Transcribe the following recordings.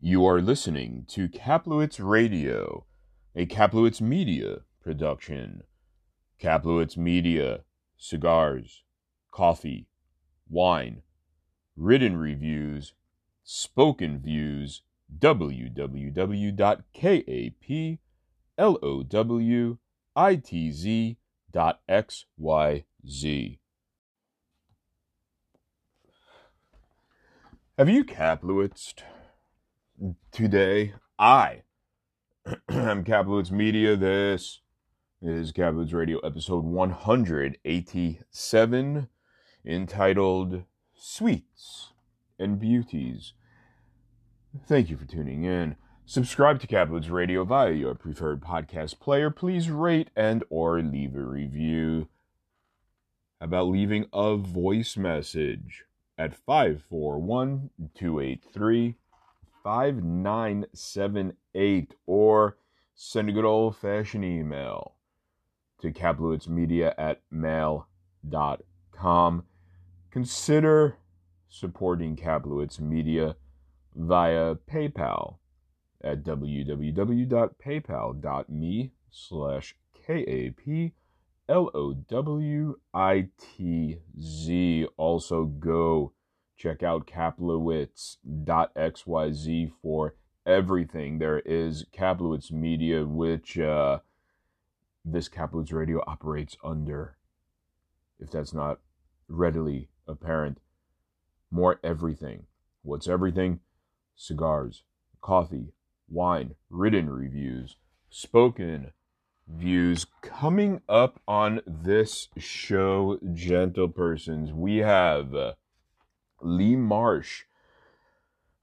You are listening to Kaplowitz Radio, a Kaplowitz Media production. Kaplowitz Media, cigars, coffee, wine, written reviews, spoken views, www.kaplowitz.xyz. Have you Kaplowitzed today? I am Kaplowitz Media. This is Kaplowitz Radio episode 187 entitled Sweets and Beauties. Thank you for tuning in. Subscribe to Kaplowitz Radio via your preferred podcast player. Please rate and or leave a review. About leaving a voice message at 541 283 5978 or send a good old fashioned email to kaplowitzmedia at mail.com. Consider supporting Kaplowitz Media via PayPal at www.paypal.me slash K-A-P-L-O-W-I-T-Z. Also go check out kaplowitz.xyz for everything. There is Kaplowitz Media, which uh, this Kaplowitz Radio operates under. If that's not readily apparent, more everything. What's everything? Cigars, coffee, wine, written reviews, spoken views. Coming up on this show, gentle persons, we have uh, Lee Marsh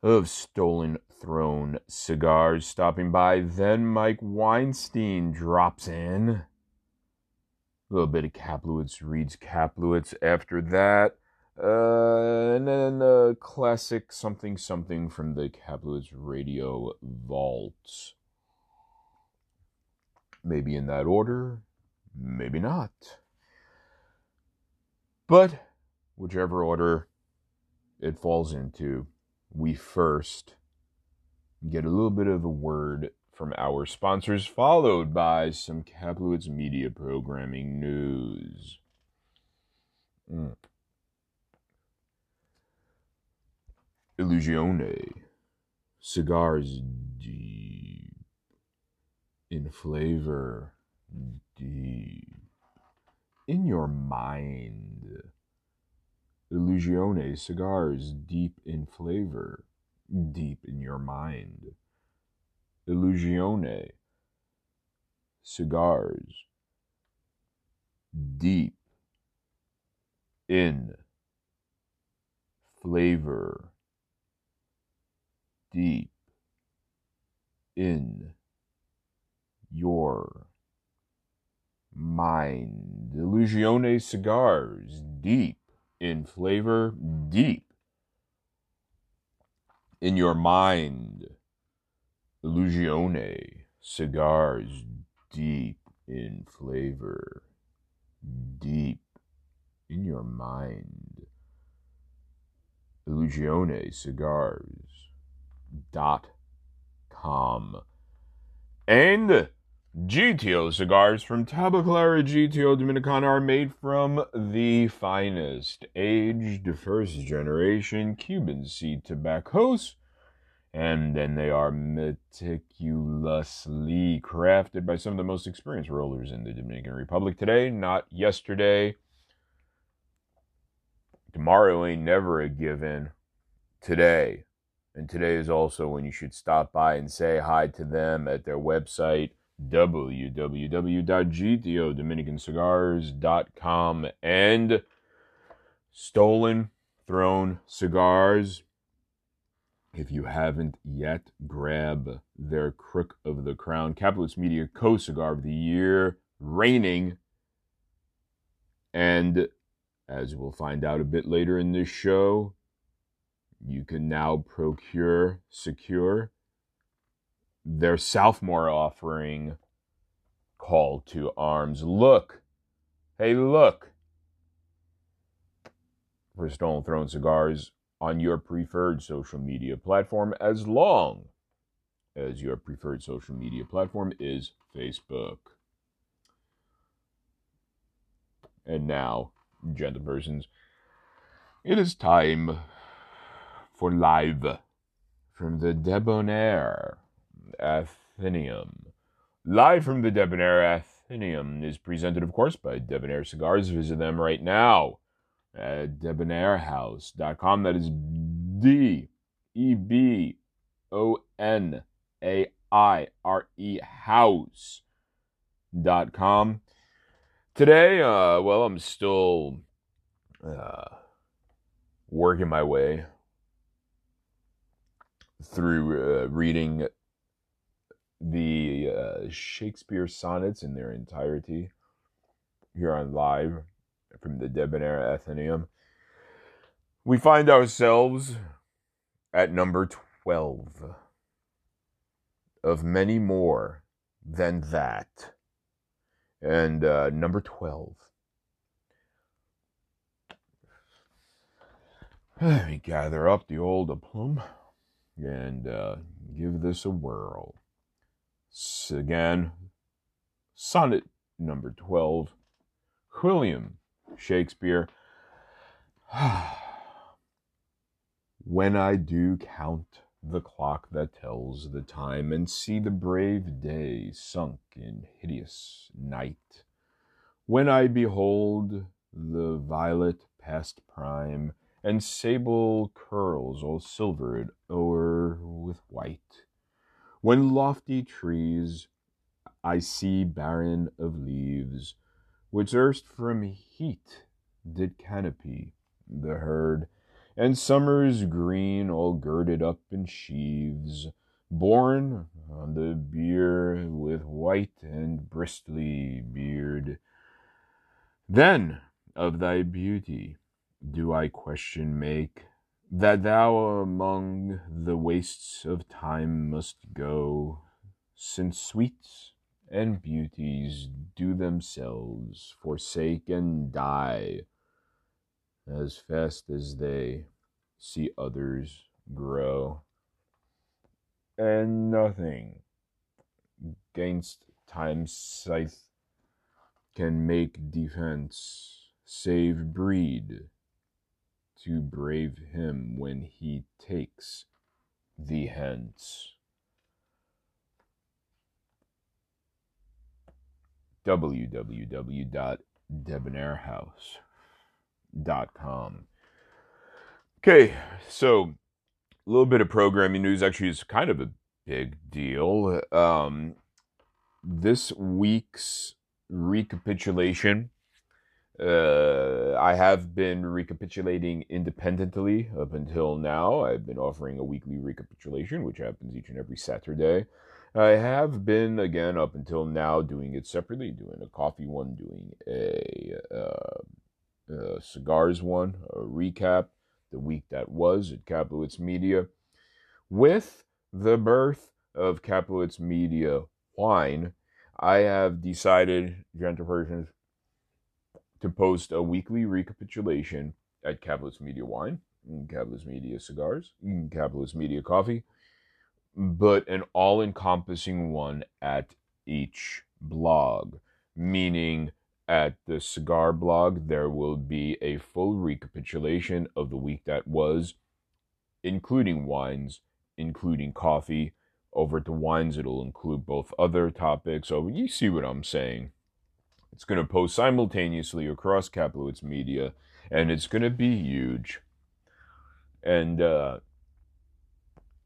of Stolen Throne Cigars stopping by. Then Mike Weinstein drops in. A little bit of Kaplowitz reads Kaplowitz after that. Uh, and then a classic something something from the Kaplowitz Radio Vaults. Maybe in that order, maybe not. But whichever order it falls into, we first get a little bit of a word from our sponsors, followed by some Kaplowitz media programming news. Mm. Illusione. Cigars deep in flavor, deep in your mind. Illusione cigars deep in flavor, deep in your mind. Illusione cigars deep in flavor, deep in your mind. Illusione cigars deep in flavor, deep in your mind. Illusione cigars deep in flavor, deep in your mind. Illusione cigars dot com and GTO cigars from Tabacalera GTO Dominicana are made from the finest aged first generation Cuban seed tobaccos. And then they are meticulously crafted by some of the most experienced rollers in the Dominican Republic today, not yesterday. Tomorrow ain't never a given. Today. And today is also when you should stop by and say hi to them at their website www.gtodominicancigars.com and Stolen Throne Cigars. If you haven't yet, grab their Crook of the Crown Kaplowitz Media Co Cigar of the Year, reigning. And as we'll find out a bit later in this show, you can now procure, secure their sophomore offering call to arms. Look, hey, look. For Stolen Throne Cigars, on your preferred social media platform as long as your preferred social media platform is Facebook. And now, gentle persons, it is time for live from the Debonair Athenaeum. Live from the Debonair Athenaeum is presented, of course, by Debonaire Cigars. Visit them right now at debonairehouse.com. That is D E B O N A I R E house.com. Today, uh, well, I'm still uh, working my way through uh, reading the uh, Shakespeare sonnets in their entirety here on live from the Debonair Athenaeum. We find ourselves at number 12 of many more than that. And uh, number 12. Let me gather up the old aplomb and uh, give this a whirl. Again, sonnet number 12, William Shakespeare. when I do count the clock that tells the time and see the brave day sunk in hideous night, when I behold the violet past prime and sable curls all silvered o'er with white, when lofty trees I see barren of leaves, which erst from heat did canopy the herd, and summer's green all girded up in sheaves, borne on the bier with white and bristly beard. Then of thy beauty do I question make, that thou among the wastes of time must go, since sweets and beauties do themselves forsake and die as fast as they see others grow. And nothing gainst time's scythe can make defense save breed to brave him when he takes thee hence. www.debonairehouse.com. Okay, so a little bit of programming news. Actually, is kind of a big deal. Um, this week's recapitulation uh, I have been recapitulating independently up until now. I've been offering a weekly recapitulation, which happens each and every Saturday. I have been, again, up until now, doing it separately, doing a coffee one, doing a, uh, a cigars one, a recap, the week that was at Kaplowitz Media. With the birth of Kaplowitz Media Wine, I have decided, gentle persons, to post a weekly recapitulation at Kaplowitz Media Wine, Kaplowitz Media Cigars, Kaplowitz Media Coffee, but an all encompassing one at each blog, meaning at the cigar blog, there will be a full recapitulation of the week that was, including wines, including coffee. Over at the wines, it'll include both other topics. So you see what I'm saying. It's going to post simultaneously across Kaplowitz Media, and it's going to be huge. And uh,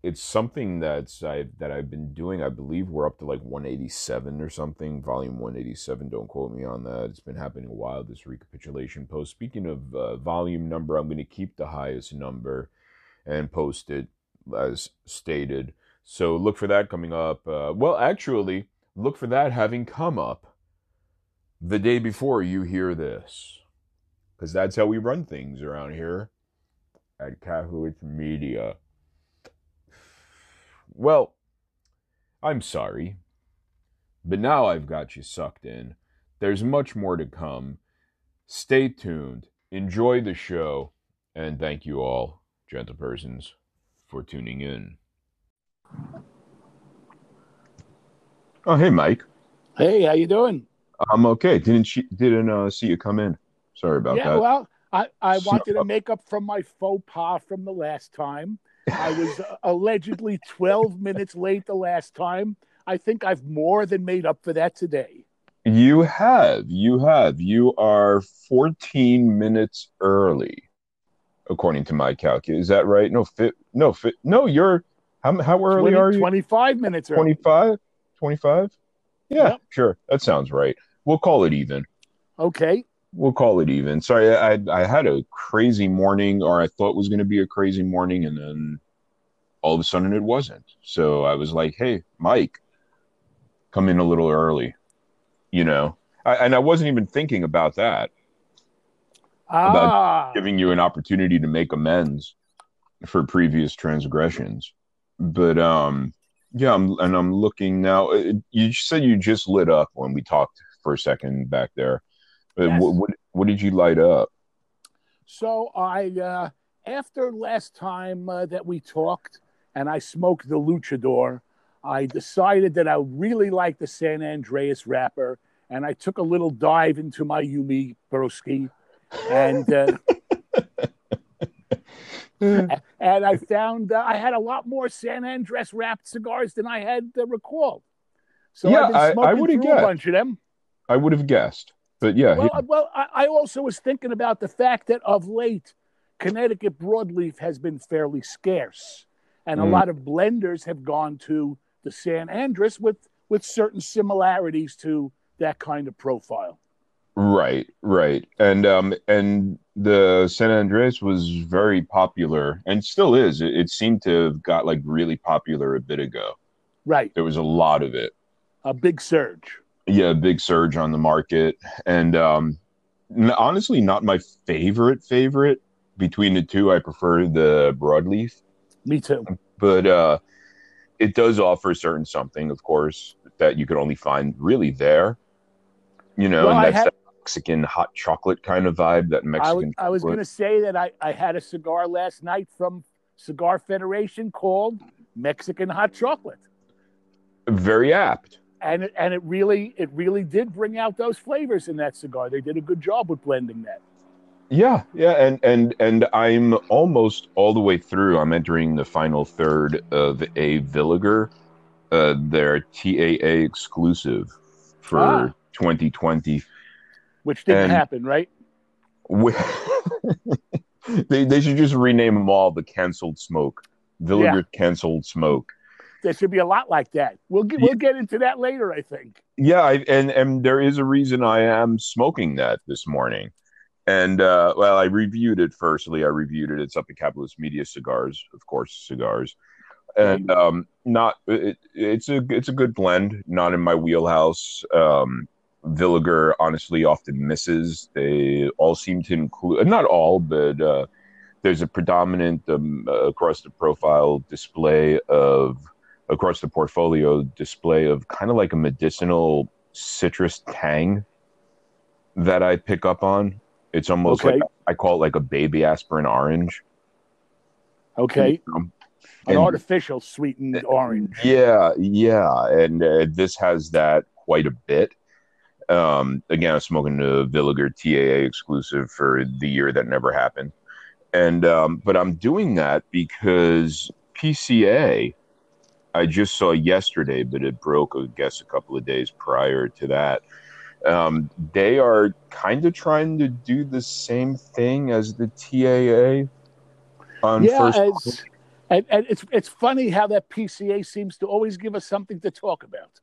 it's something that's I that I've been doing. I believe we're up to like 187 or something, volume 187. Don't quote me on that. It's been happening a while. This recapitulation post. Speaking of uh, volume number, I'm going to keep the highest number and post it as stated. So look for that coming up. Uh, well, actually, look for that having come up the day before you hear this. Because that's how we run things around here at Kaplowitz Media. Well, I'm sorry. But now I've got you sucked in. There's much more to come. Stay tuned. Enjoy the show. And thank you all. gentle persons, for tuning in. Oh, hey, Mike. Hey, how you doing? I'm okay. Didn't she, didn't uh, see you come in. Sorry about yeah, that. well, I, I So- wanted to make up from my faux pas from the last time. I was uh, allegedly 12 minutes late the last time. I think I've more than made up for that today. You have, you have. You are 14 minutes early, according to my calculus. Is that right? No, fit. No, fit. No, you're. How how early 20 are you? 25 minutes early. 25? 25? Yeah, Yep. sure. That sounds right. We'll call it even. Okay. We'll call it even. Sorry, I I had a crazy morning, or I thought it was going to be a crazy morning, and then all of a sudden it wasn't. So I was like, "Hey, Mike, come in a little early," you know. I, and I wasn't even thinking about that, Ah, giving you an opportunity to make amends for previous transgressions. But um, yeah, I'm and I'm looking now. You said you just lit up when we talked for a second back there. Yes. what, what what did you light up? so I, uh, after last time uh, that we talked and I smoked the luchador, I decided that I really liked the San Andres wrapper and I took a little dive into my Yumi broski. And uh, and I found uh, I had a lot more San Andres wrapped cigars than I had uh, recalled. So Yeah, I've been I- I smoking would've through a bunch of them. I would have guessed, but yeah, Well, I- well, I, I also was thinking about the fact that of late, Connecticut broadleaf has been fairly scarce, and a Mm. lot of blenders have gone to the San Andres with with certain similarities to that kind of profile. right, right, and um, and the San Andres was very popular and still is. It, it seemed to have got like really popular a bit ago. Right, There was a lot of it. a big surge. Yeah, big surge on the market, and um, n- honestly, not my favorite favorite between the two. I prefer the broadleaf. Me too. but uh, it does offer a certain something, of course, that you could only find really there. You know, Well, and that's had- that Mexican hot chocolate kind of vibe. That Mexican. I was going to say that I, I had a cigar last night from Cigar Federation called Mexican Hot Chocolate. very apt. And it, and it really it really did bring out those flavors in that cigar. They did a good job with blending that. Yeah, yeah, and and and I'm almost all the way through. I'm entering the final third of a Villiger, uh, their TAA exclusive for Ah. 2020. Which didn't And- happen, right? Wi- they they should just rename them all the canceled smoke. Villiger canceled smoke. There should be a lot like that. We'll get we'll get into that later, I think. Yeah, I, and and there is a reason I am smoking that this morning. And uh, well, I reviewed it. Firstly, I reviewed it. It's up at Kaplowitz Media Cigars, of course, cigars, and um, not it, it's a it's a good blend. Not in my wheelhouse. Um, Villiger honestly often misses. They all seem to include not all, but uh, there's a predominant um, across the profile display of across the portfolio display of kind of like a medicinal citrus tang that I pick up on. It's almost Okay. like I call it like a baby aspirin orange. Okay. Um, An and- artificial sweetened orange. Yeah, yeah, and uh, this has that quite a bit. Um, again, I'm smoking the Villiger TAA exclusive for the year that never happened, and um, but I'm doing that because PCA. I just saw yesterday, but it broke, I guess, a couple of days prior to that. Um, they are kind of trying to do the same thing as the TAA on yeah, first. it's, and, and it's it's funny how that PCA seems to always give us something to talk about.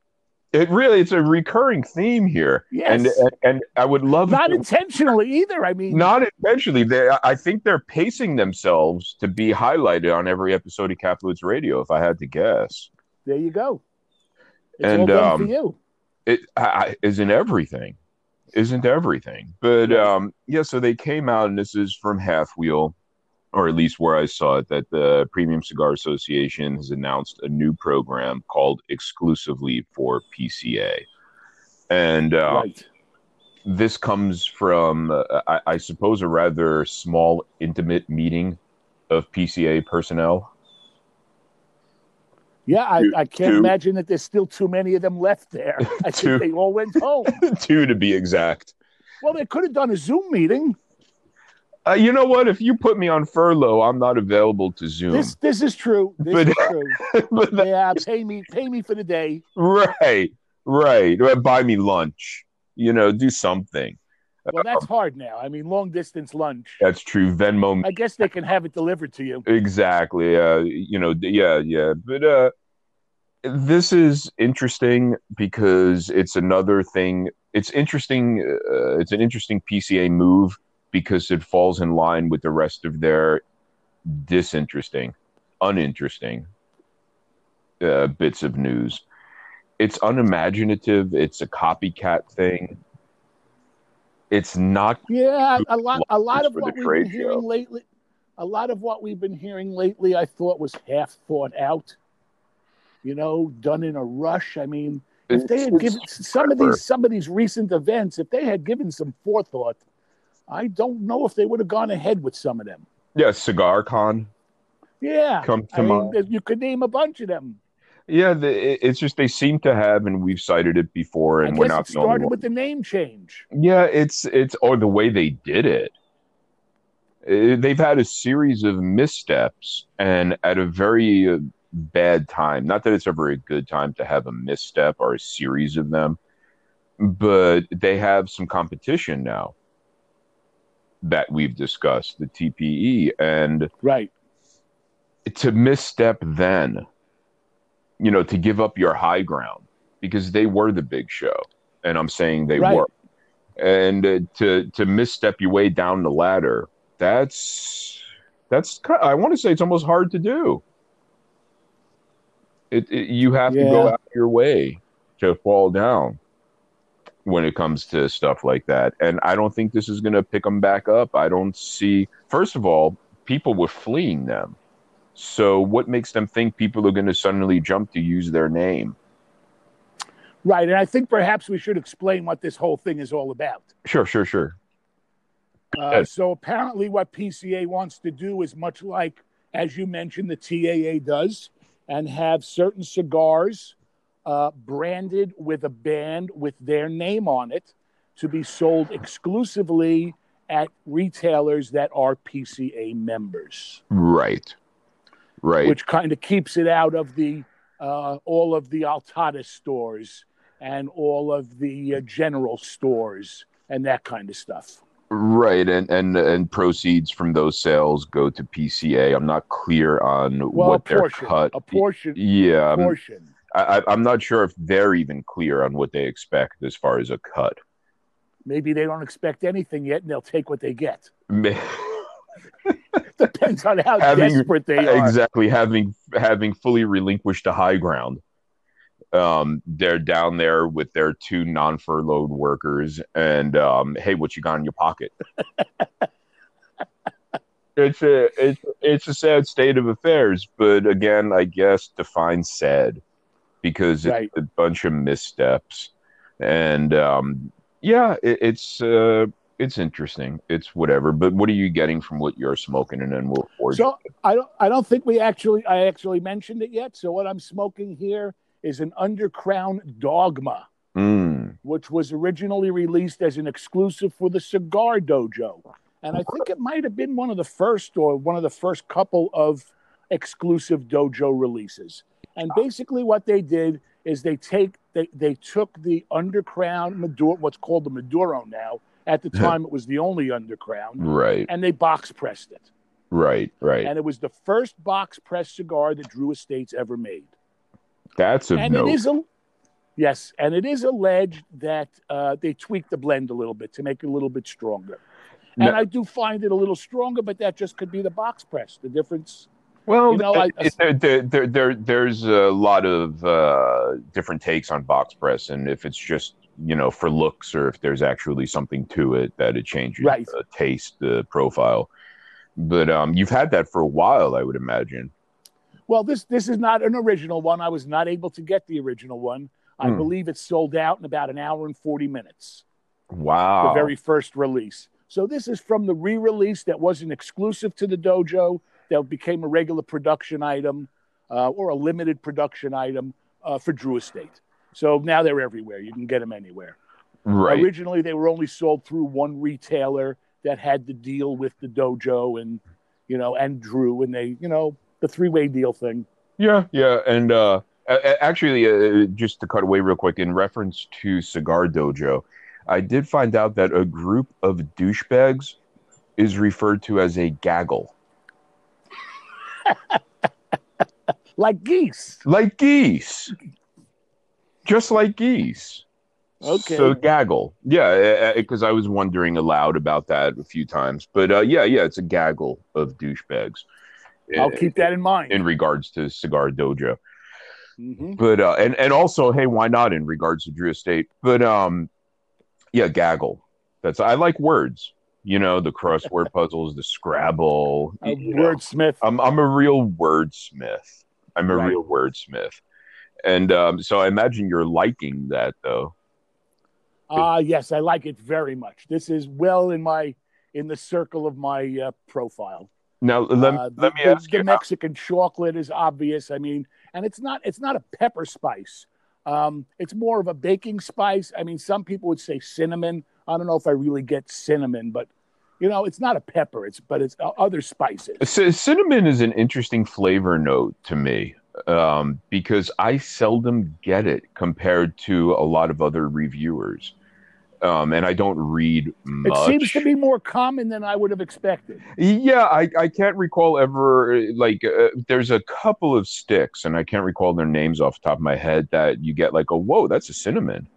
It really it's a recurring theme here. Yes. And, and and I would love Not to- intentionally either. I mean, not intentionally. They I think they're pacing themselves to be highlighted on every episode of Kaplowitz Radio, if I had to guess. there you go. It's And, um, for you. It I, I- isn't everything. Isn't everything. But um yeah, so they came out and this is from halfwheel, or at least where I saw it, that the Premium Cigar Association has announced a new program called exclusively for PCA. And uh, right. this comes from, uh, I, I suppose, a rather small, intimate meeting of PCA personnel. Yeah, I, Two- I can't two. imagine that there's still too many of them left there. I Two. think they all went home. Two to be exact. Well, they could have done a Zoom meeting. Uh, you know what? If you put me on furlough, I'm not available to Zoom. This this is true. This But- is true. But that- Yeah, pay me pay me for the day. right, right. Buy me lunch. You know, do something. Well, that's hard now. I mean, long distance lunch. That's true. Venmo. I guess they can have it delivered to you. Exactly. Uh, you know, yeah, yeah. But uh, this is interesting because it's another thing. It's interesting. Uh, it's an interesting PCA move because it falls in line with the rest of their disinteresting, uninteresting uh, bits of news. It's unimaginative. It's a copycat thing. It's not Yeah, a lot a lot of what we've been hearing show. lately a lot of what we've been hearing lately I thought was half thought out. You know, done in a rush. I mean, if they had given some of these some of these recent events, if they had given some forethought, I don't know if they would have gone ahead with some of them. yeah, cigar con. Yeah. Come to I mean, mind. you could name a bunch of them. Yeah, the, it's just they seem to have, and we've cited it before, and we're not it the started one. with the name change. Yeah, it's it's or the way they did it. Uh, They've had a series of missteps, and at a very uh, bad time. Not that it's ever a good time to have a misstep or a series of them, but they have some competition now that we've discussed, the TPE, and Right. to misstep then, you know, to give up your high ground because they were the big show, and I'm saying they Right. were, and uh, to to misstep your way down the ladder, that's that's I want to say it's almost hard to do. It, it you have to go out of your way to fall down when it comes to stuff like that, and I don't think this is going to pick them back up. I don't see. First of all, people were fleeing them. So what makes them think people are going to suddenly jump to use their name? Right. And I think perhaps we should explain what this whole thing is all about. Sure, sure, sure. Uh, Yes. so apparently, what PCA wants to do is much like, as you mentioned, the TAA does, and have certain cigars uh, branded with a band with their name on it to be sold exclusively at retailers that are PCA members, Right, right. which kind of keeps it out of the uh, all of the Altada stores and all of the uh, general stores and that kind of stuff. Right, and and and proceeds from those sales go to PCA. I'm not clear on Well, what a their portion, cut. a portion, Yeah, I'm, portion. I, I'm not sure if they're even clear on what they expect as far as a cut. Maybe they don't expect anything yet, and they'll take what they get. Depends on how Having- desperate they are. exactly, having having fully relinquished the high ground. Um, they're down there with their two non-furloughed workers, and um, hey, what you got in your pocket? it's a it's it's a sad state of affairs, but again, I guess define sad because it's a bunch of missteps, and um, yeah, it, it's uh, it's interesting. It's whatever. But what are you getting from what you're smoking, and then we'll. So I don't, I don't think we actually, I actually mentioned it yet. So what I'm smoking here is an Undercrown Dogma, Mm. which was originally released as an exclusive for the Cigar Dojo, and I think it might have been one of the first or one of the first couple of exclusive dojo releases. And basically, what they did is they take they they took the Undercrown Maduro, what's called the Maduro now. At the time, it was the only Undercrown, Right, and they box pressed it. right, right. and it was the first box press cigar that Drew Estates ever made. That's of and note. it is a yes, and it is alleged that uh, they tweaked the blend a little bit to make it a little bit stronger. And I do find it a little stronger, but that just could be the box press. The difference, Well, You know, I- there, there, there, there, there's a lot of uh, different takes on box press, and if it's just you know for looks, or if there's actually something to it that it changes Right. the taste, the profile. But um, you've had that for a while, I would imagine. well, this this is not an original one. I was not able to get the original one. I Hmm. believe it sold out in about an hour and forty minutes. Wow. the very first release. So this is from the re-release that wasn't exclusive to the dojo, that became a regular production item uh, or a limited production item uh, for Drew Estate. So now they're everywhere. You can get them anywhere. Right. Originally, they were only sold through one retailer that had the deal with the dojo and you know and Drew, and they you know the three way deal thing. Yeah, yeah, and uh, actually, uh, just to cut away real quick, in reference to Cigar Dojo, I did find out that a group of douchebags is referred to as a gaggle. like geese. Like geese. Just like geese. Okay. So gaggle. Yeah, because I was wondering aloud about that a few times. But uh, yeah, yeah, it's a gaggle of douchebags. I'll keep that in mind. In regards to Cigar Dojo. Mm-hmm. But uh, and and also, hey, why not in regards to Drew Estate? But um, yeah, gaggle. That's I like words. You know, the crossword puzzles, the Scrabble. A wordsmith. I'm I'm a real wordsmith. I'm a Right. real wordsmith. And um, so I imagine you're liking that though. Ah, yes, I like it very much. This is well in my in the circle of my uh, profile. Now let, Uh, let me the- ask the you. Mexican chocolate is obvious. I mean, and it's not it's not a pepper spice. Um, it's more of a baking spice. I mean, some people would say cinnamon. I don't know if I really get cinnamon, but you know, it's not a pepper. It's but it's uh, other spices. C- cinnamon is an interesting flavor note to me um, because I seldom get it compared to a lot of other reviewers. Um, and I don't read much. It seems to be more common than I would have expected. Yeah, I, I can't recall ever like uh, there's a couple of sticks and I can't recall their names off the top of my head that you get like a whoa that's a cinnamon,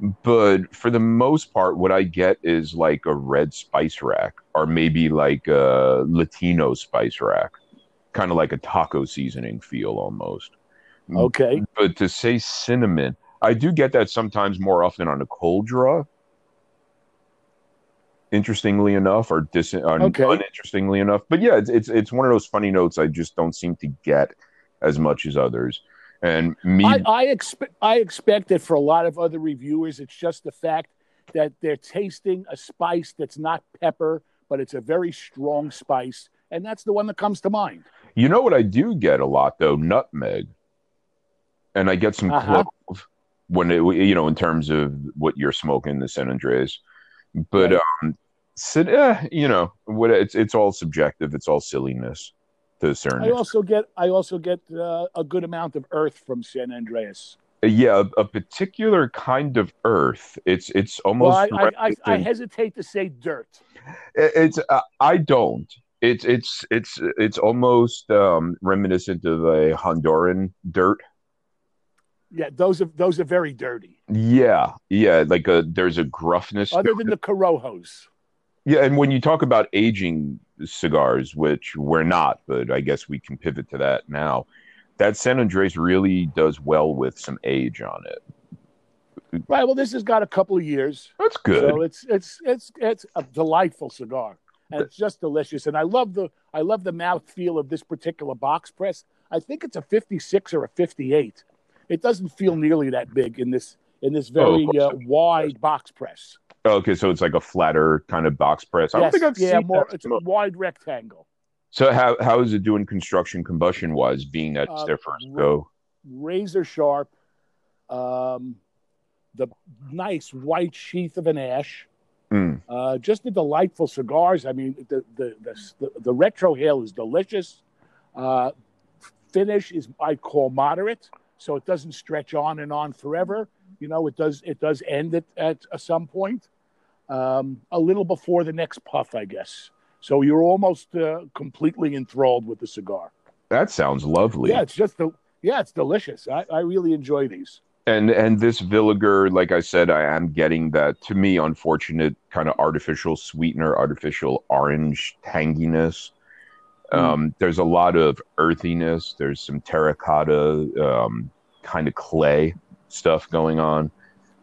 but for the most part what I get is like a red spice rack or maybe like a Latino spice rack, kind of like a taco seasoning feel almost. Mm, okay. But to say cinnamon, I do get that sometimes more often on a cold draw. Interestingly enough, or dis- Okay. uninterestingly enough, but yeah, it's, it's it's one of those funny notes I just don't seem to get as much as others. And me, I, I expect I expect that for a lot of other reviewers, it's just the fact that they're tasting a spice that's not pepper, but it's a very strong spice, and that's the one that comes to mind. you know what I do get a lot though, nutmeg, and I get some Uh-huh. clove when it you know in terms of what you're smoking the San Andres, but Right. um, sit, eh, you know what it's it's all subjective, it's all silliness to a certain I also get I also get uh, a good amount of earth from San Andres. yeah a, a particular kind of earth it's it's almost Well, I, I, I, I hesitate to say dirt. it- it's uh, i don't it's it's it's it's almost um reminiscent of a honduran dirt Yeah, those are those are very dirty. yeah yeah like a there's a gruffness Other it. than the Corojos. Yeah and when you talk about aging cigars which we're not but i guess we can pivot to that now that san andres really does well with some age on it Right. Well, this has got a couple of years. that's good So it's it's it's it's a delightful cigar, and it's just delicious. And I love the I love the mouth feel of this particular box press. I think it's a 56 or a 58. It doesn't feel nearly that big in this in this Oh, very course uh, wide box press. Okay so it's like a flatter kind of box press i don't think i've yeah, seen more. that It's a wide rectangle, So how how is it doing construction combustion wise, being that it's Uh, their first ra- go? razor sharp. Um, the nice white sheath of an ash. Mm. Uh, just the delightful cigars. I mean, the the the, the retrohale is delicious. Uh, finish is I call moderate, so it doesn't stretch on and on forever. You know, it does it does end at at some point, um, a little before the next puff, I guess. So you're almost uh, completely enthralled with the cigar. That sounds lovely. Yeah, it's just the yeah, it's delicious. I, I really enjoy these. And and this Villiger, like I said, I am getting that to me unfortunate kind of artificial sweetener, artificial orange tanginess. Mm. Um, there's a lot of earthiness. There's some terracotta um, kind of clay stuff going on,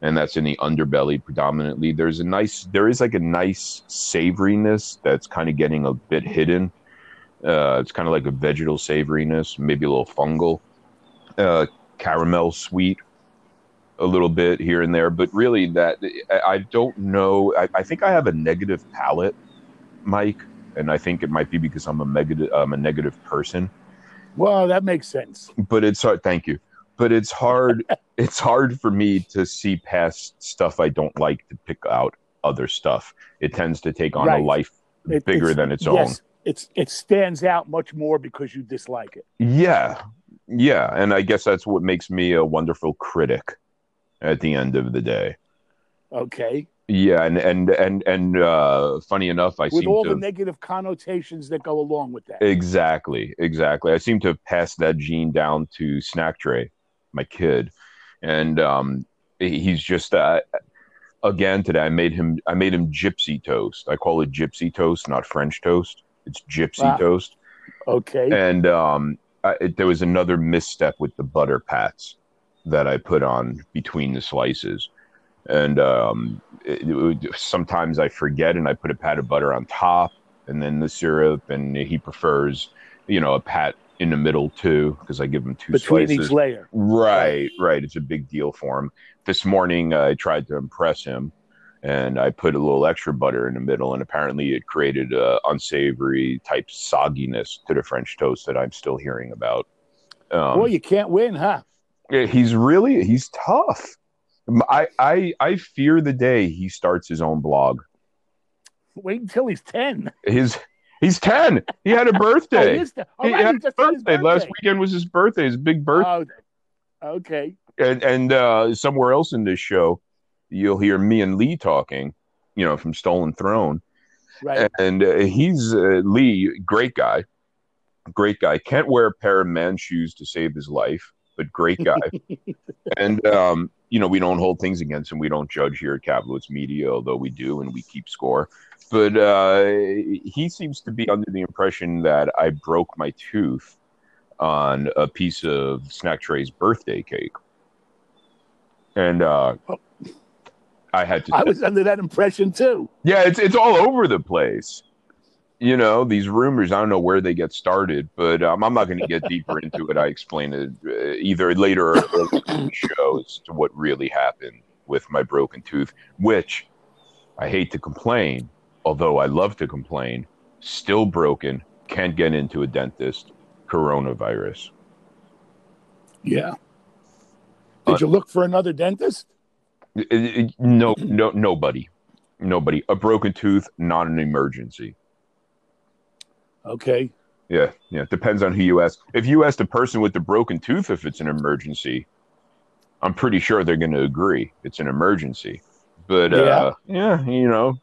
and that's in the underbelly predominantly. There's a nice, there is like a nice savoriness that's kind of getting a bit hidden. Uh, it's kind of like a vegetal savoriness, maybe a little fungal, uh, caramel sweet, a little bit here and there. But really, that I, I don't know. I, I think I have a negative palate, Mike, and I think it might be because I'm a negative, I'm a negative person. Well, that makes sense. But it's hard. Thank you. But it's hard. it's hard for me to see past stuff I don't like to pick out other stuff. It tends to take on Right. a life It- bigger it's- than its yes, own. It's it stands out much more because you dislike it. Yeah, yeah, and I guess that's what makes me a wonderful critic. At the end of the day, Okay, yeah, and and and and uh, funny enough, I with seem all to the negative connotations that go along with that. Exactly, exactly. I seem to have passed that gene down to Snack Tray, my kid, and um, he's just uh, again today. I made him. I made him gypsy toast. I call it gypsy toast, not French toast. It's gypsy Wow. toast. Okay, And um, I, it, there was another misstep with the butter pats that I put on between the slices. And um, it, it sometimes I forget and I put a pat of butter on top and then the syrup. And he prefers, you know, a pat in the middle too, because I give him two between slices. each layer. Right, right. It's a big deal for him. This morning, I tried to impress him, and I put a little extra butter in the middle, and apparently, it created a unsavory type sogginess to the French toast that I'm still hearing about. Um, Boy, you can't win, huh? yeah, he's really he's tough. I, I I fear the day he starts his own blog. Wait until he's ten. His he's ten. He had a Oh, birthday. the- oh, he right, had he a his birthday. Last weekend was his birthday. His big birthday. Oh, okay. and and uh, somewhere else in this show, you'll hear me and Lee talking, you know, from Stolen Throne, Right. and uh, he's uh, Lee, great guy, great guy. Can't wear a pair of man shoes to save his life, but great guy. and um, you know, we don't hold things against him. We don't judge here at Kaplowitz Media, although we do, and we keep score. But uh, he seems to be under the impression that I broke my tooth on a piece of Snack Tray's birthday cake. And uh, Oh. I had to I was under that impression too. yeah, it's it's all over the place. You know, these rumors, I don't know where they get started, but um, I'm not going to get deeper into it. I explain it uh, either later or in the show as to what really happened with my broken tooth, which I hate to complain, although I love to complain, still broken, can't get into a dentist, coronavirus. Yeah. Uh, Did you look for another dentist? It- it- no, no, nobody, nobody. A broken tooth, not an emergency. Okay. Yeah, yeah. Depends on who you ask. If you ask the person with the broken tooth if it's an emergency, I'm pretty sure they're going to agree it's an emergency. But uh, yeah, you know,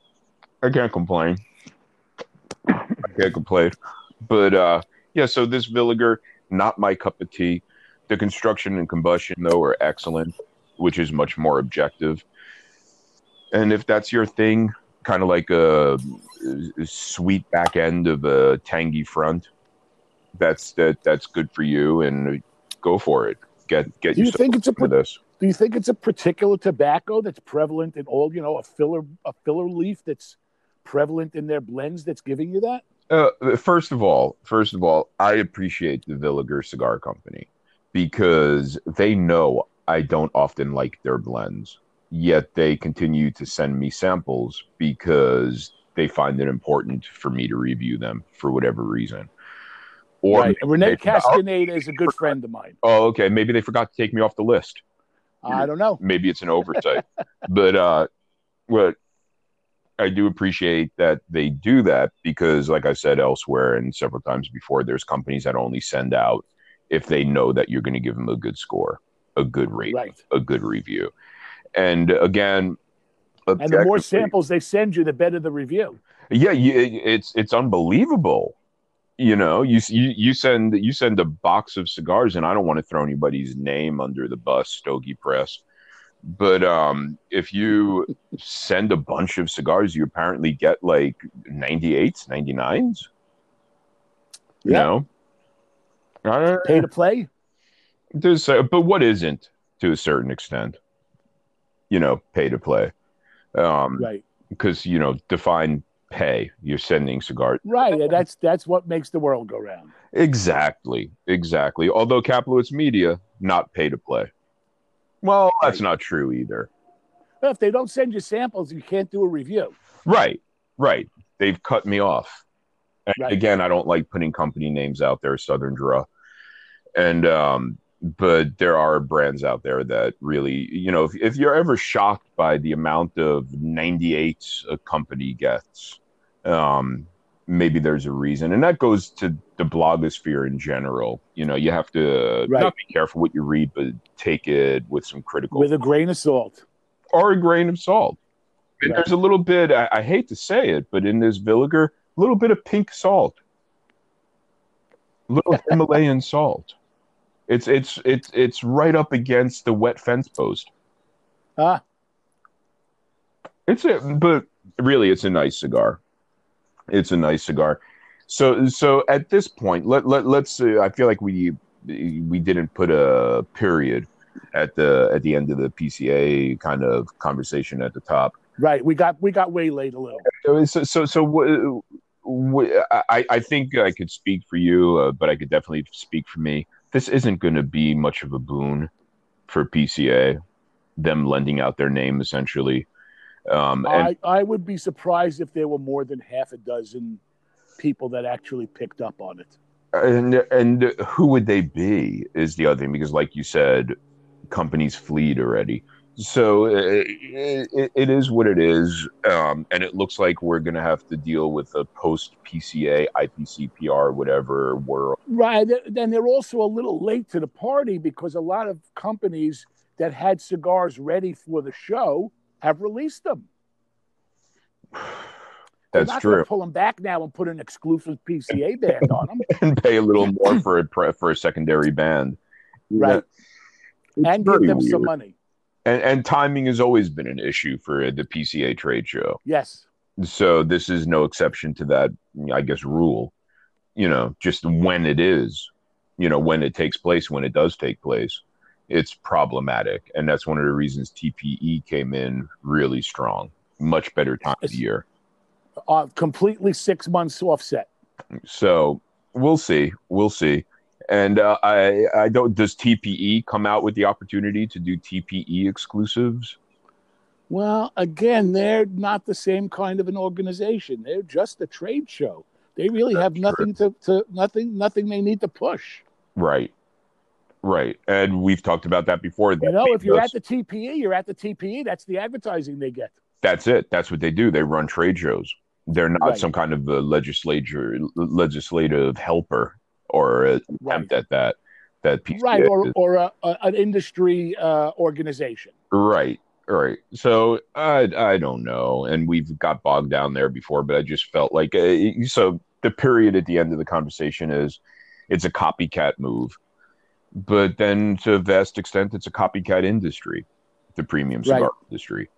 I can't complain. I can't complain. But uh, yeah, so this Villiger, not my cup of tea. The construction and combustion though are excellent, which is much more objective. And if that's your thing, kind of like a, a sweet back end of a tangy front, that's that that's good for you, and go for it. Get get Do you think it's a for this. do you think it's a particular tobacco that's prevalent in all, you know, a filler a filler leaf that's prevalent in their blends that's giving you that? Uh, first of all, first of all, I appreciate the Villiger Cigar Company because they know I don't often like their blends, yet they continue to send me samples because they find it important for me to review them for whatever reason. Or right. Renee Castaneda is a good friend of mine. oh, okay, maybe they forgot to take me off the list. I don't know. maybe it's an oversight but uh what i do appreciate that they do that because like i said elsewhere and several times before there's companies that only send out if they know that you're going to give them a good score a good rating Right. a good review and again And the more samples they send you, the better the review. yeah you, it's it's unbelievable you know you, you you send you send a box of cigars and i don't want to throw anybody's name under the bus stogie press but um if you send a bunch of cigars you apparently get like 98s 99s you Yeah. know uh, Pay to play? there's uh, but what isn't to a certain extent you know pay to play um Right. because you know define pay you're sending cigars Right. And that's that's what makes the world go round. exactly exactly although Kaplowitz media not pay to play well that's not true either. Well, if they don't send you samples, you can't do a review. right right. They've cut me off. And Right. Again, I don't like putting company names out there, Southern Draw, and um, but there are brands out there that really, you know, if, if you're ever shocked by the amount of 98 a company gets, um, maybe there's a reason, and that goes to the blogosphere in general. You know, you have to Right. not be careful what you read, but take it with some critical With a grain of salt. or a grain of salt. And Right. there's a little bit, I, I hate to say it, but in this vinegar, a little bit of pink salt, little Himalayan salt. It's it's it's it's right up against the wet fence post. Ah, It's a, but really, it's a nice cigar. It's a nice cigar. So so at this point, let let let's. Uh, I feel like we we didn't put a period at the at the end of the PCA kind of conversation at the top. right. We got we got way late a little. So, so, so wh- wh- I, I think I could speak for you, uh, but I could definitely speak for me. This isn't going to be much of a boon for PCA, them lending out their name essentially. Um, and I, I would be surprised if there were more than half a dozen people that actually picked up on it. and and who would they be is the other thing because, like you said, companies fleed already. So uh, it, it is what it is, um, and it looks like we're going to have to deal with a post PCA, IPCPR, whatever world. Right. Then they're also a little late to the party because a lot of companies that had cigars ready for the show have released them. That's true. Pull them back now and put an exclusive PCA band on them, and pay a little more for a pre- for a secondary band, right? It's and give them some money. And, and timing has always been an issue for the PCA trade show. Yes. So this is no exception to that, I guess, rule. You know, just when it is, you know, when it takes place, when it does take place, it's problematic, and that's one of the reasons TPE came in really strong. Much better time of year. Uh, completely six months offset. So we'll see. We'll see. And uh, I I don't. Does TPE come out with the opportunity to do TPE exclusives? Well, again, they're not the same kind of an organization. They're just a trade show. They really have That's nothing to, to nothing nothing they need to push. Right. Right. And we've talked about that before. You know, if you're at the TPE, you're at the TPE. That's the advertising they get. that's it. That's what they do. They run trade shows. They're not Right. some kind of a legislature legislative helper or a Right. attempt at that. That PCA Right, or, or a, a, an industry uh, organization. right, right. So I I don't know, and we've got bogged down there before, but I just felt like uh, so. The period at the end of the conversation is it's a copycat move, but then to a vast extent, it's a copycat industry, the premium cigar Right. industry.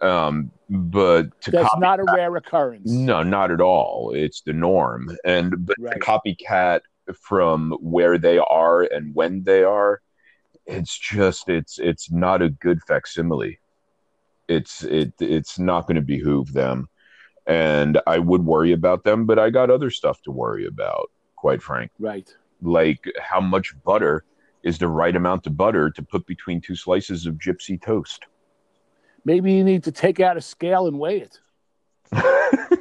Um, but to That's copy not a rare occurrence. No, not at all. It's the norm. And but Right. the copycat from where they are and when they are, it's just it's it's not a good facsimile. It's it it's not going to behoove them. And I would worry about them, but I got other stuff to worry about, quite frank. Right. Like how much butter is the right amount of butter to put between two slices of gypsy toast? Maybe you need to take out a scale and weigh it.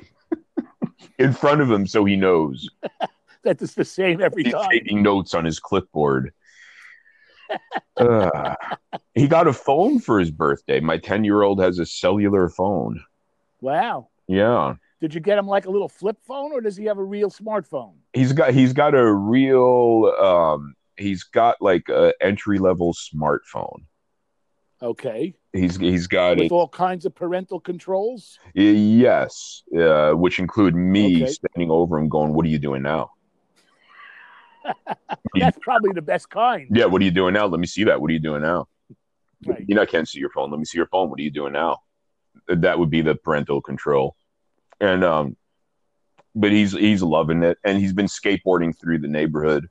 In front of him so he knows. That is the same every He's time. taking notes on his clipboard. Uh, he got a phone for his birthday. My 10 year old has a cellular phone. Wow. Yeah. Did you get him like a little flip phone, or does he have a real smartphone? He's got he's got a real um he's got like a entry level smartphone. Okay. He's he's got With a all kinds of parental controls. yes, uh, which include me Okay. standing over him going, "What are you doing now?" That's probably the best kind. Yeah, what are you doing now? Let me see that. What are you doing now? Right. You know, I can't see your phone. Let me see your phone. What are you doing now? That would be the parental control. And um, but he's he's loving it, and he's been skateboarding through the neighborhood,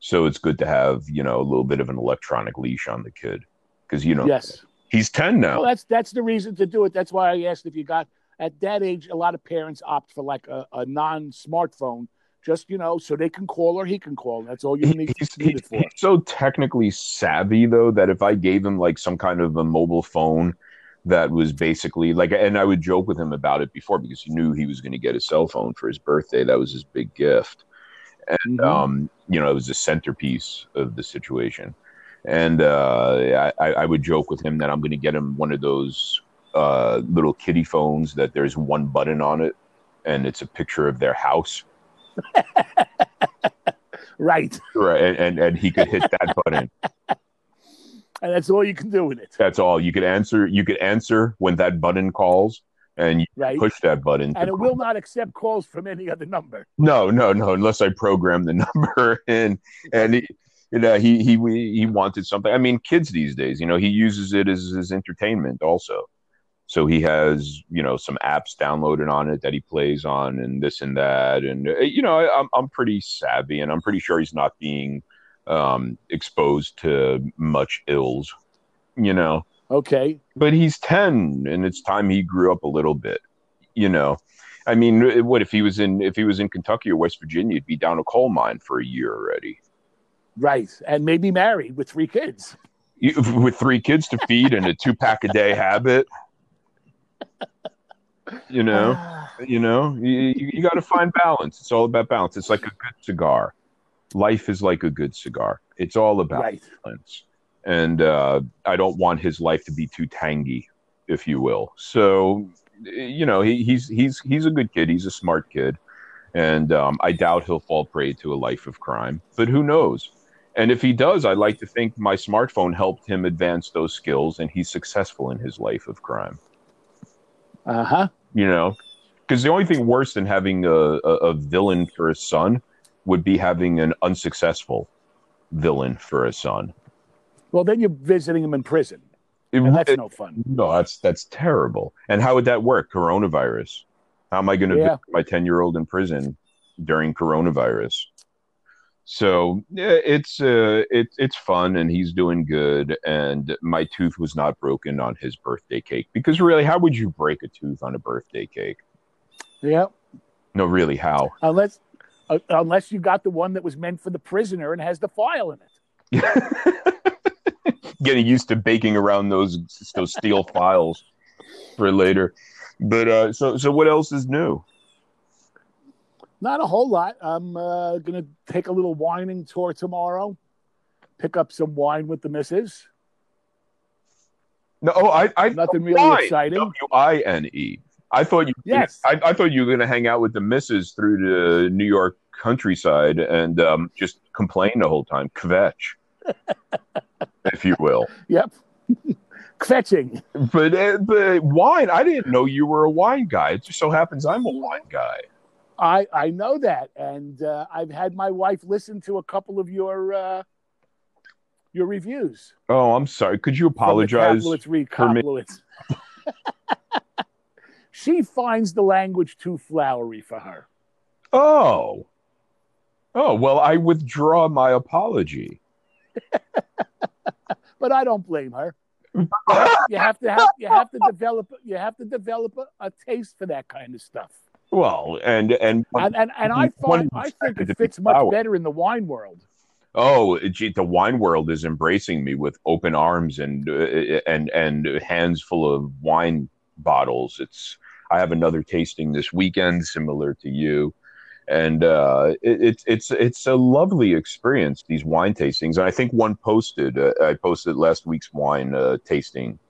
so it's good to have you know a little bit of an electronic leash on the kid because you know Yes. he's ten now. Well, that's that's the reason to do it. That's why I asked if you got at that age. A lot of parents opt for like a, a non-smartphone, just you know, so they can call or he can call. That's all you need, he's, need he's, it for. he's so technically savvy though that if I gave him like some kind of a mobile phone that was basically like, and I would joke with him about it before because he knew he was going to get a cell phone for his birthday. That was his big gift. And, Mhm. um, you know, it was the centerpiece of the situation. And uh, I, I would joke with him that I'm going to get him one of those uh, little kitty phones that there's one button on it and it's a picture of their house. Right. Right. And, and, and he could hit that button. And that's all you can do with it. That's all. You could answer. You could answer when that button calls, and you Right. push that button. And it call. will not accept calls from any other number. No, no, no. Unless I program the number in, and he, you know, he he he wanted something. I mean, kids these days, you know, he uses it as his entertainment also. So he has, you know, some apps downloaded on it that he plays on, and this and that, and uh, you know, I, I'm I'm pretty savvy, and I'm pretty sure he's not being um, exposed to much ills, you know. Okay. But he's ten, and it's time he grew up a little bit, you know. I mean, what if he was in if he was in Kentucky or West Virginia? He'd be down a coal mine for a year already. Right. And maybe married with three kids. You- with three kids to feed and a two pack a day habit. You know, ah. you know, you, you, you got to find balance. It's all about balance. It's like a good cigar. Life is like a good cigar. It's all about right. balance. And uh, I don't want his life to be too tangy, if you will. So, you know, he, he's he's he's a good kid. He's a smart kid, and um, I doubt he'll fall prey to a life of crime. But who knows? And if he does, I'd like to think my smartphone helped him advance those skills, and he's successful in his life of crime. Uh huh. You know, because the only thing worse than having a, a, a villain for a son would be having an unsuccessful villain for a son. Well, then you're visiting him in prison, It- and that's it- no fun. no, that's that's terrible. And how would that work? Coronavirus. How am I going to Yeah. visit my ten year old in prison during coronavirus? So yeah, it's uh, it, it's fun, and he's doing good. And my tooth was not broken on his birthday cake because really, how would you break a tooth on a birthday cake? Yeah. No, really, how? Unless, uh, unless you got the one that was meant for the prisoner and has the file in it. Getting used to baking around those those steel files for later. But uh, so so what else is new? Not a whole lot. I'm uh, going to take a little whining tour tomorrow, pick up some wine with the missus. No, oh, I, I Nothing really Wine. exciting. W I N E. I thought you. Yes. I, I thought you were going to hang out with the missus through the New York countryside and um, just complain the whole time, kvetch, if you will. Yep. Fetching. But uh, but wine. I didn't know you were a wine guy. It just so happens I'm a wine guy. I, I know that. And uh, I've had my wife listen to a couple of your uh, your reviews. Oh, I'm sorry. Could you apologize? For she finds the language too flowery for her. Oh. Oh well, I withdraw my apology. But I don't blame her. You have to have you have to develop you have to develop a, a taste for that kind of stuff. Well, and and And and, and I find I think it fits much flowery. better in the wine world. Oh, gee, the wine world is embracing me with open arms and uh, and and hands full of wine bottles. It's I have another tasting this weekend, similar to you, and uh, it, it's it's it's a lovely experience. These wine tastings, and I think one posted. Uh, I posted last week's wine uh, tasting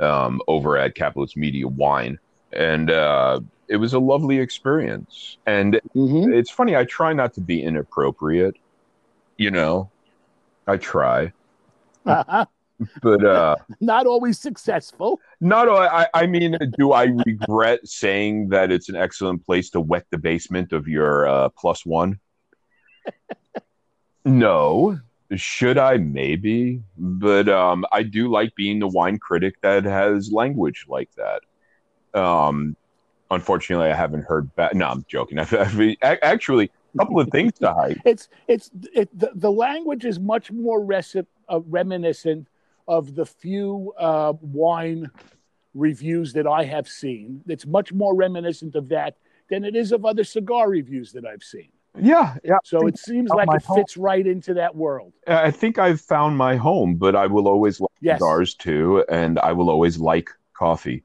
um, over at Kaplowitz Media Wine, and uh, it was a lovely experience. And Mm-hmm. it's funny i try not to be inappropriate you know i try Uh-huh. but uh Not always successful. not I, I mean do i regret saying that it's an excellent place to wet the basement of your uh plus one? No. Should i? Maybe. But um i do like being the wine critic that has language like that. Um unfortunately i haven't heard back no i'm joking. I've, I've, actually a couple of things to hide. It's it's it, the, the language is much more uh, reminiscent of the few uh, wine reviews that I have seen. It's much more reminiscent of that than it is of other cigar reviews that I've seen. yeah yeah So it seems like it home. fits right into that world. I think I've found my home, but I will always like Yes. cigars too, and I will always like coffee.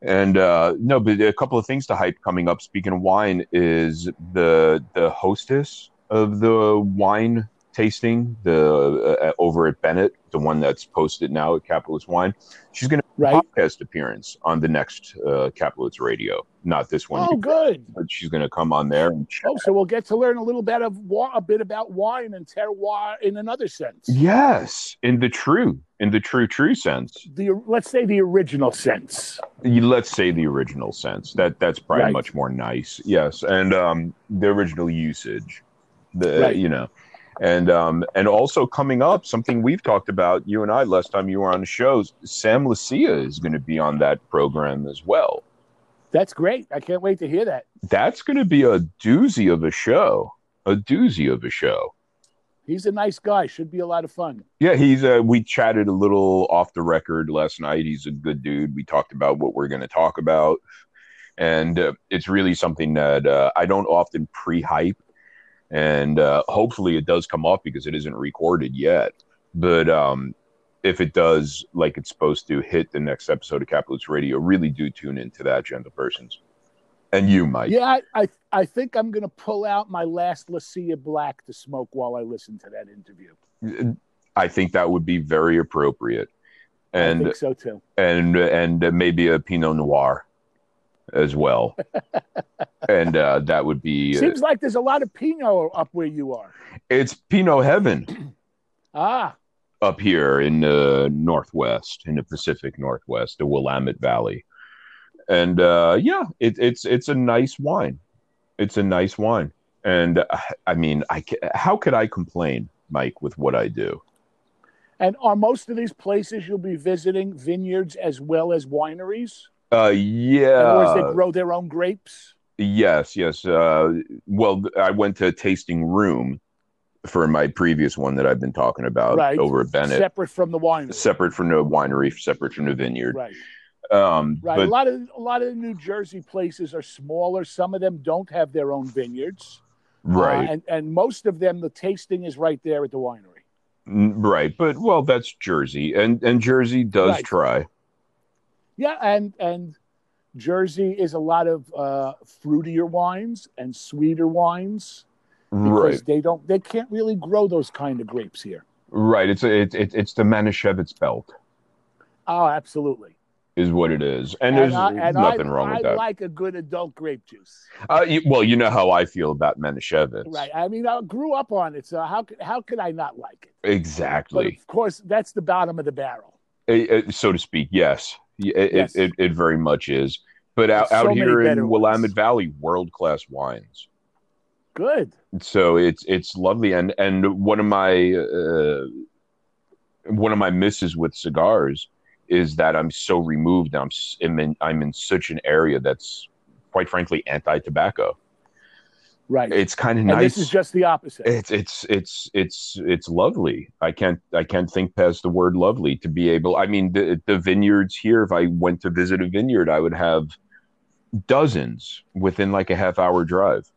And uh, no, but a couple of things to hype coming up. Speaking of wine, is the the hostess of the wine tasting the uh, over at Bennett, the one that's posted now at Kaplowitz Wine. She's going to Right. podcast appearance on the next uh, Kaplowitz Radio, not this one, Oh, good. but she's going to come on there and chat. Oh, so we'll get to learn a little bit of a bit about wine and terroir in another sense. Yes, in the true, in the true, true sense. The let's say the original sense. Let's say the original sense. That that's probably Right. much more nice. Yes, and um, the original usage, the Right. you know, and um, and also coming up, something we've talked about you and I last time you were on the shows. Sam Leccia is going to be on that program as well. That's great. I can't wait to hear that. That's going to be a doozy of a show. A doozy of a show. He's a nice guy. Should be a lot of fun. Yeah, he's uh we chatted a little off the record last night. He's a good dude. We talked about what we're going to talk about. And uh, it's really something that uh, I don't often pre-hype and uh, hopefully it does come up because it isn't recorded yet. But um if it does like it's supposed to hit the next episode of Kaplowitz Radio, really do tune into that, gentle persons. And you, Mike. Yeah, I I, I think I'm going to pull out my last Leccia Black to smoke while I listen to that interview. I think that would be very appropriate. I And think so too. and and maybe a Pinot Noir as well. and uh, that would be uh, Seems like there's a lot of Pinot up where you are. it's Pinot heaven Ah, up here in the northwest, in the Pacific Northwest, the Willamette Valley. And uh, yeah, it, it's it's a nice wine. It's a nice wine, and uh, I mean, I how could I complain, Mike, with what I do? and are most of these places you'll be visiting vineyards as well as wineries? Uh, yeah, or they grow their own grapes? Yes, yes. Uh, well, I went to a tasting room for my previous one that I've been talking about Right. over at Bennett, Separate from the winery. separate from the winery, separate from the vineyard. Right. Um, Right. a lot of a lot of the New Jersey places are smaller. Some of them don't have their own vineyards. Uh, right, and and most of them the tasting is right there at the winery. Right. But well, that's Jersey, and and Jersey does Right. try. Yeah, and and Jersey is a lot of uh, fruitier wines and sweeter wines because Right, they don't they can't really grow those kind of grapes here. right. It's a, it, it, it's the Manischewitz belt Oh, absolutely. is what it is, and there's I, and nothing I, wrong I with that. I like a good adult grape juice. uh, you, well, you know how I feel about Manischewitz, Right. I mean, I grew up on it, so how could how could I not like it? But Exactly. of course, that's the bottom of the barrel. It- it- so to speak. Yes, it, Yes. It, it, it very much is. But out, so out here in. Willamette Valley, world class wines. Good. So it's it's lovely, and and one of my uh, one of my misses with cigars is that I'm so removed. I'm I'm in, I'm in such an area that's quite frankly anti-tobacco. Right. It's kind of and nice. this is just the opposite. it's it's it's it's it's lovely i can't i can't think past the word lovely to be able i mean the the vineyards here if i went to visit a vineyard i would have dozens within like a half hour drive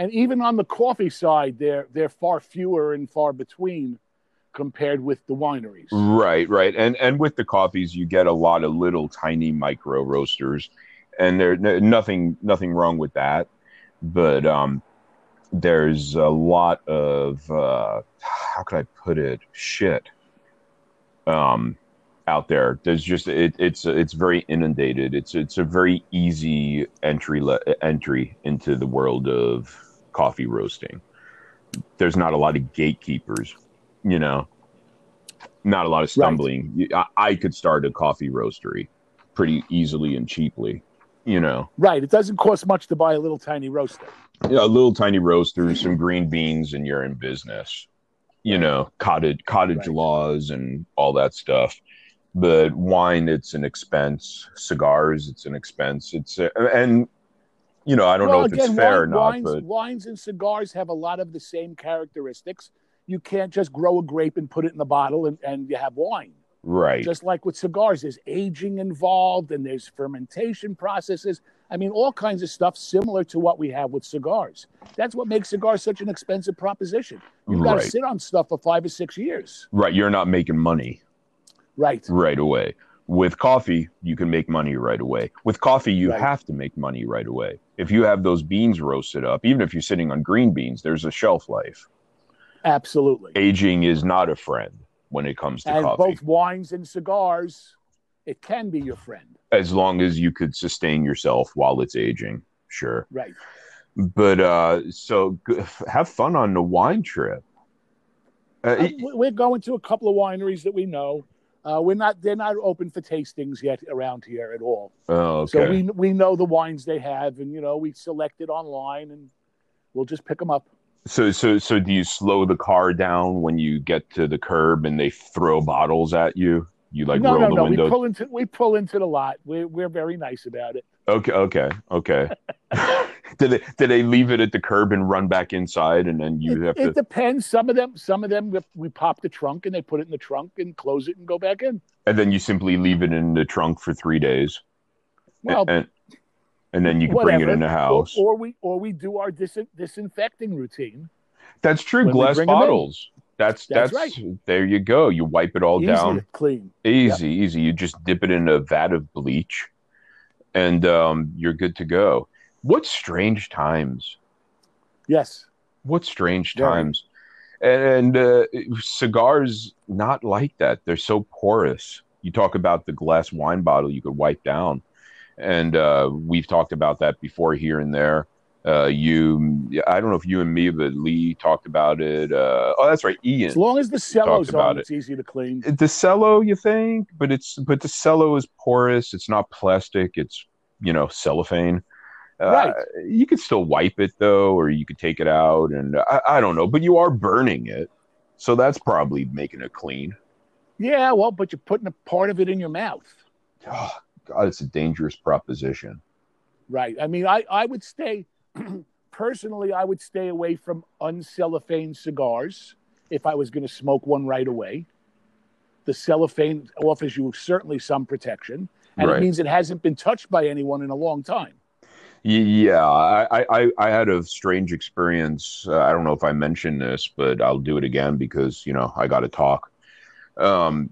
and even on the coffee side, they're they're far fewer and far between compared with the wineries. right right and and with the coffees you get a lot of little tiny micro roasters and there nothing nothing wrong with that but um there's a lot of uh how could i put it? Shit um out there. There's just it, it's it's very inundated. It's it's a very easy entry le- entry into the world of coffee roasting. There's not a lot of gatekeepers you know? Not a lot of stumbling. You- I, I could start a coffee roastery pretty easily and cheaply you know Right. It doesn't cost much to buy a little tiny roaster. yeah, a little tiny roaster, some green beans, and you're in business. You know, cottage cottage Right. laws and all that stuff. But wine, it's an expense. Cigars, it's an expense. It's a, and you know, I don't know if it's fair or not, wines, but wines and cigars have a lot of the same characteristics. You can't just grow a grape and put it in the bottle and, and you have wine. Right, Just like with cigars, there's aging involved and there's fermentation processes. I mean, all kinds of stuff similar to what we have with cigars. That's what makes cigars such an expensive proposition. You've got to sit on stuff for five or six years. right. You're not making money Right. right away. With coffee, you can make money right away. With coffee, you Right. have to make money right away. If you have those beans roasted up, even if you're sitting on green beans, there's a shelf life. Absolutely. Aging is not a friend when it comes to and coffee. both wines and cigars, it can be your friend. as long as you could sustain yourself while it's aging, sure. Right. But uh, so g- have fun on the wine trip. Uh, we- we're going to a couple of wineries that we know. Uh, we're not; they're not open for tastings yet around here at all. oh, okay. So we we know the wines they have, and you know we select it online, and we'll just pick them up. So, so, so, do you slow the car down when you get to the curb and they throw bottles at you? You like no, roll no, the no. We window. pull into we pull into the lot. We're we're very nice about it. Okay, okay, okay. did they did they leave it at the curb and run back inside, and then you it, have it to? It depends. Some of them, some of them, we- we pop the trunk and they put it in the trunk and close it and go back in. And then you simply leave it in the trunk for three days, Well, and and then you can bring it in the house. Or, or we or we do our dis- disinfecting routine. That's true. Glass bring 'em in. bottles. That's that's, That's there. You go. You wipe it all Easy down. clean. Easy, easy. You just dip it in a vat of bleach, and um, you're good to go. What strange times! Yes. What strange times! And uh, cigars, not like that. They're so porous. You talk about the glass wine bottle you could wipe down, and uh, we've talked about that before here and there. Uh, you, I don't know if you and me, but Lee talked about it. Uh, oh, that's right, Ian. As long as the cello's on, it. it's easy to clean. the cello you think but it's but the cello is porous it's not plastic it's you know cellophane uh, Right. you could still wipe it though or you could take it out and I, I don't know but you are burning it so that's probably making it clean Yeah, well, but you're putting a part of it in your mouth. oh, god it's a dangerous proposition Right. I mean, I, I would stay, personally, I would stay away from uncellophane cigars if I was going to smoke one right away. The cellophane offers you certainly some protection, and Right. it means it hasn't been touched by anyone in a long time. Yeah I, I i had a strange experience uh, i don't know if i mentioned this but i'll do it again because you know i gotta talk um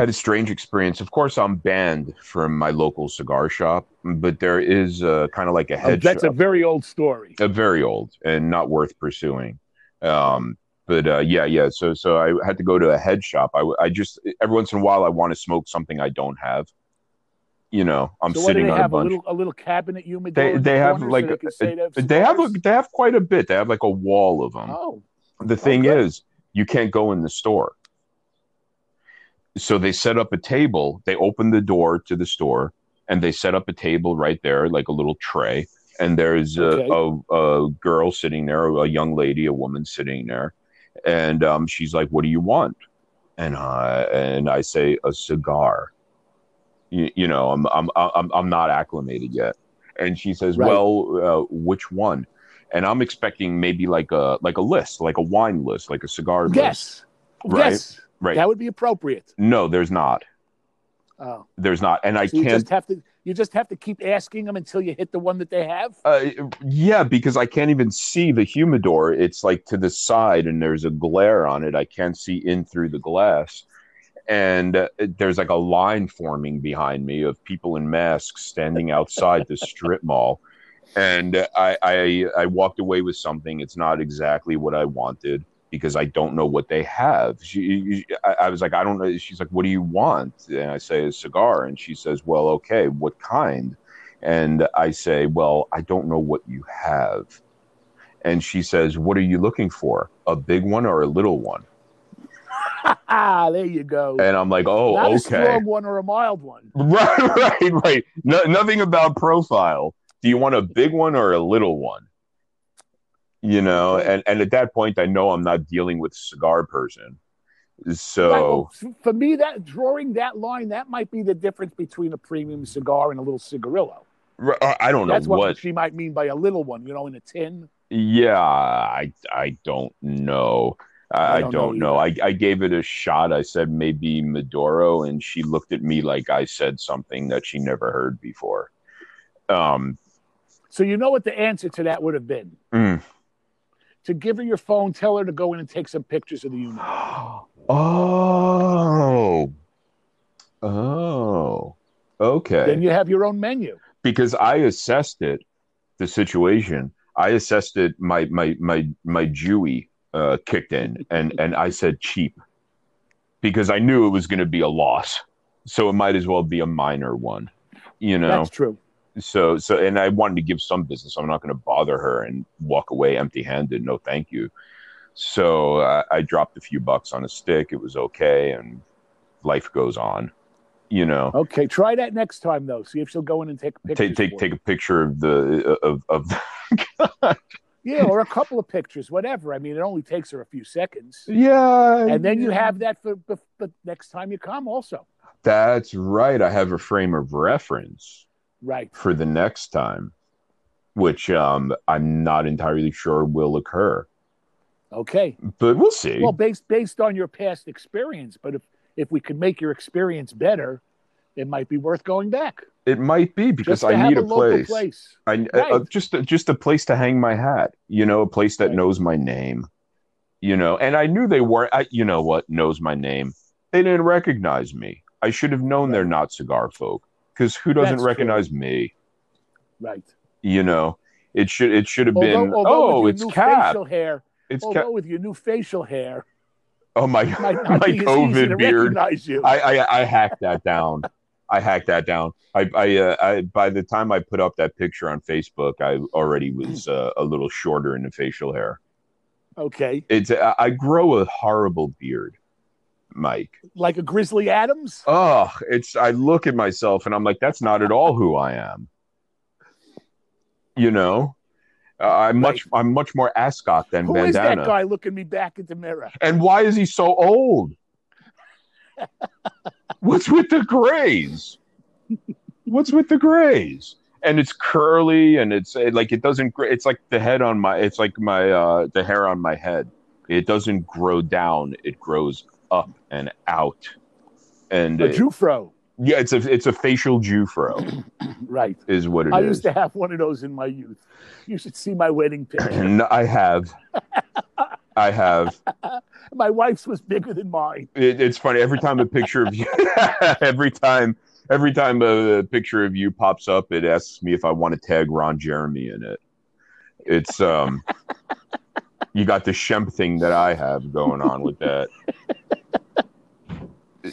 had a strange experience of course i'm banned from my local cigar shop but there is uh, kind of like a head that's a very old story. A very old and not worth pursuing um but uh, yeah yeah so so i had to go to a head shop i, I just every once in a while i want to smoke something i don't have you know i'm so sitting they on a have? A bunch little, a little cabinet humidor. They- in the they have, like, so they, say they, have they have a, they have quite a bit. They have like a wall of them. Oh, the thing good. is, you can't go in the store. So they set up a table. They open the door to the store, and they set up a table right there, like a little tray. And there's a, Okay. a, a girl sitting there, a young lady, a woman sitting there, and um, she's like, "What do you want?" And I and I say, "A cigar." You, you know, I'm I'm I'm I'm not acclimated yet. And she says, Right. "Well, uh, which one?" And I'm expecting maybe like a like a list, like a wine list, like a cigar list. yes, Right. yes, Right. that would be appropriate. No, there's not. Oh. There's not, and I So you can't. just have to you just have to keep asking them until you hit the one that they have. Uh, yeah, because I can't even see the humidor. It's like to the side, and there's a glare on it. I can't see in through the glass, and uh, there's like a line forming behind me of people in masks standing outside the strip mall. And I, I I walked away with something. It's not exactly what I wanted because I don't know what they have. She, I, I was like, I don't know. She's like, What do you want? And I say a cigar, and she says, Well, okay, what kind? And I say, Well, I don't know what you have. And she says, What are you looking for? A big one or a little one? Ah, there you go. And I'm like, Oh, Not a okay. strong one or a mild one. Right, right, right. No, nothing about profile. Do you want a big one or a little one? You know, and, and at that point, I know I'm not dealing with cigar person. So, Right, well, for me, that drawing that line, that might be the difference between a premium cigar and a little cigarillo. uh, I don't know That's what, what. she might mean by a little one, you know, in a tin. Yeah, I I don't know. I, I I don't don't, know know. I, I gave it a shot. I said maybe Maduro, and she looked at me like I said something that she never heard before. Um, So you know what the answer to that would have been? mm. To give her your phone, tell her to go in and take some pictures of the unit. Oh. Oh. Okay. Then you have your own menu. because I assessed it, the situation. I assessed it. My my my my Jewy uh, kicked in, and and I said cheap because I knew it was going to be a loss. So it might as well be a minor one, you know. That's true. So so, and I wanted to give some business. I'm not going to bother her and walk away empty-handed. No, thank you. So uh, I dropped a few bucks on a stick. It was okay, and life goes on. You know. Okay, try that next time though. See if she'll go in and take a picture. take take take a picture of the of of the, Yeah, or a couple of pictures, whatever. I mean, it only takes her a few seconds, yeah and then you have that for the next time you come. Also, that's right i have a frame of reference right? for the next time which um i'm not entirely sure will occur Okay. but we'll see Well, based based on your past experience, but if if we could make your experience better, it might be worth going back. it might be because i need a, local place, place. i Right. uh, just just a place to hang my hat you know a place that Right. knows my name you know and i knew they weren't I, you know what knows my name they didn't recognize me i should have known they're not cigar folk because who doesn't That's true. recognize me? Right. you know it should it should have Although, been although oh it's cap. facial hair, it's although cap with your new facial hair, oh my my be as easy to covid beard. I, I i hacked that down. I hacked that down. I i, uh, I by the time i put up that picture on facebook i already was uh, a little shorter in the facial hair. Okay, it's I grow a horrible beard mike. Like a Grizzly Adams. oh it's i look at myself and i'm like that's not at all who i am. You know? Uh, i'm much i'm much more ascot than Who is bandana. that guy looking me back at the mirror? and why is he so old? What's with the grays? What's with the grays? And it's curly and it's like it doesn't it's like the head on my it's like my uh the hair on my head. It doesn't grow down it grows up and out and A Jufro. yeah it's a it's a facial jufro Right. is what it I is. used to have one of those in my youth. You should see my wedding picture. i have i have my wife's was bigger than mine. it, it's funny every time a picture of you every time every time a, picture of you pops up it asks me if i want to tag ron jeremy in it it's um you got the shemp thing that i have going on with that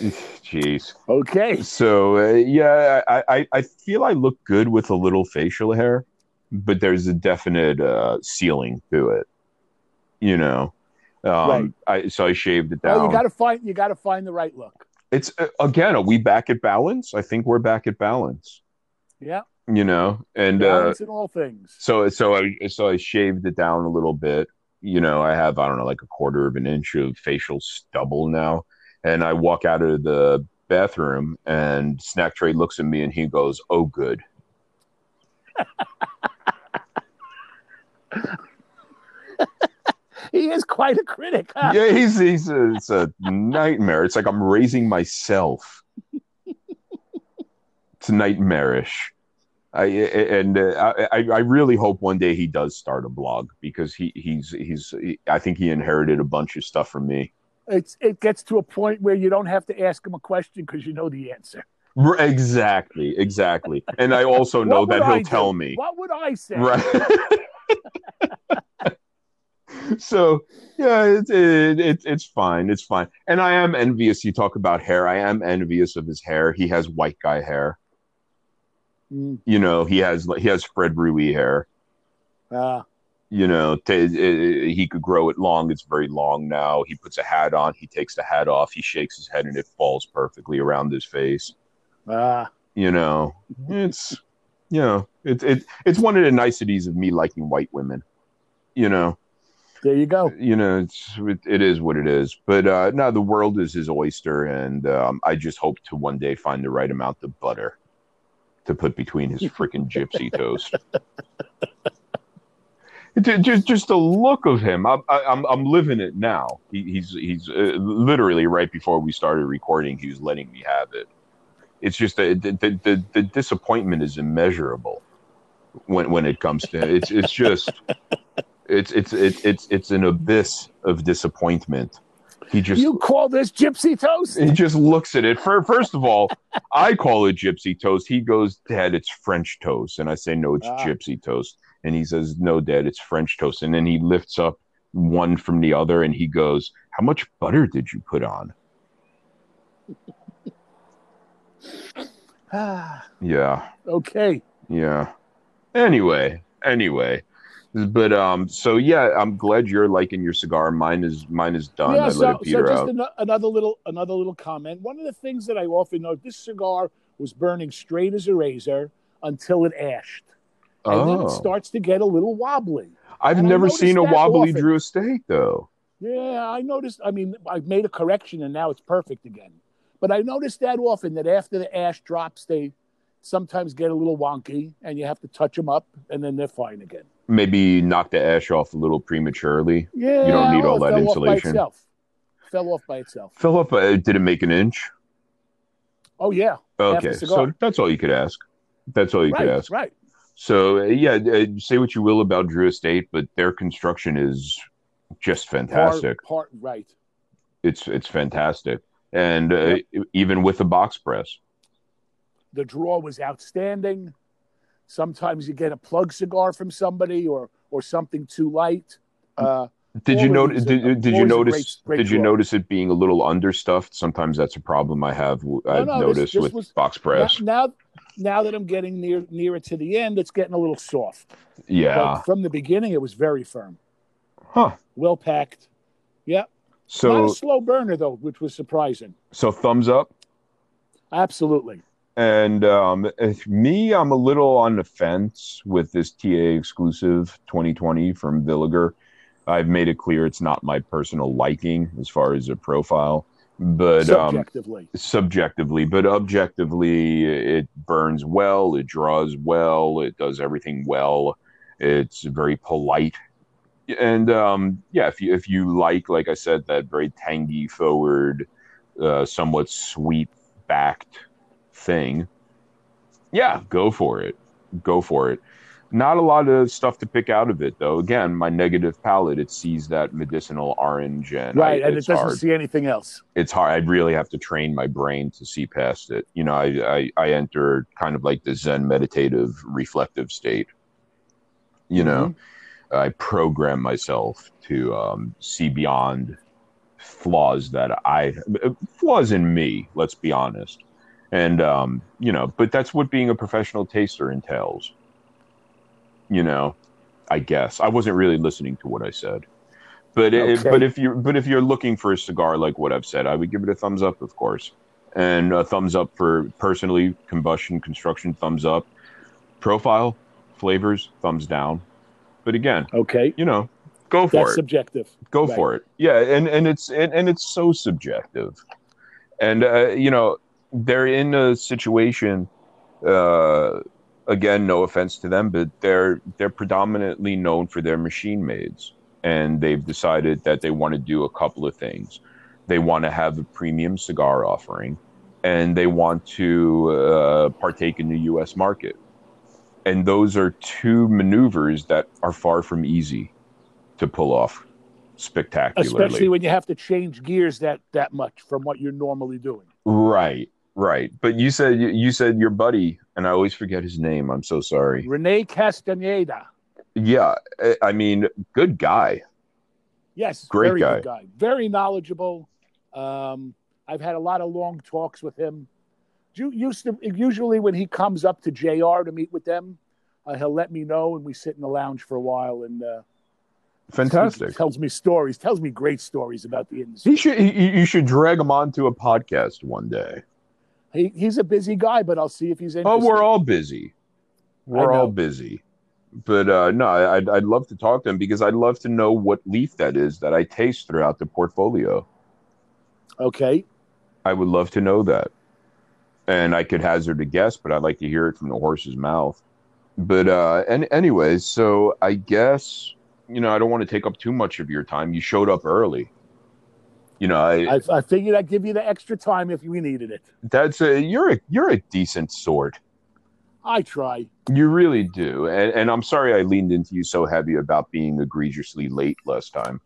jeez. Okay. so uh, yeah I, I i feel i look good with a little facial hair but there's a definite uh ceiling to it you know? Um i so i shaved it down Well, you got to find you got to find the right look. it's uh, again are we back at balance? I think we're back at balance. Yeah. you know? And uh Balance in all things. so so i so i shaved it down a little bit. You know i have i don't know like a quarter of an inch of facial stubble now and i walk out of the bathroom and snack tray looks at me and he goes oh good He is quite a critic. Huh? yeah he's he's a, it's a nightmare it's like i'm raising myself it's nightmarish I and uh, I I really hope one day he does start a blog because he he's he's he, I think he inherited a bunch of stuff from me. It's it gets to a point where you don't have to ask him a question because you know the answer. Exactly, exactly. And I also know that he'll I tell do? me. What would I say? Right. so yeah, it's it, it, it's fine. It's fine. And I am envious. You talk about hair. I am envious of his hair. He has white guy hair. Mm, You know, he has he has Fred Rui hair. uh, you know, t- uh, he could grow it long. It's very long now. He puts a hat on. He takes the hat off. He shakes his head, and it falls perfectly around his face. Ah, You know, it's you know, it's it, it's one of the niceties of me liking white women. You know, there you go. you know, it's it, it is what it is. But uh, no, the world is his oyster, and um, I just hope to one day find the right amount of butter to put between his freaking gypsy toast. Ju- just just the look of him i'm i'm, I'm living it now he, he's he's uh, literally right before we started recording he was letting me have it it's just the the, the, the, the disappointment is immeasurable when when it comes to it's it's just it's it's it's it's it's an abyss of disappointment He just You call this gypsy toast? he just looks at it. For, first of all, I call it gypsy toast. He goes, Dad, it's French toast. And I say, No, it's Ah. gypsy toast. And he says, No, Dad, it's French toast. And then he lifts up one from the other and he goes, How much butter did you put on? Ah, Yeah. okay. Yeah. Anyway, anyway. But um so yeah, I'm glad you're liking your cigar. Mine is mine is done. yeah, I so, let it so just out. ano- another little another little comment. One of the things that I often note, this cigar was burning straight as a razor until it ashed. And then Oh. it starts to get a little wobbly. I've and never seen a wobbly often. Drew Estate though. Yeah, I noticed. I mean, I've made a correction and now it's perfect again. But I noticed that often that after the ash drops, they sometimes get a little wonky and you have to touch them up and then they're fine again. Maybe knock the ash off a little prematurely. Yeah, You don't need oh, all that fell insulation. Off by itself. Fell off by itself. Philip, uh, did it make an inch? Oh yeah, Okay, so that's all you could ask. That's all you could ask. right. So uh, yeah, uh, say what you will about Drew Estate, but their construction is just fantastic. Part, part right. It's it's fantastic, and uh, even with the box press. The draw was outstanding. Sometimes you get a plug cigar from somebody or or something too light. Uh, Did you notice? a- Did, did you notice? great- great did you draw. notice it being a little understuffed? Sometimes that's a problem I have. I've no, this- noticed this with was- box press. now, now, now that I'm getting near nearer to the end, it's getting a little soft. yeah. But from the beginning, it was very firm, Huh. well packed. Yeah, not So a slow burner though, which was surprising. so thumbs up. Absolutely. And um, me, I'm a little on the fence with this TA exclusive 2020 from Villiger. I've made it clear it's not my personal liking as far as a profile, but um, Subjectively, subjectively, but objectively, it burns well, it draws well, it does everything well. It's very polite, and um, yeah, if you if you like, like I said, that very tangy forward, uh, somewhat sweet backed thing, yeah, go for it, go for it. Not a lot of stuff to pick out of it, though. Again, my negative palate it sees that medicinal orange, and I- right, and it doesn't hard see anything else. it's hard. I really have to train my brain to see past it. You know, I, I, I enter kind of like the Zen meditative reflective state. You know, I program myself to um, see beyond flaws that I flaws in me. Let's be honest, and um, you know, but that's what being a professional taster entails. You know, I guess I wasn't really listening to what I said. But it, but if you but if you're looking for a cigar like what I've said, I would give it a thumbs up, of course, and a thumbs up for personally combustion construction, thumbs up, profile, flavors, thumbs down. But again, Okay, you know, go for that's it subjective. go Right. for it yeah and and it's and, and it's so subjective and uh, you know they're in a situation uh again no offense to them but they're they're predominantly known for their machine maids and they've decided that they want to do a couple of things they want to have a premium cigar offering and they want to uh, partake in the US market and those are two maneuvers that are far from easy to pull off spectacularly. Especially when you have to change gears that that much from what you're normally doing. right, right. But you said you said your buddy, and I always forget his name. I'm so sorry. Rene Castaneda. Yeah, I- mean, good guy. Yes, Great very guy. good guy. Very knowledgeable. Um, I've had a lot of long talks with him. Used to, usually when he comes up to JR to meet with them, uh, he'll let me know, and we sit in the lounge for a while and uh, Fantastic. tells me stories, tells me great stories about the industry. He should. He, you should drag him onto a podcast one day. He, he's a busy guy, but I'll see if he's interested. Oh, we're all busy. We're all busy. But uh, no, I'd, I'd love to talk to him because I'd love to know what leaf that is that I taste throughout the portfolio. okay. I would love to know that. And I could hazard a guess, but I'd like to hear it from the horse's mouth. But uh and anyways, so I guess you know, I don't want to take up too much of your time. You showed up early. You know, I, I, I figured I'd give you the extra time if we needed it. that's a you're a you're a decent sort. I try. You really do. And and I'm sorry I leaned into you so heavy about being egregiously late last time.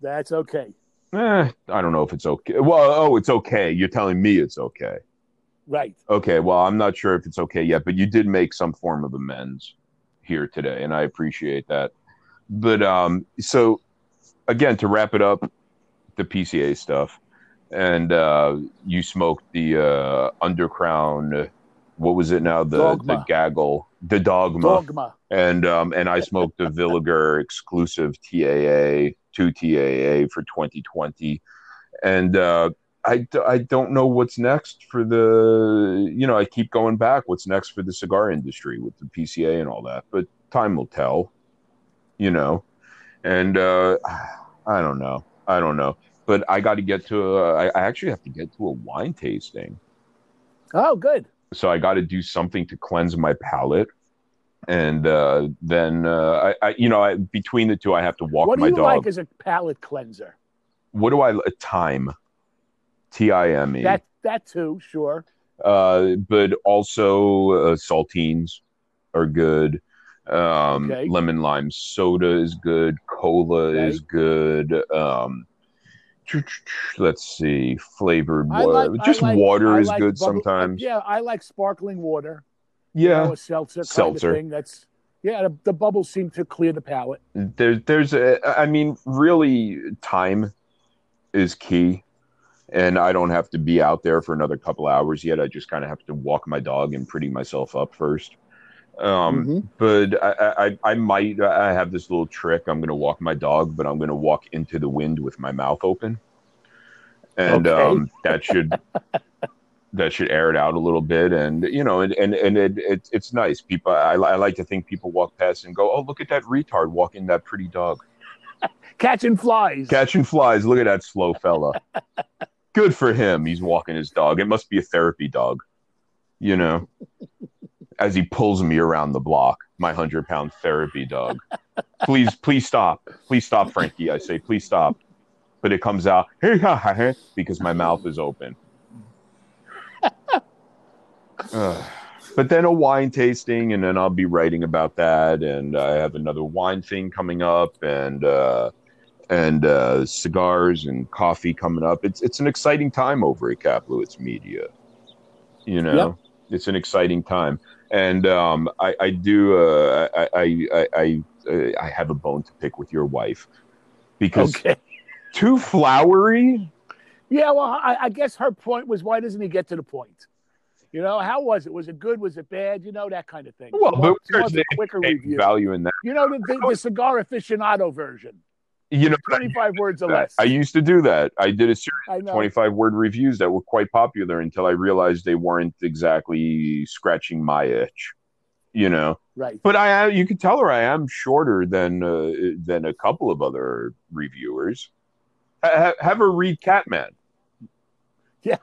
That's okay. Eh, I don't know if it's okay. Well, oh, it's okay. You're telling me it's okay. Right. Okay. Well, I'm not sure if it's okay yet, but you did make some form of amends here today, and I appreciate that. But um, so again, to wrap it up, the PCA stuff, and uh, you smoked the uh, Undercrown. What was it now? The Dogma. the gaggle, the dogma, Dogma. and um, and I smoked the Villiger exclusive TAA two TAA for 2020, and uh, I d- I don't know what's next for the you know I keep going back. What's next for the cigar industry with the PCA and all that, but time will tell, you know, and uh, I don't know, I don't know, but I got to get to a, I, I actually have to get to a wine tasting Oh, good. so I got to do something to cleanse my palate. And uh, then uh, I, I, you know, I, between the two, I have to walk what do my you dog. like as a palate cleanser? what do I time? T I M E. That that too, sure. Uh, but also uh, saltines are good. Um, Okay. Lemon lime soda is good. Cola Okay. is good. Um, let's see, flavored I water. like- Just like- water I is like good bubble- sometimes. Yeah, I like sparkling water. You yeah. know, a seltzer kind Seltzer. of thing. That's yeah. The, the bubbles seem to clear the palate. there, there's a, I mean, really, time is key. And I don't have to be out there for another couple hours yet. I just kind of have to walk my dog and pretty myself up first. Um, Mhm. But I, I, I might, I have this little trick. I'm going to walk my dog, but I'm going to walk into the wind with my mouth open. And Okay. um, that should, that should air it out a little bit. And, you know, and, and, and it, it, it's nice. People, I, I like to think people walk past and go, oh, look at that retard walking that pretty dog. Catching flies. Catching flies. Look at that slow fella. Good for him. He's walking his dog. It must be a therapy dog, you know, as he pulls me around the block, my 100 pound therapy dog. Please, please stop. Please stop, Frankie. I say, please stop. But it comes out because my mouth is open. But then a wine tasting, and then I'll be writing about that. And I have another wine thing coming up, and uh, and uh, cigars and coffee coming up. It's it's an exciting time over at Kaplowitz Media. You know, it's an exciting time, and um, I, I do. Uh, I, I I I I have a bone to pick with your wife because Okay. too flowery. Yeah, well, I, I guess her point was why doesn't he get to the point? You know, how was it? Was it good? Was it bad? You know, that kind of thing. Well, but there's a quicker review. value in that. You know, the, the, the cigar aficionado version, You know, 25 words or less. I used to do that. I did a series I know. 25 word reviews that were quite popular until I realized they weren't exactly scratching my itch, you know. Right. But I, you can tell her I am shorter than uh, than a couple of other reviewers. Ha- have her read Catman. Yeah.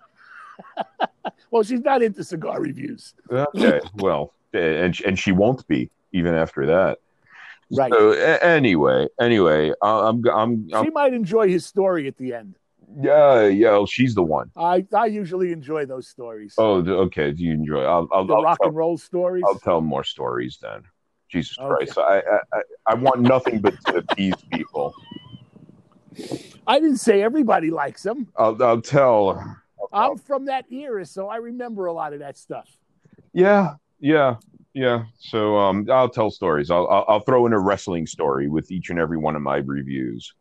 well, she's not into cigar reviews. Okay, well, and and she won't be even after that. Right. So a- anyway, anyway, I- I'm I'm, I'm She might enjoy his story at the end. yeah yeah. She's the one. I, I usually enjoy those stories. Oh, okay. Do you enjoy? I'll I'll, the I'll rock tell- and roll stories. I'll tell more stories then. Jesus Okay. Christ, I, I I- I want nothing but to appease people. I didn't say everybody likes them. I'll I'll tell. I'm from that era, so I remember a lot of that stuff. Yeah, yeah, yeah. So um, I'll tell stories. I'll, I'll I'll throw in a wrestling story with each and every one of my reviews.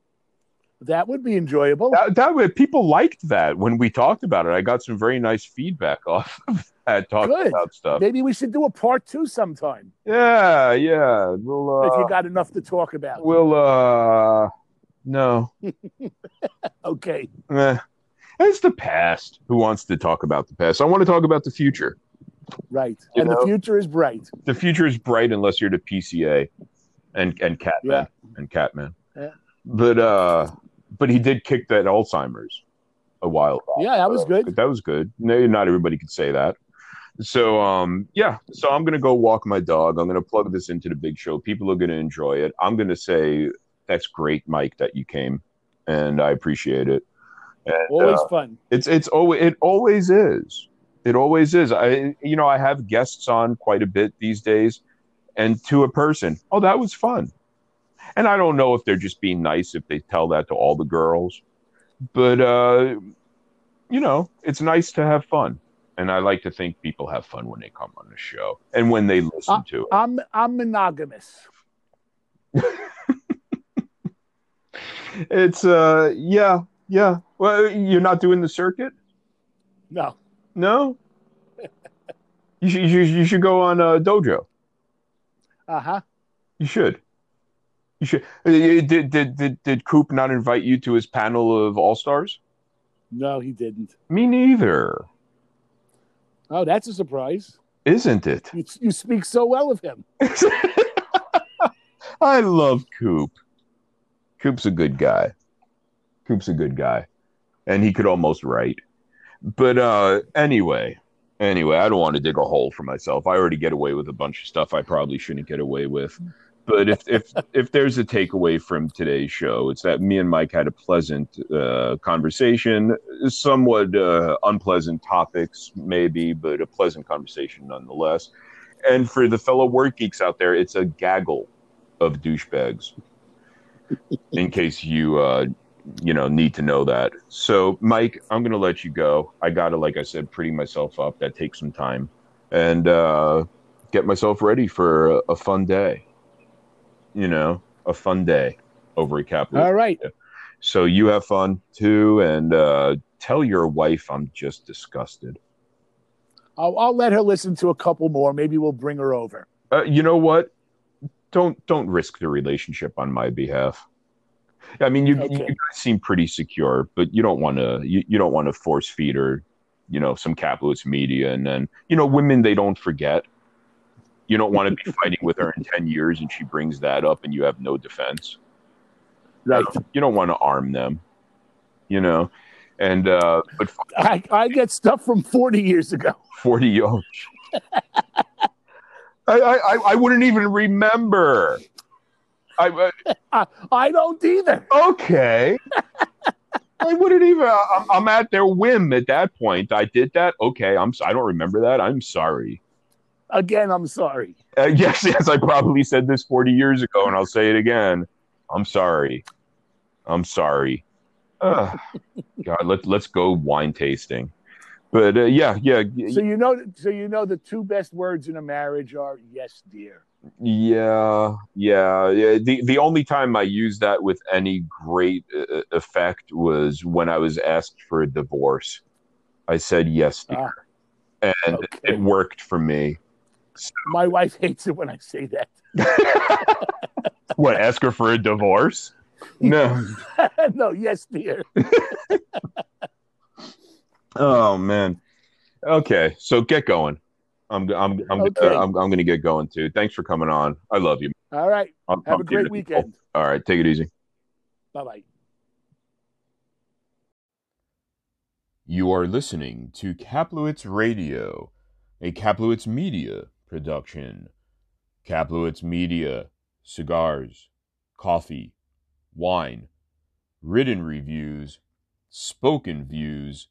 That would be enjoyable. That, that way, people liked that when we talked about it. I got some very nice feedback off of that talking Good. about stuff. Maybe we should do a part two sometime Yeah, yeah. We'll if uh, you got enough to talk about. we'll uh, no. Okay. Eh. It's the past. Who wants to talk about the past? I want to talk about the future. Right. You and know? the future is bright. The future is bright unless you're the PCA and and Catman Yeah. and Catman. Yeah. But uh, but he did kick that Alzheimer's a while back. Yeah, that was good. That was good. No, not everybody could say that. So um, yeah. So I'm gonna go walk my dog. I'm gonna plug this into the big show. People are gonna enjoy it. I'm gonna say that's great, Mike, that you came, and I appreciate it. And, Always uh, fun. it's it's always it always is. It always is. I you know I have guests on quite a bit these days, and to a person, oh that was fun, and I don't know if they're just being nice if they tell that to all the girls, but uh, you know, it's nice to have fun. And I like to think people have fun when they come on the show and when they listen Uh, to it. I'm I'm monogamous. It's uh, yeah, yeah. Well, you're not doing the circuit, No. No? You should, you should, you should go on uh, Dojo. Uh huh. You should. You should. Uh, Did did did did Coop not invite you to his panel of all stars? No, he didn't. Me neither. Oh, that's a surprise. Isn't it? You you speak so well of him. I love Coop. Coop's a good guy. Coop's a good guy. And he could almost write. But uh anyway, anyway, I don't want to dig a hole for myself. I already get away with a bunch of stuff I probably shouldn't get away with. But if if if there's a takeaway from today's show, it's that me and Mike had a pleasant uh, conversation, somewhat uh, unpleasant topics, maybe, but a pleasant conversation nonetheless. And for the fellow work geeks out there, it's a gaggle of douchebags. In case you uh, you know need to know that. So, Mike, I'm gonna let you go. I gotta, like I said, pretty myself up. That takes some time, and uh, get myself ready for a, a fun day. You know, a fun day over at Capital. All right. So you have fun too, and uh, tell your wife I'm just disgusted. I'll, I'll let her listen to a couple more. Maybe we'll bring her over. Uh, you know what? Don't don't risk the relationship on my behalf. I mean, you, Okay. you guys seem pretty secure, but you don't want to you, you don't want to force feed her, you know, some Kaplowitz Media, and then you know, women they don't forget. You don't want to be fighting with her in ten years, and she brings that up, and you have no defense. Right. You don't want to arm them, you know. And uh, but I, I get stuff from 40 years ago. 40 years. I, I, I wouldn't even remember. I, I, I don't either. Okay. I wouldn't even. I'm, I'm at their whim at that point. I did that. Okay, I'm. I don't remember that. I'm sorry. Again, I'm sorry. Uh, yes, yes. I probably said this 40 years ago, and I'll say it again. I'm sorry. I'm sorry. Ugh. God, let let's go wine tasting. But uh, yeah, yeah, So you know, so you know, the two best words in a marriage are "yes, dear." Yeah, yeah, yeah. The the only time I used that with any great uh, effect was when I was asked for a divorce. I said yes, dear, and Okay. it worked for me. My wife hates it when I say that. What? Ask her for a divorce? No. no, yes, dear. Oh man. Okay, so get going. I'm I'm I'm Okay. uh, I'm, I'm gonna get going too. Thanks for coming on. I love you. All right. I'll Have talk a great weekend. All right, take it easy. Bye bye. You are listening to Kaplowitz Radio, a Kaplowitz Media production. Kaplowitz Media, cigars, coffee, wine, written reviews, spoken views,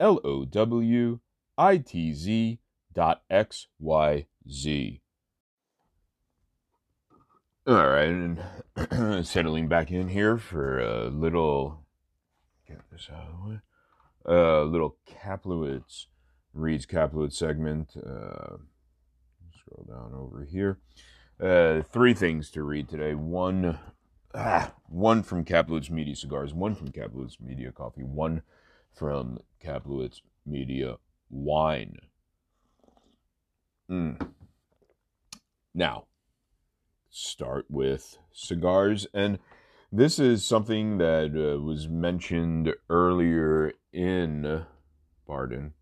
www.kaplowitz.xyz. All right, and settling back in here for a little, get this out of the way, a little Kaplowitz reads Kaplowitz segment. Uh, scroll down over here. Uh, three things to read today. One, ah, one from Kaplowitz Media Cigars, one from Kaplowitz Media Coffee, one from Kaplowitz Media Wine. Mm. Now, start with cigars. And this is something that uh, was mentioned earlier in, pardon,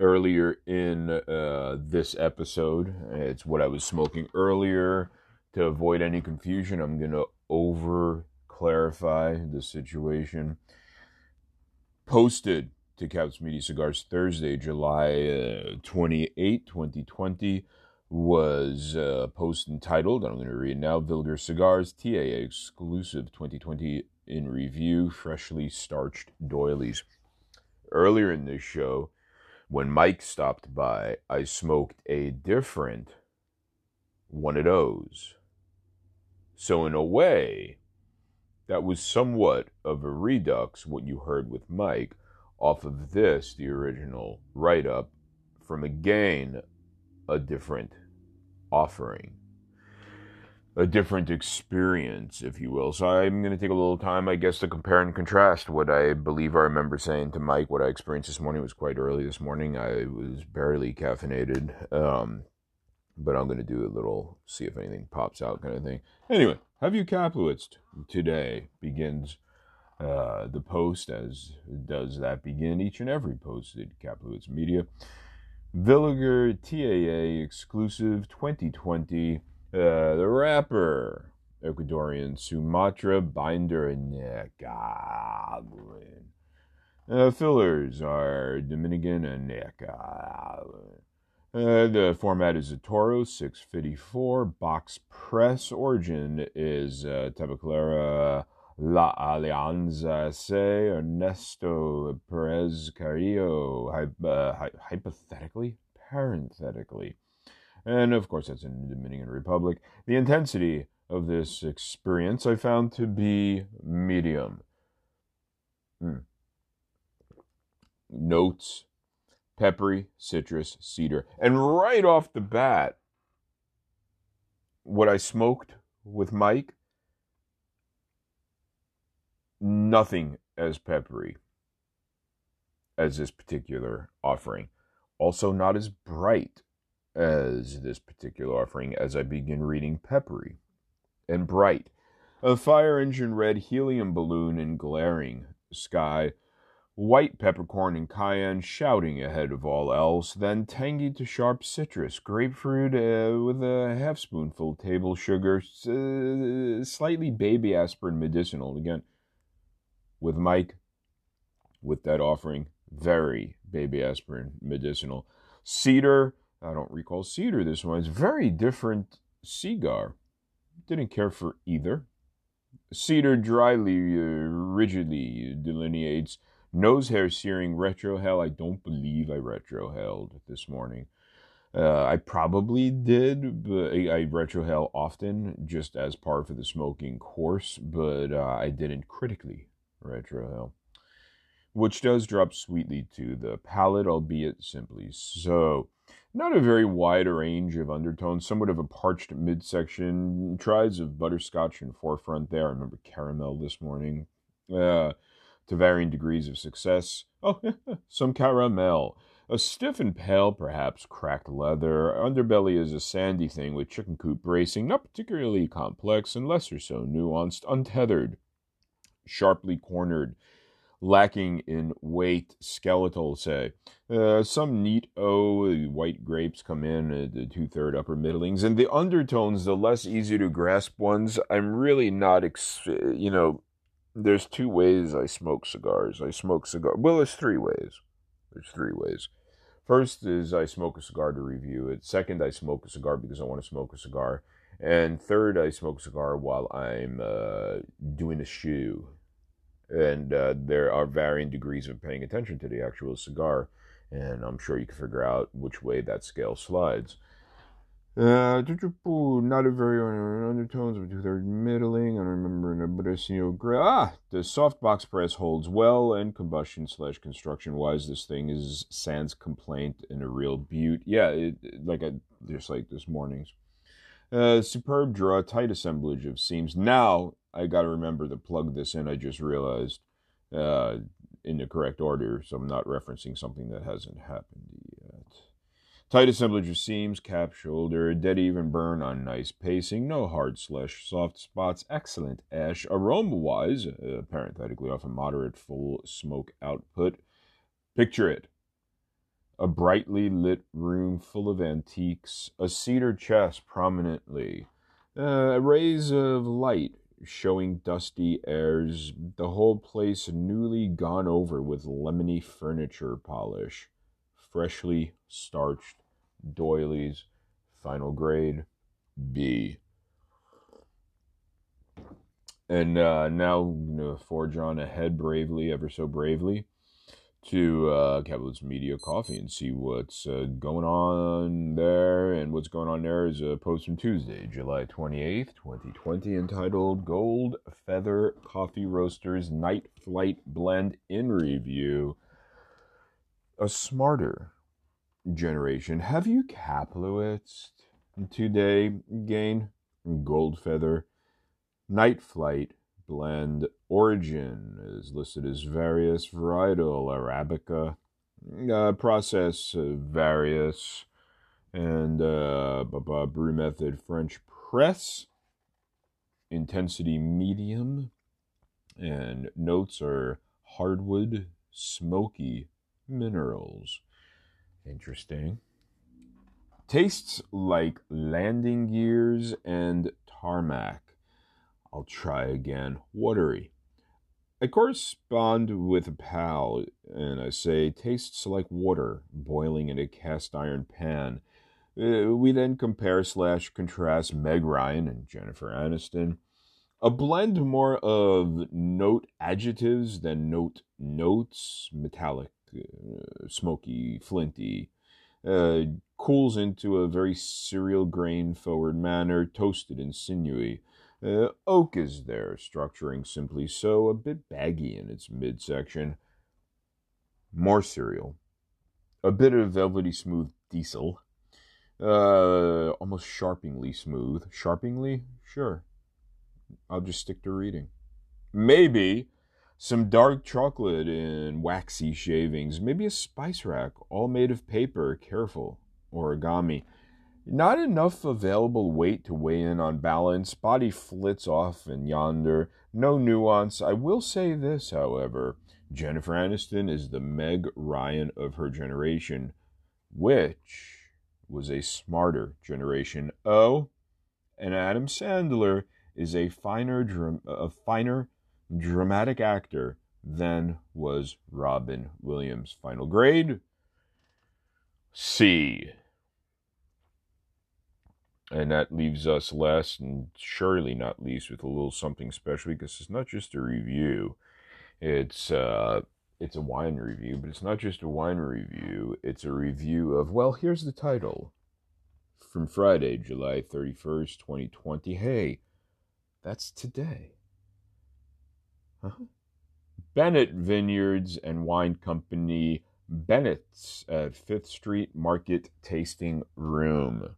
earlier in uh, this episode. It's what I was smoking earlier. To avoid any confusion, I'm going to over clarify the situation. Posted to Caps Media Cigars Thursday, July uh, 28, 2020 was a post entitled, I'm going to read now, Villiger Cigars, TAA exclusive 2020 in review, freshly starched doilies. Earlier in this show, when Mike stopped by, I smoked a different one of those So, in a way, that was somewhat of a redux, what you heard with Mike, off of this, the original write up, from again a different offering a different experience, if you will. So I'm going to take a little time, I guess, to compare and contrast what I believe I remember saying to Mike. What I experienced this morning was quite early this morning. I was barely caffeinated, um, but I'm going to do a little, see if anything pops out kind of thing. Anyway, have you Kaplowitzed? Today begins uh, the post, as does that begin each and every post at Kaplowitz Media. Villiger TAA exclusive 2020 uh, the wrapper, Ecuadorian Sumatra Binder Nicaraguan. Uh, fillers are Dominican and Nicaraguan. Uh, the format is a Toro 654 box press. Origin is uh, La Alianza Se Ernesto Perez Carrillo. Hy- uh, hy- hypothetically, parenthetically. And of course, that's in the Dominican Republic. The intensity of this experience I found to be medium. Mm. Notes peppery, citrus, cedar. And right off the bat, what I smoked with Mike, nothing as peppery as this particular offering. Also, not as bright as this particular offering as I begin reading Peppery and Bright, a fire engine red helium balloon in glaring sky, white peppercorn and cayenne shouting ahead of all else, then tangy to sharp citrus, grapefruit uh, with a half spoonful table sugar, uh, slightly baby aspirin medicinal. Again, with Mike, with that offering, very baby aspirin medicinal. Cedar, I don't recall cedar this one. It's very different cigar. Didn't care for either. Cedar dryly, uh, rigidly delineates nose hair searing retrohale. I don't believe I retrohaled this morning. Uh, I probably did, but I, I retrohale often just as part of the smoking course, but uh, I didn't critically retrohale, which does drop sweetly to the palate, albeit simply so not a very wide range of undertones, somewhat of a parched midsection, tries of butterscotch in forefront there. I remember caramel this morning, uh, to varying degrees of success. Oh, some caramel. A stiff and pale, perhaps cracked leather. Underbelly is a sandy thing with chicken coop bracing, not particularly complex and lesser so nuanced, untethered, sharply cornered lacking in weight, skeletal, say. Uh, some neat O white grapes come in at the two third upper middlings, and the undertones, the less easy to grasp ones, I'm really not, ex- you know, there's two ways I smoke cigars. I smoke cigar. Well, there's three ways. There's three ways. First is I smoke a cigar to review it. Second, I smoke a cigar because I want to smoke a cigar. And third, I smoke a cigar while I'm uh, doing a shoe and uh, there are varying degrees of paying attention to the actual cigar, and I'm sure you can figure out which way that scale slides. Uh, not a very undertones but they're middling. I remember but Bresino Ah, the softbox press holds well, and combustion slash construction wise, this thing is sans complaint and a real beaut. Yeah, it, like I just like this morning's. Uh, superb draw, tight assemblage of seams. Now I got to remember to plug this in. I just realized uh, in the correct order, so I'm not referencing something that hasn't happened. Tight assemblage of seams, cap, shoulder, dead even burn on nice pacing, no hard slash soft spots, excellent ash. Aroma wise, uh, parenthetically off a moderate full smoke output. Picture it a brightly lit room full of antiques, a cedar chest prominently, uh, rays of light showing dusty airs, the whole place newly gone over with lemony furniture polish, freshly starched doilies, final grade B. And uh, now you know, forge on ahead bravely, ever so bravely, to uh, Media Coffee and see what's uh, going on there. And what's going on there is a post from Tuesday, July 28th, 2020, entitled Gold Feather Coffee Roasters Night Flight Blend in Review. A smarter generation. Have you Kaplowitz today, Gain? Gold Feather Night Flight blend origin is listed as various varietal arabica uh, process uh, various and uh, brew method french press intensity medium and notes are hardwood smoky minerals interesting tastes like landing gears and tarmac I'll try again. Watery. I correspond with a pal and I say, tastes like water boiling in a cast iron pan. Uh, we then compare slash contrast Meg Ryan and Jennifer Aniston. A blend more of note adjectives than note notes, metallic, uh, smoky, flinty. Uh, cools into a very cereal grain forward manner, toasted and sinewy. Uh, oak is there, structuring simply so, a bit baggy in its midsection. More cereal. A bit of velvety smooth diesel. Uh, almost sharpingly smooth. Sharpingly? Sure. I'll just stick to reading. Maybe some dark chocolate in waxy shavings. Maybe a spice rack, all made of paper. Careful. Origami. Not enough available weight to weigh in on balance. Body flits off and yonder. No nuance. I will say this, however. Jennifer Aniston is the Meg Ryan of her generation, which was a smarter generation. Oh, and Adam Sandler is a finer, a finer dramatic actor than was Robin Williams. Final grade C. And that leaves us last and surely not least with a little something special because it's not just a review. It's uh it's a wine review, but it's not just a wine review. It's a review of well, here's the title. From Friday, July 31st, 2020. Hey, that's today. Bennett Vineyards and Wine Company, Bennett's at Fifth Street Market Tasting Room.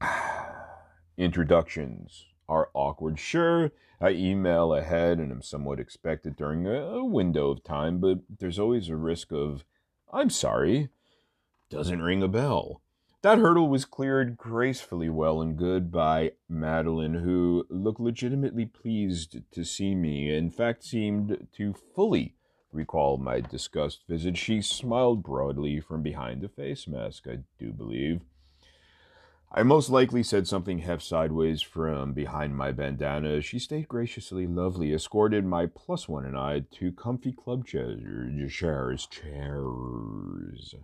Introductions are awkward. Sure, I email ahead and am somewhat expected during a window of time, but there's always a risk of, I'm sorry, doesn't ring a bell. That hurdle was cleared gracefully well and good by Madeline, who looked legitimately pleased to see me. In fact, seemed to fully recall my disgust visit. She smiled broadly from behind a face mask, I do believe. I most likely said something half sideways from behind my bandana. She stayed graciously lovely, escorted my plus one and I to comfy club chairs, chairs, chairs,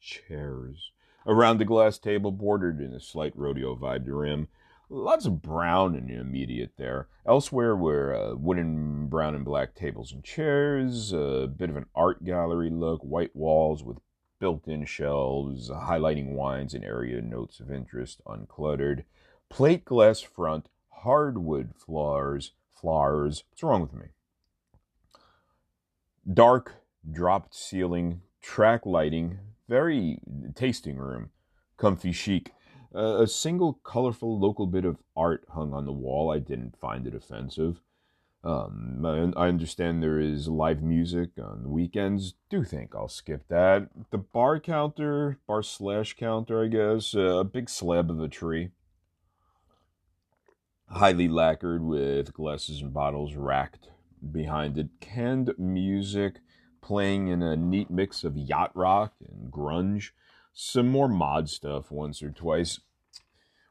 chairs, around the glass table bordered in a slight rodeo vibe to rim. Lots of brown in the immediate there. Elsewhere were uh, wooden brown and black tables and chairs, a bit of an art gallery look, white walls with built in shelves, highlighting wines and area notes of interest, uncluttered. Plate glass front, hardwood floors, flowers. What's wrong with me? Dark, dropped ceiling, track lighting, very tasting room, comfy chic. Uh, a single colorful local bit of art hung on the wall. I didn't find it offensive. Um, I understand there is live music on the weekends. Do think I'll skip that. The bar counter, bar slash counter, I guess, uh, a big slab of a tree. Highly lacquered with glasses and bottles racked behind it. Canned music playing in a neat mix of yacht rock and grunge. Some more mod stuff once or twice.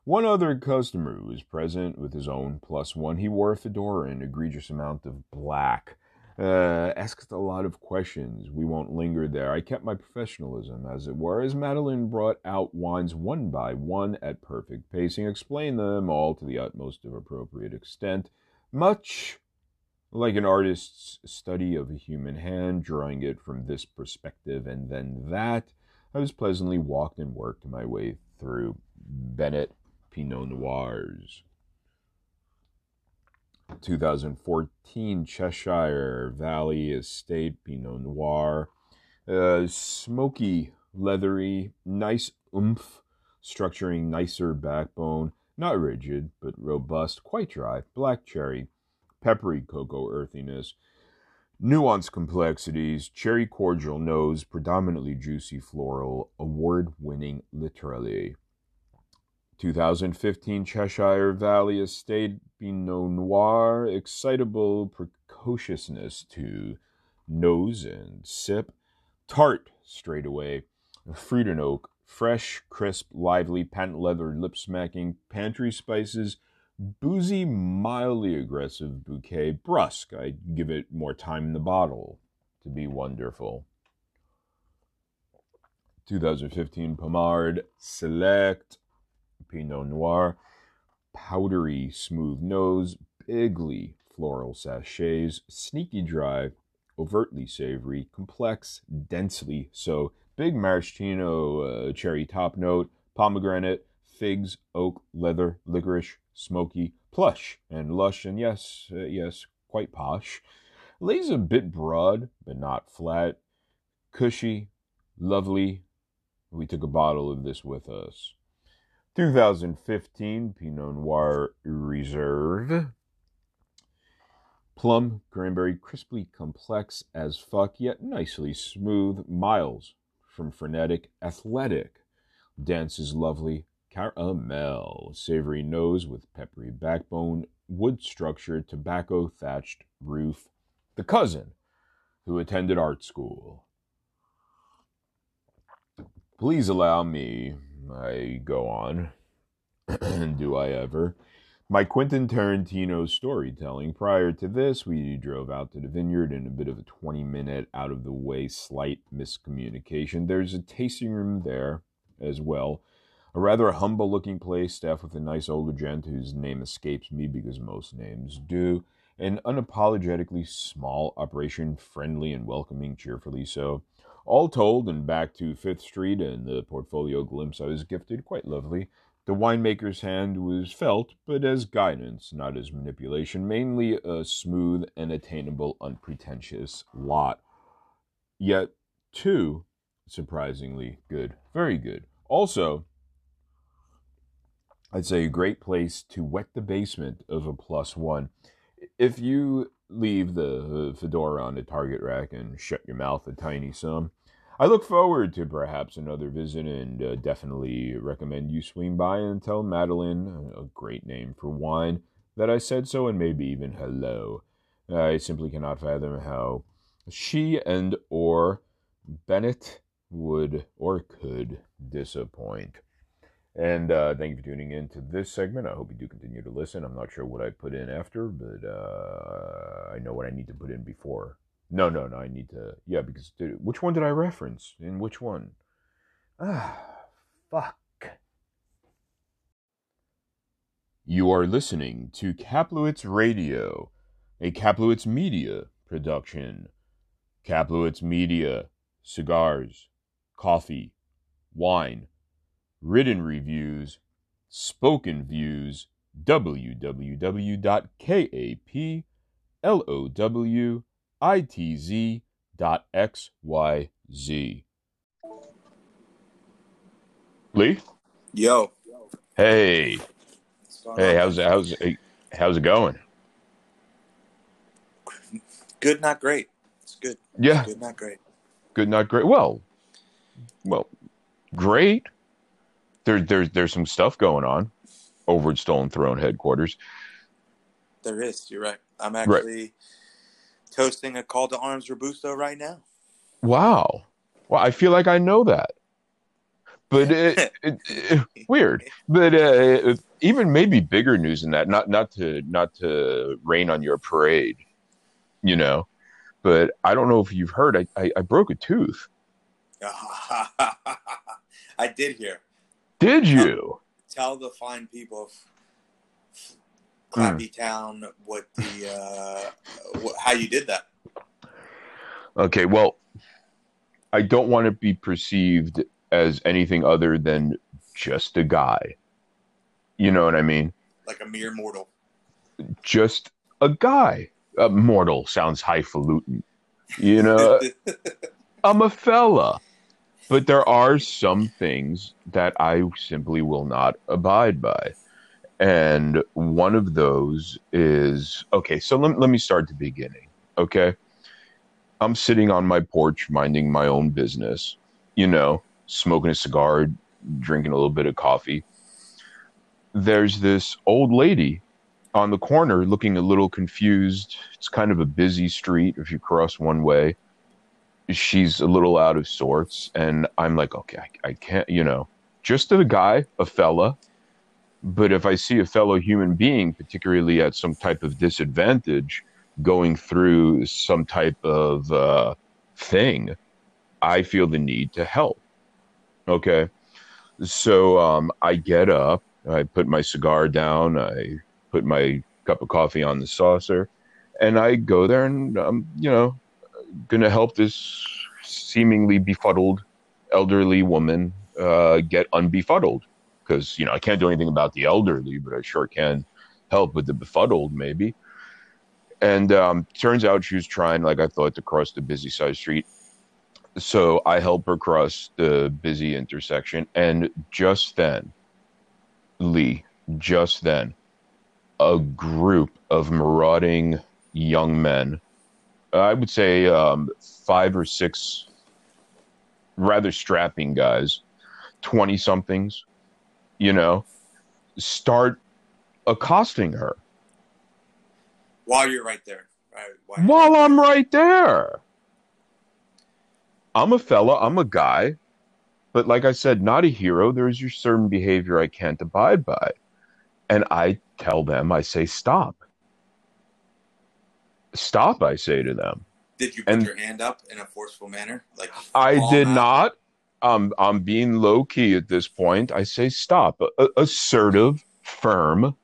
One other customer was present with his own plus one. He wore a fedora and an egregious amount of black. Uh, asked a lot of questions. We won't linger there. I kept my professionalism, as it were, as Madeline brought out wines one by one at perfect pacing, explained them all to the utmost of appropriate extent, much like an artist's study of a human hand, drawing it from this perspective and then that, I was pleasantly walked and worked my way through Bennett Pinot Noirs. 2014 Cheshire Valley Estate Pinot Noir. Uh, smoky, leathery, nice oomph, structuring nicer backbone, not rigid, but robust, quite dry, black cherry, peppery cocoa earthiness, nuanced complexities, cherry cordial nose, predominantly juicy floral, award winning literally. 2015 Cheshire Valley Estate Pinot Noir, excitable precociousness to nose and sip, tart straight away, fruit and oak, fresh, crisp, lively, patent leather, lip smacking, pantry spices, boozy, mildly aggressive bouquet, brusque. I'd give it more time in the bottle to be wonderful. 2015 Pommard Select Pinot Noir, powdery smooth nose, bigly floral sachets, sneaky dry, overtly savory, complex, densely so, big maraschino uh, cherry top note, pomegranate, figs, oak, leather, licorice, smoky, plush, and lush, and yes, uh, yes, quite posh. Lays a bit broad, but not flat. Cushy, lovely. We took a bottle of this with us. 2015 Pinot Noir Reserve. Plum, cranberry, crisply complex as fuck, yet nicely smooth. Miles from frenetic, athletic. Dance is lovely, caramel. Savory nose with peppery backbone, wood structure, tobacco thatched roof. The cousin who attended art school. Please allow me, I go on. Do I ever? My Quentin Tarantino storytelling. Prior to this, we drove out to the vineyard in a bit of a 20 minute out of the way slight miscommunication. There's a tasting room there as well. A rather humble looking place, staffed with a nice older gent whose name escapes me because most names do. An unapologetically small operation, friendly and welcoming, cheerfully so. All told, and back to Fifth Street and the portfolio glimpse I was gifted, quite lovely. The winemaker's hand was felt, but as guidance, not as manipulation, mainly a smooth and attainable, unpretentious lot. Yet, too, surprisingly good. Very good. Also, I'd say a great place to wet the basement of a plus one. If you leave the fedora on the target rack and shut your mouth a tiny sum, I look forward to perhaps another visit and uh, definitely recommend you swing by and tell Madeline, a great name for wine, that I said so and maybe even hello. I simply cannot fathom how she and or Bennett would or could disappoint. And uh, thank you for tuning in to this segment. I hope you do continue to listen. I'm not sure what I put in after, but uh, I know what I need to put in before no, no, no. I need to. Yeah, because dude, which one did I reference? In which one? Ah, fuck. You are listening to Kaplowitz Radio, a Kaplowitz Media production. Kaplowitz Media, cigars, coffee, wine, written reviews, spoken views, www.kaplow itz.xyz. Lee? Yo. Hey. Hey, how's it, how's it, how's it going? Good, not great. It's good. Yeah. Good, not great. Good, not great. Well, well, great. There, there's there's some stuff going on over at Stolen Throne headquarters. There is. You're right. I'm actually right toasting a call to arms robusto right now. Wow. Well, I feel like I know that, but it, it, it, weird. But uh, even maybe bigger news than that. Not not to not to rain on your parade, you know. But I don't know if you've heard. I I, I broke a tooth. I did hear. Did you? Tell, tell the fine people of Clappy Town what the uh, how you did that. Okay, well, I don't want to be perceived as anything other than just a guy. You know what I mean? Like a mere mortal. Just a guy. A mortal sounds highfalutin. You know, I'm a fella. But there are some things that I simply will not abide by. And one of those is okay, so let, let me start the beginning. Okay. I'm sitting on my porch minding my own business, you know, smoking a cigar, drinking a little bit of coffee. There's this old lady on the corner looking a little confused. It's kind of a busy street if you cross one way. She's a little out of sorts. And I'm like, okay, I, I can't, you know, just a guy, a fella. But if I see a fellow human being, particularly at some type of disadvantage, going through some type of uh, thing, I feel the need to help. Okay. So um, I get up, I put my cigar down, I put my cup of coffee on the saucer, and I go there and I'm, you know, to help this seemingly befuddled elderly woman uh, get unbefuddled. Because, you know, I can't do anything about the elderly, but I sure can help with the befuddled, maybe. And um, turns out she was trying, like I thought, to cross the busy side street. So I help her cross the busy intersection. And just then, Lee, just then, a group of marauding young men, I would say um, five or six rather strapping guys, 20 somethings, you know, start accosting her while you're right there. Right, while, while I'm right there. I'm a fella, I'm a guy, but like I said, not a hero. There's your certain behavior I can't abide by. And I tell them, I say, stop. Stop, I say to them. Did you put and your hand up in a forceful manner? Like I did out? not. Um, I'm being low key at this point. I say stop. A- assertive, firm,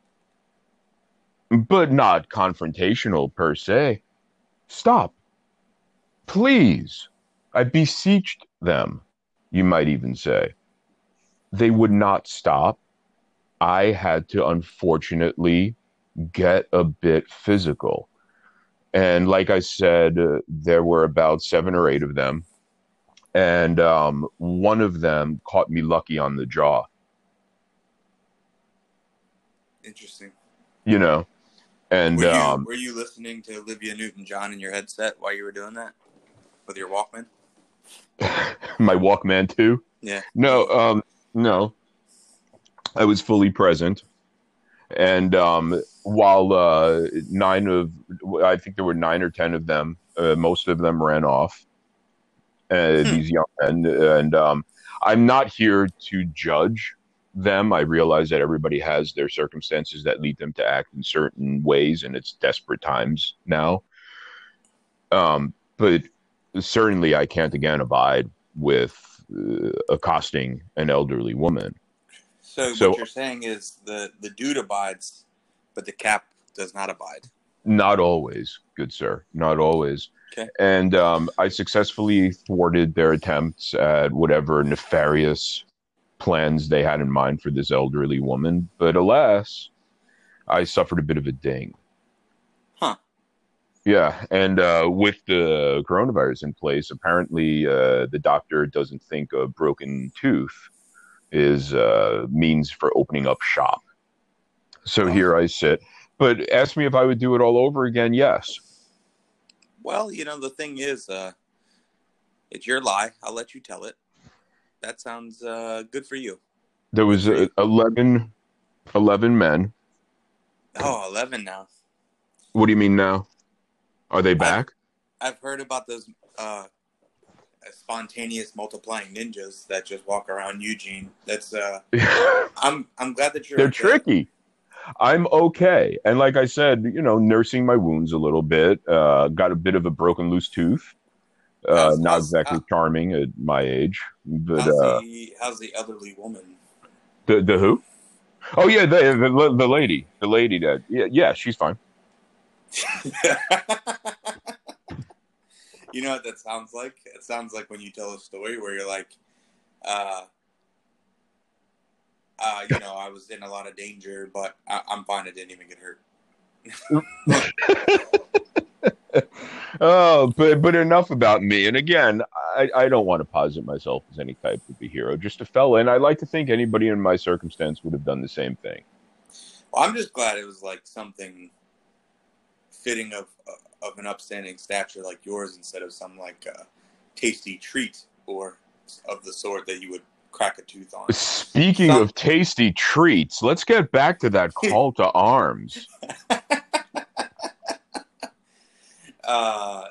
but not confrontational per se. Stop. Please. I beseeched them, you might even say. They would not stop. I had to unfortunately get a bit physical. And like I said, uh, there were about seven or eight of them. And um, one of them caught me lucky on the jaw. Interesting. You know, and were you, um, were you listening to Olivia Newton John in your headset while you were doing that with your Walkman? my Walkman too. Yeah. No, um, no. I was fully present, and um, while uh, nine of, I think there were nine or ten of them. Uh, most of them ran off. Uh, hmm. These young men, and um, I'm not here to judge them. I realize that everybody has their circumstances that lead them to act in certain ways, and it's desperate times now. Um, but certainly, I can't again abide with uh, accosting an elderly woman. So, so, what you're saying is the the dude abides, but the cap does not abide. Not always, good sir. Not always. Okay. And um, I successfully thwarted their attempts at whatever nefarious plans they had in mind for this elderly woman, but alas, I suffered a bit of a ding. Huh. Yeah, and uh, with the coronavirus in place, apparently uh, the doctor doesn't think a broken tooth is uh, means for opening up shop. So oh. here I sit. But ask me if I would do it all over again. Yes. Well, you know the thing is, uh, it's your lie. I'll let you tell it that sounds uh, good for you. There was uh, 11, 11 men. Oh, 11 now. What do you mean now? Are they back? I've, I've heard about those uh, spontaneous multiplying ninjas that just walk around Eugene. That's uh, I'm I'm glad that you're. They're okay. tricky. I'm okay, and like I said, you know, nursing my wounds a little bit. Uh, got a bit of a broken loose tooth. Uh, not exactly charming at my age, but how's, uh, the, how's the elderly woman? The the who? Oh yeah, the the, the lady, the lady that yeah yeah she's fine. you know what that sounds like? It sounds like when you tell a story where you're like, uh, uh, you know, I was in a lot of danger, but I- I'm fine. I didn't even get hurt. oh, but but enough about me. And again, I, I don't want to posit myself as any type of a hero, just a fella. And I like to think anybody in my circumstance would have done the same thing. Well, I'm just glad it was like something fitting of of an upstanding stature like yours instead of some like uh, tasty treat or of the sort that you would crack a tooth on. Speaking of tasty treats, let's get back to that call to arms. Uh,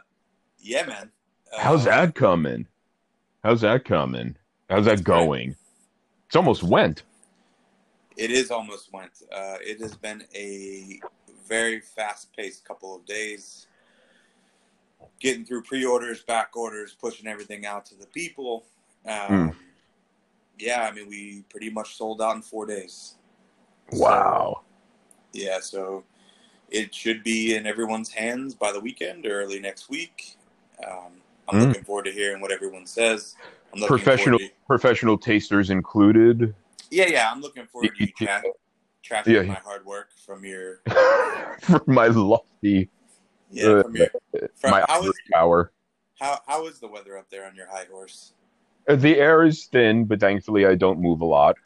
yeah, man. Uh, How's that coming? How's that coming? How's that going? It's almost went. It is almost went. Uh, it has been a very fast-paced couple of days. Getting through pre-orders, back orders, pushing everything out to the people. Um, Yeah, I mean, we pretty much sold out in four days. Wow. Yeah, so it should be in everyone's hands by the weekend or early next week. Um, I'm Mm. looking forward to hearing what everyone says. Professional to- professional tasters included. yeah, yeah, I'm looking forward to you tra- trashing Yeah. my hard work from your from my lofty yeah from your from, my how ivory tower. how how is the weather up there on your high horse? Uh, The air is thin, but thankfully I don't move a lot,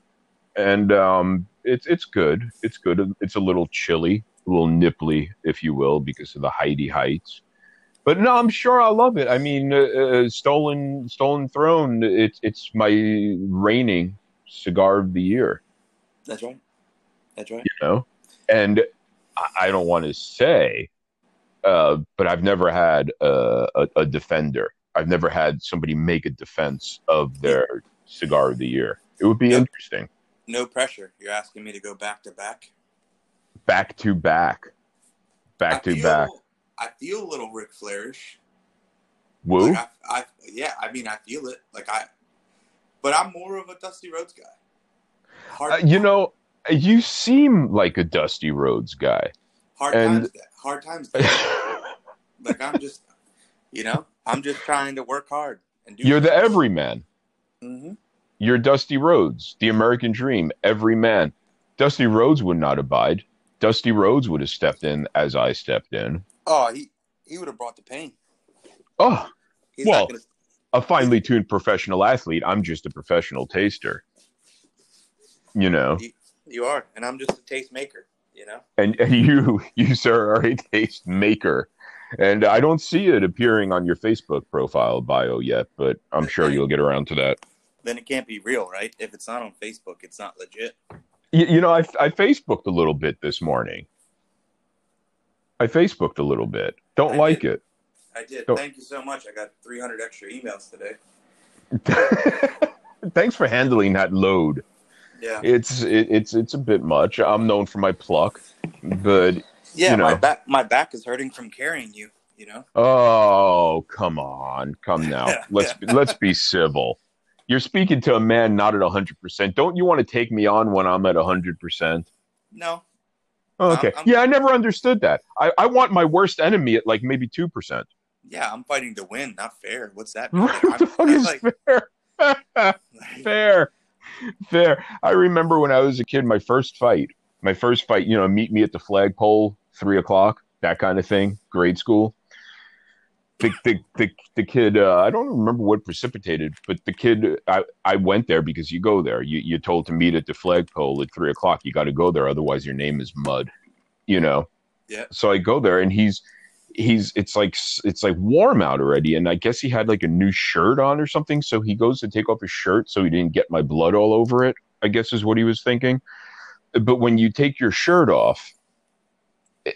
and um, it's it's good. It's good. It's a little chilly, a little nipply, if you will, because of the heighty heights. But no, I'm sure I'll love it. I mean, uh, uh, stolen stolen throne. It's it's my reigning cigar of the year. That's right. That's right. you know and I- i don't want to say uh, but i've never had a, a, a defender i've never had somebody make a defense of their cigar of the year it would be Yep. interesting No pressure. You're asking me to go back to back. back to back back I to feel, back I feel a little Ric Flairish. woo Like I, I, yeah, I mean, I feel it. Like I, but I'm more of a Dusty Rhodes guy. Uh, you know you seem like a Dusty Rhodes guy hard and- times. Hard times. like I'm just, you know, I'm just trying to work hard and do. you're the everyman Mm-hmm. you're Dusty Rhodes the american dream every man Dusty Rhodes would not abide Dusty Rhodes would have stepped in as i stepped in Oh, he he would have brought the pain. oh He's Well- gonna. a finely tuned professional athlete. I'm just a professional taster. You know, You are, and I'm just a taste maker. You know. and, and you, you sir, are a taste maker. And I don't see it appearing on your Facebook profile bio yet, but I'm sure you'll get around to that. Then it can't be real, right? If it's not on Facebook, it's not legit. You, you know, I, I Facebooked a little bit this morning. I Facebooked a little bit. Don't I like did. it. I did. Go. Thank you so much. I got 300 extra emails today. Thanks for handling that load. Yeah. It's it, it's it's a bit much. I'm known for my pluck, but Yeah, you my back my back is hurting from carrying you. You know. Oh, come on. Come now. Let's let's be civil. You're speaking to a man not at 100%. Don't you want to take me on when I'm at 100%? No. Oh, okay. I'm- yeah, I never understood that. I, I want my worst enemy at like maybe 2%. Yeah, I'm fighting to win, not fair. What's that? mean? what the I'm- fuck is like- fair? fair. Fair. I remember when I was a kid, my first fight, my first fight, you know, meet me at the flagpole, three o'clock, that kind of thing, grade school. The, the, the, the kid, uh, I don't remember what precipitated, but the kid, I, I went there because you go there. You, you're told to meet at the flagpole at three o'clock. You got to go there. Otherwise, your name is mud, you know? Yeah. So I go there and he's, he's it's like it's like warm out already and i guess he had like a new shirt on or something so he goes to take off his shirt so he didn't get my blood all over it i guess is what he was thinking but when you take your shirt off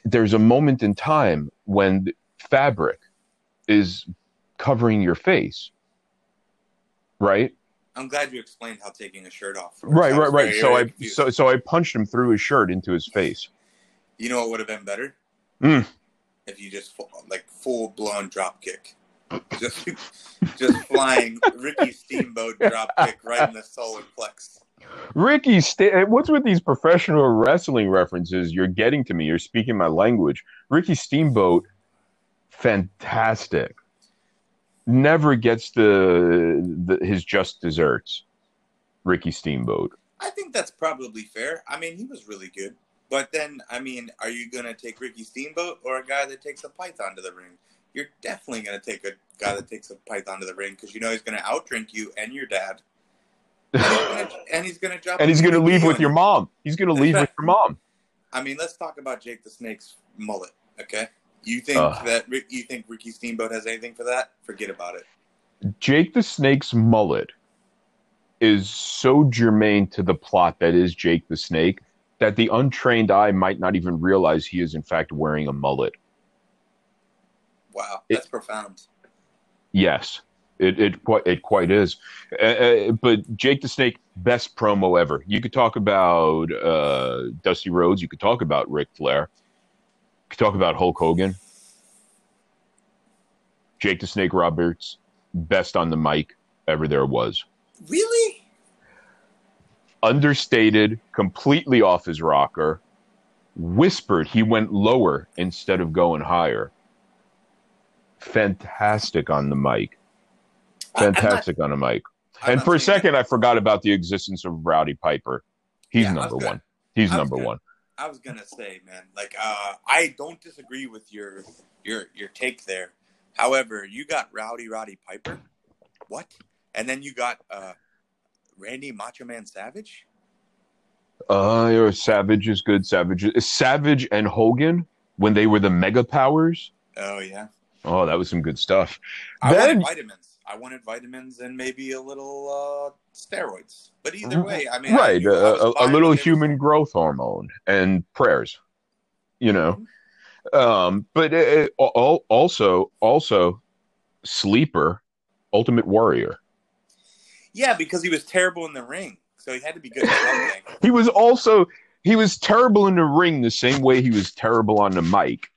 there's a moment in time when fabric is covering your face right I'm glad you explained how taking a shirt off. works. right right right so i confused. so so i punched him through his shirt into his face you know what would have been better? Mm. If you just like full blown drop kick, just just flying Ricky Steamboat drop kick right in the solar plex. Ricky, Sta- eh, what's with these professional wrestling references? You're getting to me. You're speaking my language. Ricky Steamboat, fantastic. never gets the, the his just desserts. Ricky Steamboat. I think that's probably fair. I mean, he was really good. But then, I mean, are you going to take Ricky Steamboat or a guy that takes a python to the ring? You're definitely going to take a guy that takes a python to the ring because you know he's going to outdrink you and your dad. And he's going to drop. and he's going to leave with your mom. He's going to leave with your mom. I mean, let's talk about Jake the Snake's mullet. Okay, you think Ugh. that you think Ricky Steamboat has anything for that? Forget about it. Jake the Snake's mullet is so germane to the plot that is Jake the Snake that the untrained eye might not even realize he is in fact wearing a mullet. Wow, It- that's profound. Yes, it it quite it quite is. Uh, uh, but Jake the Snake, best promo ever. You could talk about uh, Dusty Rhodes. You could talk about Ric Flair. You could talk about Hulk Hogan. Jake the Snake Roberts, best on the mic ever there was. Really? Understated, completely off his rocker. Whispered he went lower instead of going higher. Fantastic on the mic. I'm not- Fantastic on the mic. And for a saying that- second, I forgot about the existence of Rowdy Piper. He's Yeah, number one. He's number gonna- one. I was gonna say, man, like uh, I don't disagree with your your your take there. However, you got Rowdy Roddy Piper, what? And then you got uh, Randy Macho Man Savage. Uh, yeah, Savage is good. Savage, is- Savage and Hogan when they were the mega powers. Oh yeah, Oh, that was some good stuff. I Then- wanted vitamins. I wanted vitamins and maybe a little uh, steroids. But either way, I mean, right, you- I a, a, a fine little human growth hormone and prayers. You know, um, but it, al- also also sleeper, Ultimate Warrior. Yeah, because he was terrible in the ring, so he had to be good at something. He was also he was terrible in the ring the same way he was terrible on the mic.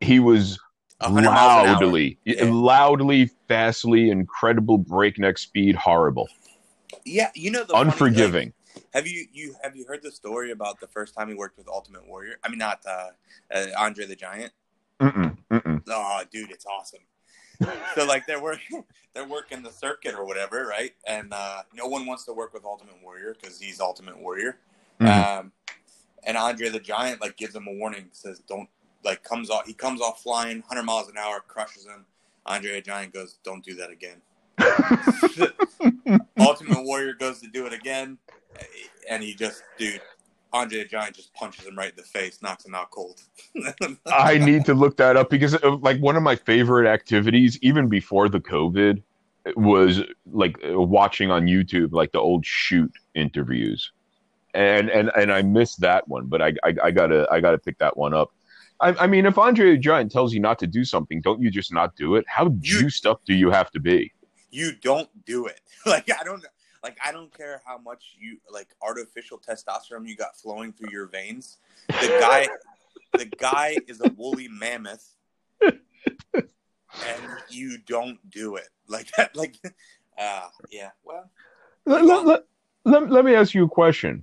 He was 100 miles an hour. loudly, Yeah. loudly, fastly, incredible breakneck speed, horrible, Yeah, you know the unforgiving. Have you you have you heard the story about the first time he worked with Ultimate Warrior? I mean, not uh, uh, Andre the Giant. Mm-mm, mm-mm. Oh, dude, it's awesome. So like they're working they're working the circuit or whatever, right? And uh, no one wants to work with Ultimate Warrior because he's Ultimate Warrior. Mhm. Um, and Andre the Giant like gives him a warning, says don't like comes off he comes off flying 100 miles an hour, crushes him. Andre the Giant goes, don't do that again. Ultimate Warrior goes to do it again, and he just, dude, Andre the Giant just punches him right in the face, knocks him out cold. I need to look that up because uh, like one of my favorite activities, even before the COVID, was like uh, watching on YouTube like the old shoot interviews, and and and I missed that one, but I I, I gotta I gotta pick that one up. I, I mean, if Andre the Giant tells you not to do something, don't you just not do it? How juiced up do you have to be? you don't do it. Like I don't, like I don't care how much you like artificial testosterone you got flowing through your veins. The guy, the guy is a woolly mammoth, and you don't do it like that. Like, uh, yeah. Well, Let, let, let, let, let me ask you a question.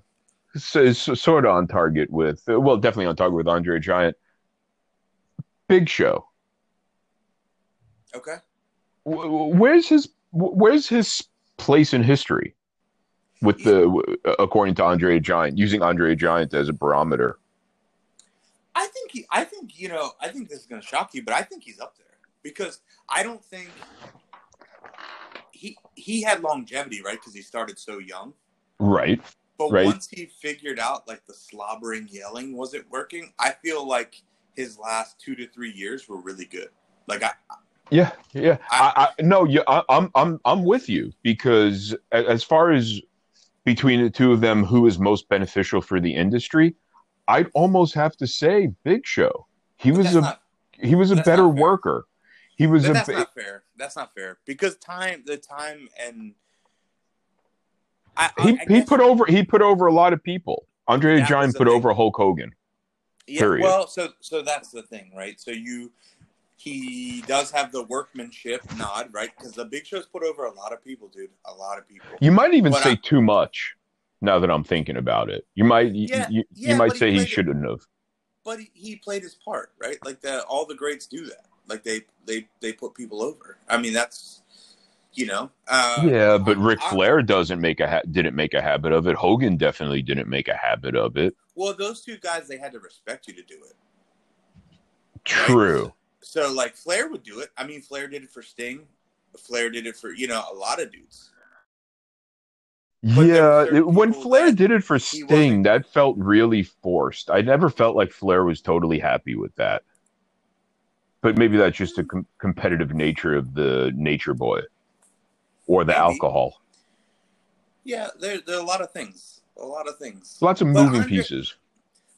So, it's sort of on target with, well, definitely on target with Andre Giant. Big Show. okay. Wh- wh- Where's his Where's his place in history? With the according to Andre Giant, using Andre Giant as a barometer. I think he, I think you know, I think this is going to shock you, but I think he's up there because I don't think he he had longevity, right? Because he started so young. Right. But Right. once he figured out like the slobbering yelling wasn't working, I feel like his last two to three years were really good. Like I, Yeah. Yeah. I, I no. Yeah. I, I'm I'm I'm with you because as far as between the two of them, who is most beneficial for the industry, I'd almost have to say Big Show. He was a not he was a better worker. He was a that's not fair. That's not fair because time, the time, and I, I- he I he put over he put over a lot of people. Andre the Giant put thing. over Hulk Hogan. yeah. period. Well, so so that's the thing, right? So you he does have the workmanship nod, right? Because the Big Show's put over a lot of people, dude. A lot of people. You might even But say I- too much. Now that I'm thinking about it, you might you, Yeah, you, yeah, you might but he say he shouldn't have. but he, played his part, right? Like the all the greats do that. Like they they they put people over. I mean, that's you know. Uh, yeah, but Ric I- Flair doesn't make a ha- didn't make a habit of it. Hogan definitely didn't make a habit of it. Well, those two guys, they had to respect you to do it. True. So like Flair would do it. I mean, Flair did it for Sting. Flair did it for you know a lot of dudes. But Yeah, were certain it- when Flair did it for Sting, that felt really forced. I never felt like Flair was totally happy with that. But maybe that's just a com- competitive nature of the Nature Boy or the Maybe. alcohol. Yeah, there there are a lot of things. A lot of things. Lots of But moving Andre- pieces.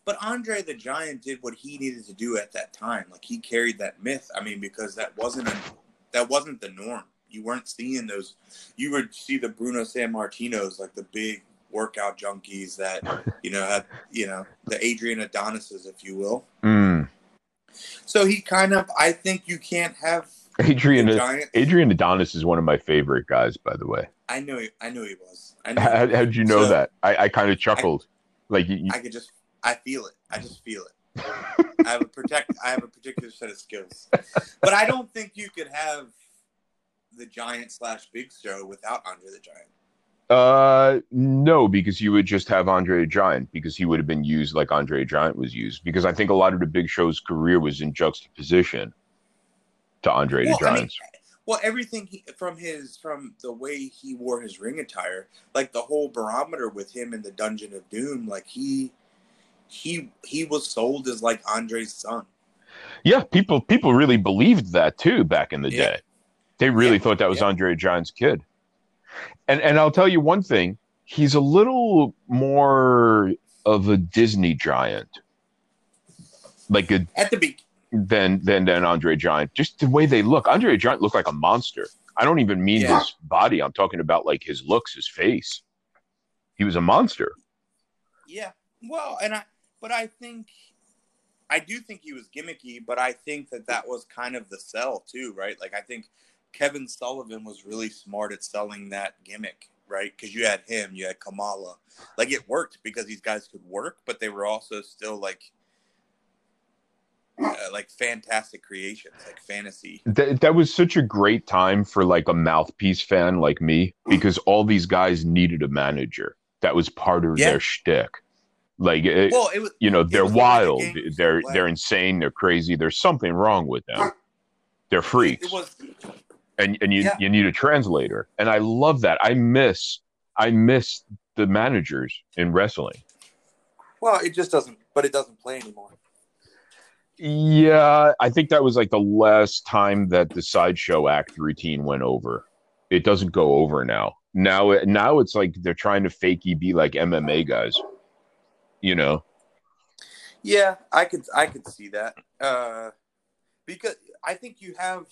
But Andre the Giant did what he needed to do at that time. Like he carried that myth. I mean, because that wasn't a, that wasn't the norm. You weren't seeing those. You would see the Bruno Sammartinos, like the big workout junkies that you know had you know the Adrian Adonises, if you will. Mm. So he kind of. I think you can't have Adrian. Adrian Adonis is one of my favorite guys, by the way. I knew. He, I knew he was. I knew. How, did you know So- that? I, I kind of chuckled. like you, you- I could just. I feel it. I just feel it. I have a protect. I have a particular set of skills, but I don't think you could have the Giant slash Big Show without Andre the Giant. Uh, no, because you would just have Andre the Giant because he would have been used like Andre the Giant was used. Because I think a lot of the Big Show's career was in juxtaposition to Andre Well, the I mean, Giant's. well, everything he, from his from the way he wore his ring attire, like the whole barometer with him in the Dungeon of Doom, like he he he was sold as like Andre's son. yeah, people people really believed that too back in the Yeah. day. They really Yeah, thought that was yeah. Andre Giant's kid. And and I'll tell you one thing, he's a little more of a Disney giant. Like a At the be than than than Andre Giant. Just the way they look. Andre Giant looked like a monster. I don't even mean Yeah. his body. I'm talking about like his looks, his face. He was a monster. Yeah. Well, and I, but I think, I do think he was gimmicky, but I think that that was kind of the sell too, right? Like I think Kevin Sullivan was really smart at selling that gimmick, right? Because you had him, you had Kamala, like it worked because these guys could work, but they were also still like, uh, like fantastic creations, like fantasy. That that was such a great time for like a mouthpiece fan like me because all these guys needed a manager. That was part of Yeah. their shtick. Like it, Well, it was. you know, they're the the wild, to they're they're insane, they're crazy. There's something wrong with them. They're freaks. Was and and you Yeah. you need a translator and i love that i miss i miss the managers in wrestling well, it just doesn't, but it doesn't play anymore. yeah i think that was like the last time that the sideshow act routine went over it doesn't go over now now now it's like they're trying to fakey be like mma guys you know Yeah, I could I could see that. Uh because I think you have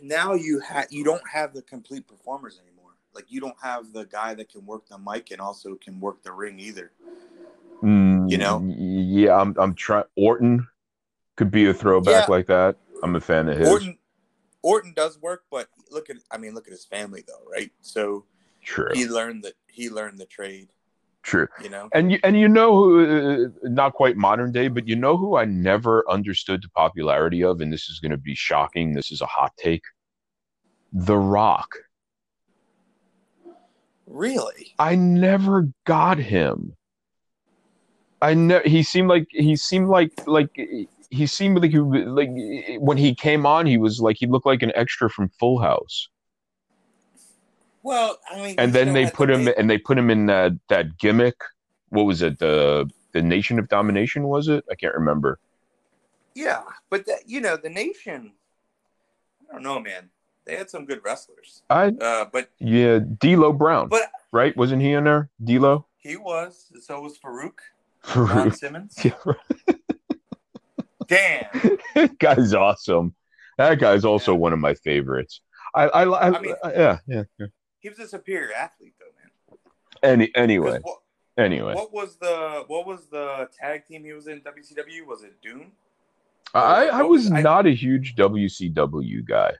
now you have you don't have the complete performers anymore. Like you don't have the guy that can work the mic and also can work the ring either. Mm, You know? yeah i'm i'm trying orton could be a throwback Yeah. like that i'm a fan of his Orton Orton does work, but look at I mean look at his family though, right? So true he learned that he learned the trade, true you know. And you, and you know who, uh, not quite modern day, but you know who I never understood the popularity of, and this is going to be shocking. This is a hot take. The Rock. Really? I never got him. I ne- He seemed like he seemed like like he seemed like he like when he came on, he was like he looked like an extra from Full House. Well, I mean And then they put him and they put him in that that gimmick. What was it? The the Nation of Domination was it? I can't remember. Yeah, but that, you know, the nation I don't know, man. They had some good wrestlers. I Uh, but Yeah, D'Lo Brown, But- right? Wasn't he in there? D'Lo. he was. So was Farouk. Ron Simmons. Yeah, Damn. that guy's awesome. That guy's also Yeah. one of my favorites. I, I, I, I mean- yeah, yeah, yeah. He was a superior athlete, though, man. Any, anyway, What, anyway, what was the what was the tag team he was in WCW? Was it Doom? I, I was was- I- not a huge WCW guy.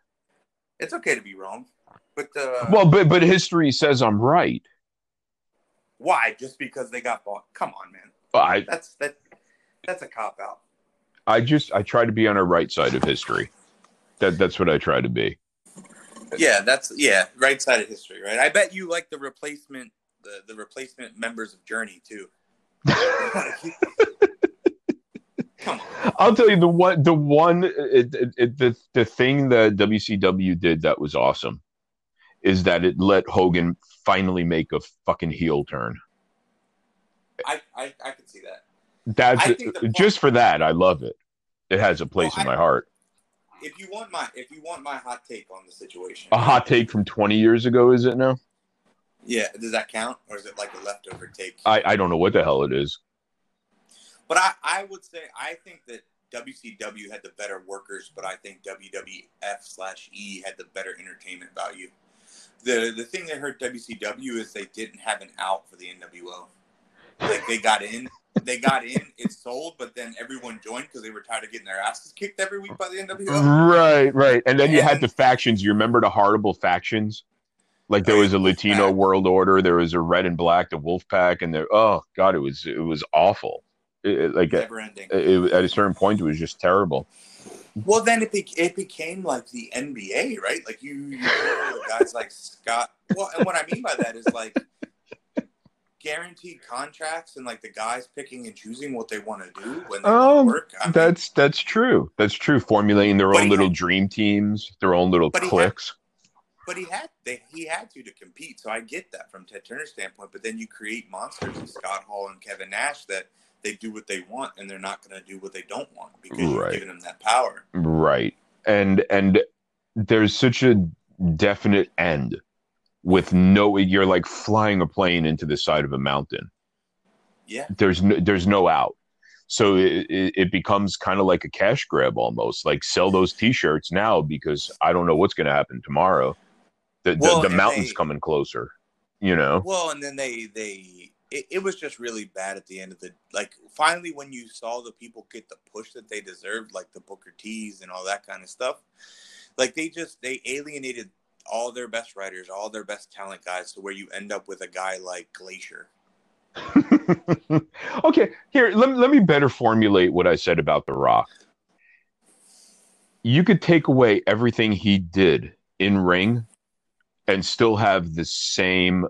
It's okay to be wrong, but uh, Well, but but history says I'm right. why? Just because they got bought? Come on, man. I That's that. That's a cop out. I just I try to be on a right side of history. That that's what I try to be. Yeah, that's yeah, right side of history, right? I bet you like the replacement the, the replacement members of Journey too. Come on. I'll tell you the one the one it, it, it, the the thing that WCW did that was awesome is that it let Hogan finally make a fucking heel turn. I I, I can see that. That's just for that. I love it. It has a place well, in my heart. If you want my if you want my hot take on the situation, a hot take from twenty years ago, is it now? Yeah, does that count, or is it like a leftover take? I I don't know what the hell it is. But I I would say I think that WCW had the better workers, but I think WWF slash E had the better entertainment value. The the thing that hurt WCW is they didn't have an out for the NWO. Like they got in, they got in, it sold, but then everyone joined because they were tired of getting their asses kicked every week by the NWO. Right, right. And then and, you had the factions. You remember the horrible factions? Like there was a Latino World Order, there was a Red and Black, the Wolf Pack, and there. Oh God, it was it was awful. It, it, like Never ending. It, at a certain point, it was just terrible. Well, then it, be- it became like the NBA, right? Like you, you guys like Scott. Well, and what I mean by that is like guaranteed contracts and like the guys picking and choosing what they want to do when they um, work. I mean, that's that's true. That's true. Formulating their own little had, dream teams, their own little cliques. but he had they, he had to to compete, so I get that from Ted Turner's standpoint. But then you create monsters like Scott Hall and Kevin Nash that they do what they want and they're not going to do what they don't want because right. you're giving them that power. Right. And and there's such a definite end with no you're like flying a plane into the side of a mountain. Yeah. There's no there's no out. So it, it becomes kind of like a cash grab almost like sell those t-shirts now because i don't know what's going to happen tomorrow. The, well, the, the mountain's they, coming closer you know? Well and then they they it, it was just really bad at the end of the like finally when you saw the people get the push that they deserved like the booker t's and all that kind of stuff like they just they alienated all their best writers, all their best talent guys, to where you end up with a guy like Glacier. okay, here let, let me better formulate what I said about The Rock. You could take away everything he did in ring and still have the same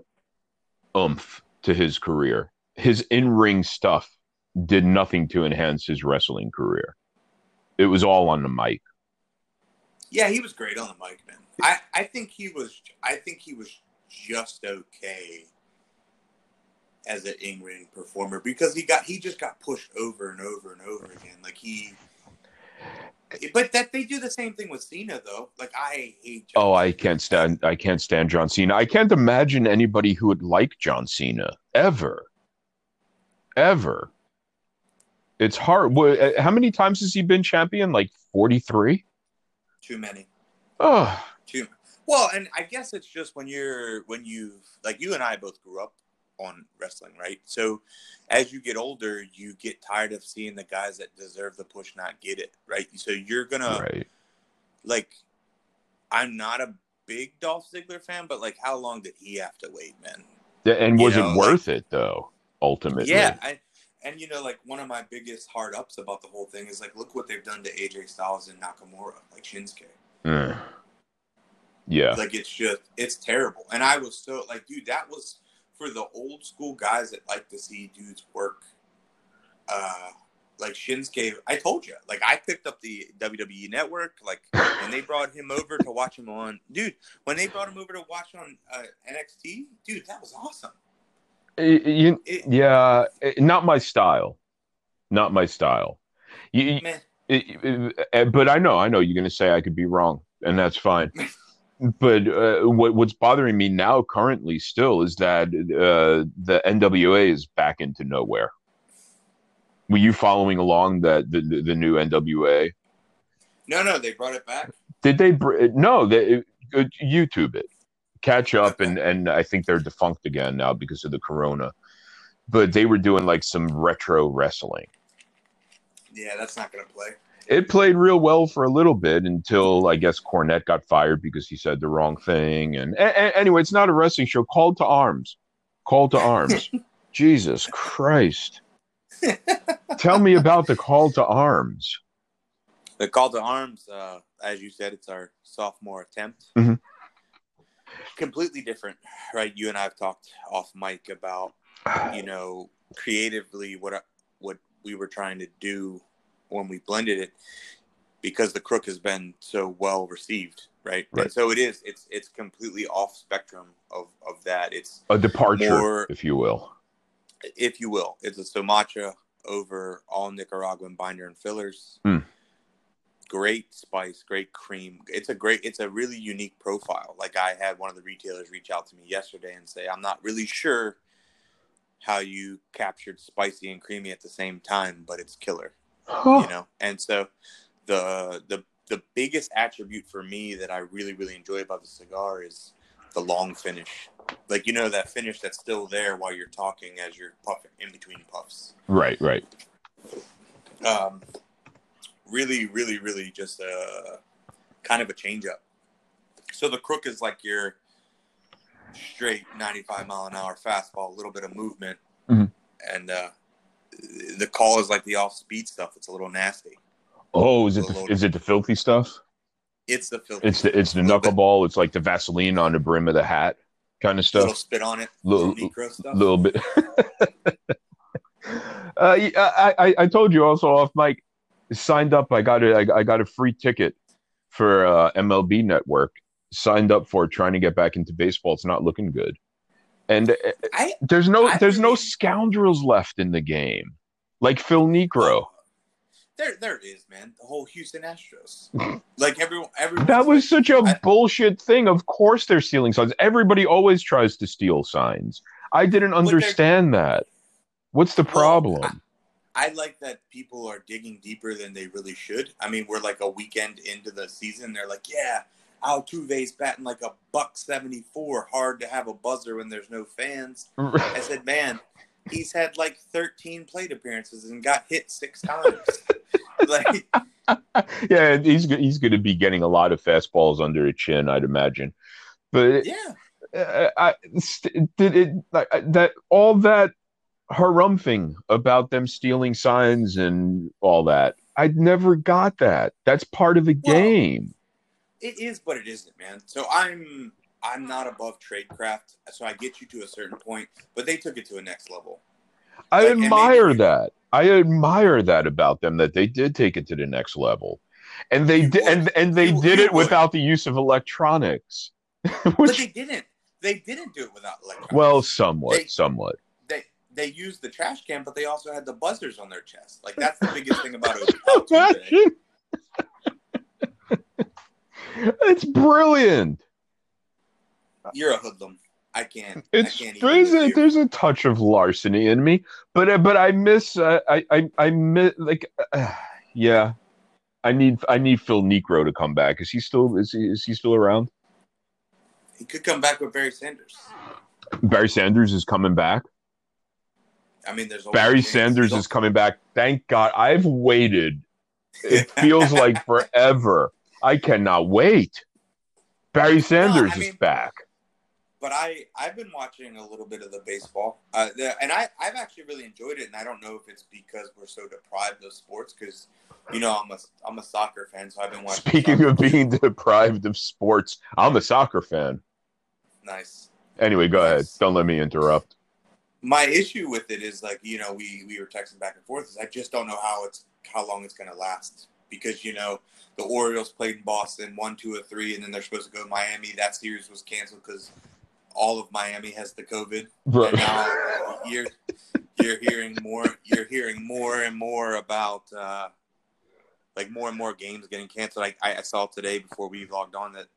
oomph to his career. His in ring stuff did nothing to enhance his wrestling career. It was all on the mic. Yeah, he was great on the mic, man. I, I think he was I think he was just okay as an in ring performer because he got he just got pushed over and over and over again. Like he but that they do the same thing with Cena though. Like I hate John Oh, I can't stand I can't stand John Cena. I can't imagine anybody who would like John Cena ever. Ever. It's hard. Uh, how many times has he been champion? Like 43? Too many. Oh, too well, and I guess it's just when you're when you like you and I both grew up on wrestling, right? So as you get older, you get tired of seeing the guys that deserve the push not get it, right? So you're gonna right. like I'm not a big Dolph Ziggler fan, but like how long did he have to wait, man? Yeah, and was know, it worth like, it though, ultimately? Yeah, I, and you know, like one of my biggest hard ups about the whole thing is like look what they've done to AJ Styles and Nakamura, like Shinsuke. Mm. Yeah. Like it's just it's terrible. And I was so like, dude, that was for the old school guys that like to see dudes work. Uh like Shinsuke, I told you, like I picked up the WWE Network, like when they brought him over to watch him on, dude. When they brought him over to watch on uh, NXT, dude, that was awesome. It, you, it, yeah, not my style, not my style. You, it, but I know, I know you're gonna say I could be wrong, and that's fine. but uh, what, what's bothering me now currently still is that uh, the NWA is back into nowhere. Were you following along that the, the, the new NWA? No, no, they brought it back. Did they? Br- no, they uh, YouTube it, catch up, and and I think they're defunct again now because of the corona. But they were doing like some retro wrestling. Yeah, that's not going to play it played real well for a little bit until I guess Cornette got fired because he said the wrong thing. And, and anyway, it's not a wrestling show. Called to arms. Call to arms. Jesus Christ. Tell me about the call to arms. The call to arms, uh, as you said, it's our sophomore attempt. Mhm. Completely different, right? You and I have talked off mic about you know creatively what what we were trying to do when we blended it because the crook has been so well received right, Right. and so it is it's it's completely off spectrum of of that it's A departure, More- if you will. if you will it's a Sumatra over all nicaraguan binder and fillers Hmm. Great spice great cream. It's a great it's a really unique profile. Like i had one of the retailers reach out to me yesterday and say i'm not really sure how you captured spicy and creamy at the same time but it's killer you know? And so the the the biggest attribute for me that i really really enjoy about the cigar is the long finish. Like you know that finish that's still there while you're talking as you're puffing in between puffs. Right, right. um really really really just a kind of a change up so the crook is like your straight 95 mile an hour fastball a little bit of movement Mhm. and uh the call is like the off speed stuff it's a little nasty Oh, is it the, is it the filthy stuff? it's the filthy It's the it's the bit. knuckleball. It's like the Vaseline on the brim of the hat kind of stuff. little spit on it Little- little little bit. uh, I, I I told you also off mic. Signed up. I got a I, I got a free ticket for uh, MLB Network. Signed up for trying to get back into baseball. It's not looking good, and uh, I there's no I there's no scoundrels left in the game, like Phil Niekro. there there it is man the whole Houston Astros like everyone everyone That was such a I- bullshit thing. Of course, they're stealing signs. Everybody always tries to steal signs. I didn't understand that. What's the problem? I like that people are digging deeper than they really should. I mean, we're like a weekend into the season. They're like, yeah, Altuve's batting like a buck 74. Hard to have a buzzer when there's no fans. I said, man, he's had like 13 plate appearances and got hit six times. like, yeah, he's he's going to be getting a lot of fastballs under his chin, I'd imagine. But yeah. uh, I did it like that all that harumphing about them stealing signs and all that. I never got that. That's part of the Well, game. It is, but it isn't, man. So I'm I'm not above tradecraft, so I get you to a certain point, but they took it to a next level. I like, and maybe admire that. I admire that about them that they did take it to the next level, and they did and, and they You- did you it would. without the use of electronics. But they didn't. They didn't do it without electronics. well, somewhat, They- somewhat. They used the trash can, but they also had the buzzers on their chest. Like that's the biggest thing about Altuve. It's brilliant. You're a hoodlum. I can't. It's I can't there's a there's a touch of larceny in me, but uh, but I miss uh, I I I miss like uh, yeah. I need I need Phil Niekro to come back. Is he still is he is he still around? He could come back with Barry Sanders. Barry Sanders is coming back. I mean, there's Barry. Sanders is coming back. Thank God. I've waited. It feels like forever. I cannot wait. Barry Sanders I is back. but I I've been watching a little bit of the baseball, uh, the, and I I've actually really enjoyed it. And I don't know if it's because we're so deprived of sports, because you know I'm a I'm a soccer fan, so I've been watching. Speaking soccer. of being deprived of sports, I'm a soccer fan. nice. Anyway, go ahead. Don't let me interrupt. My issue with it is like you know we we were texting back and forth. Is I just don't know how it's how long it's going to last because you know the Orioles played in Boston one two or three, and then they're supposed to go to Miami. That series was canceled because all of Miami has the COVID. Right. And now you're you're hearing more you're hearing more and more about uh, like more and more games getting canceled. I, I saw today before we logged on that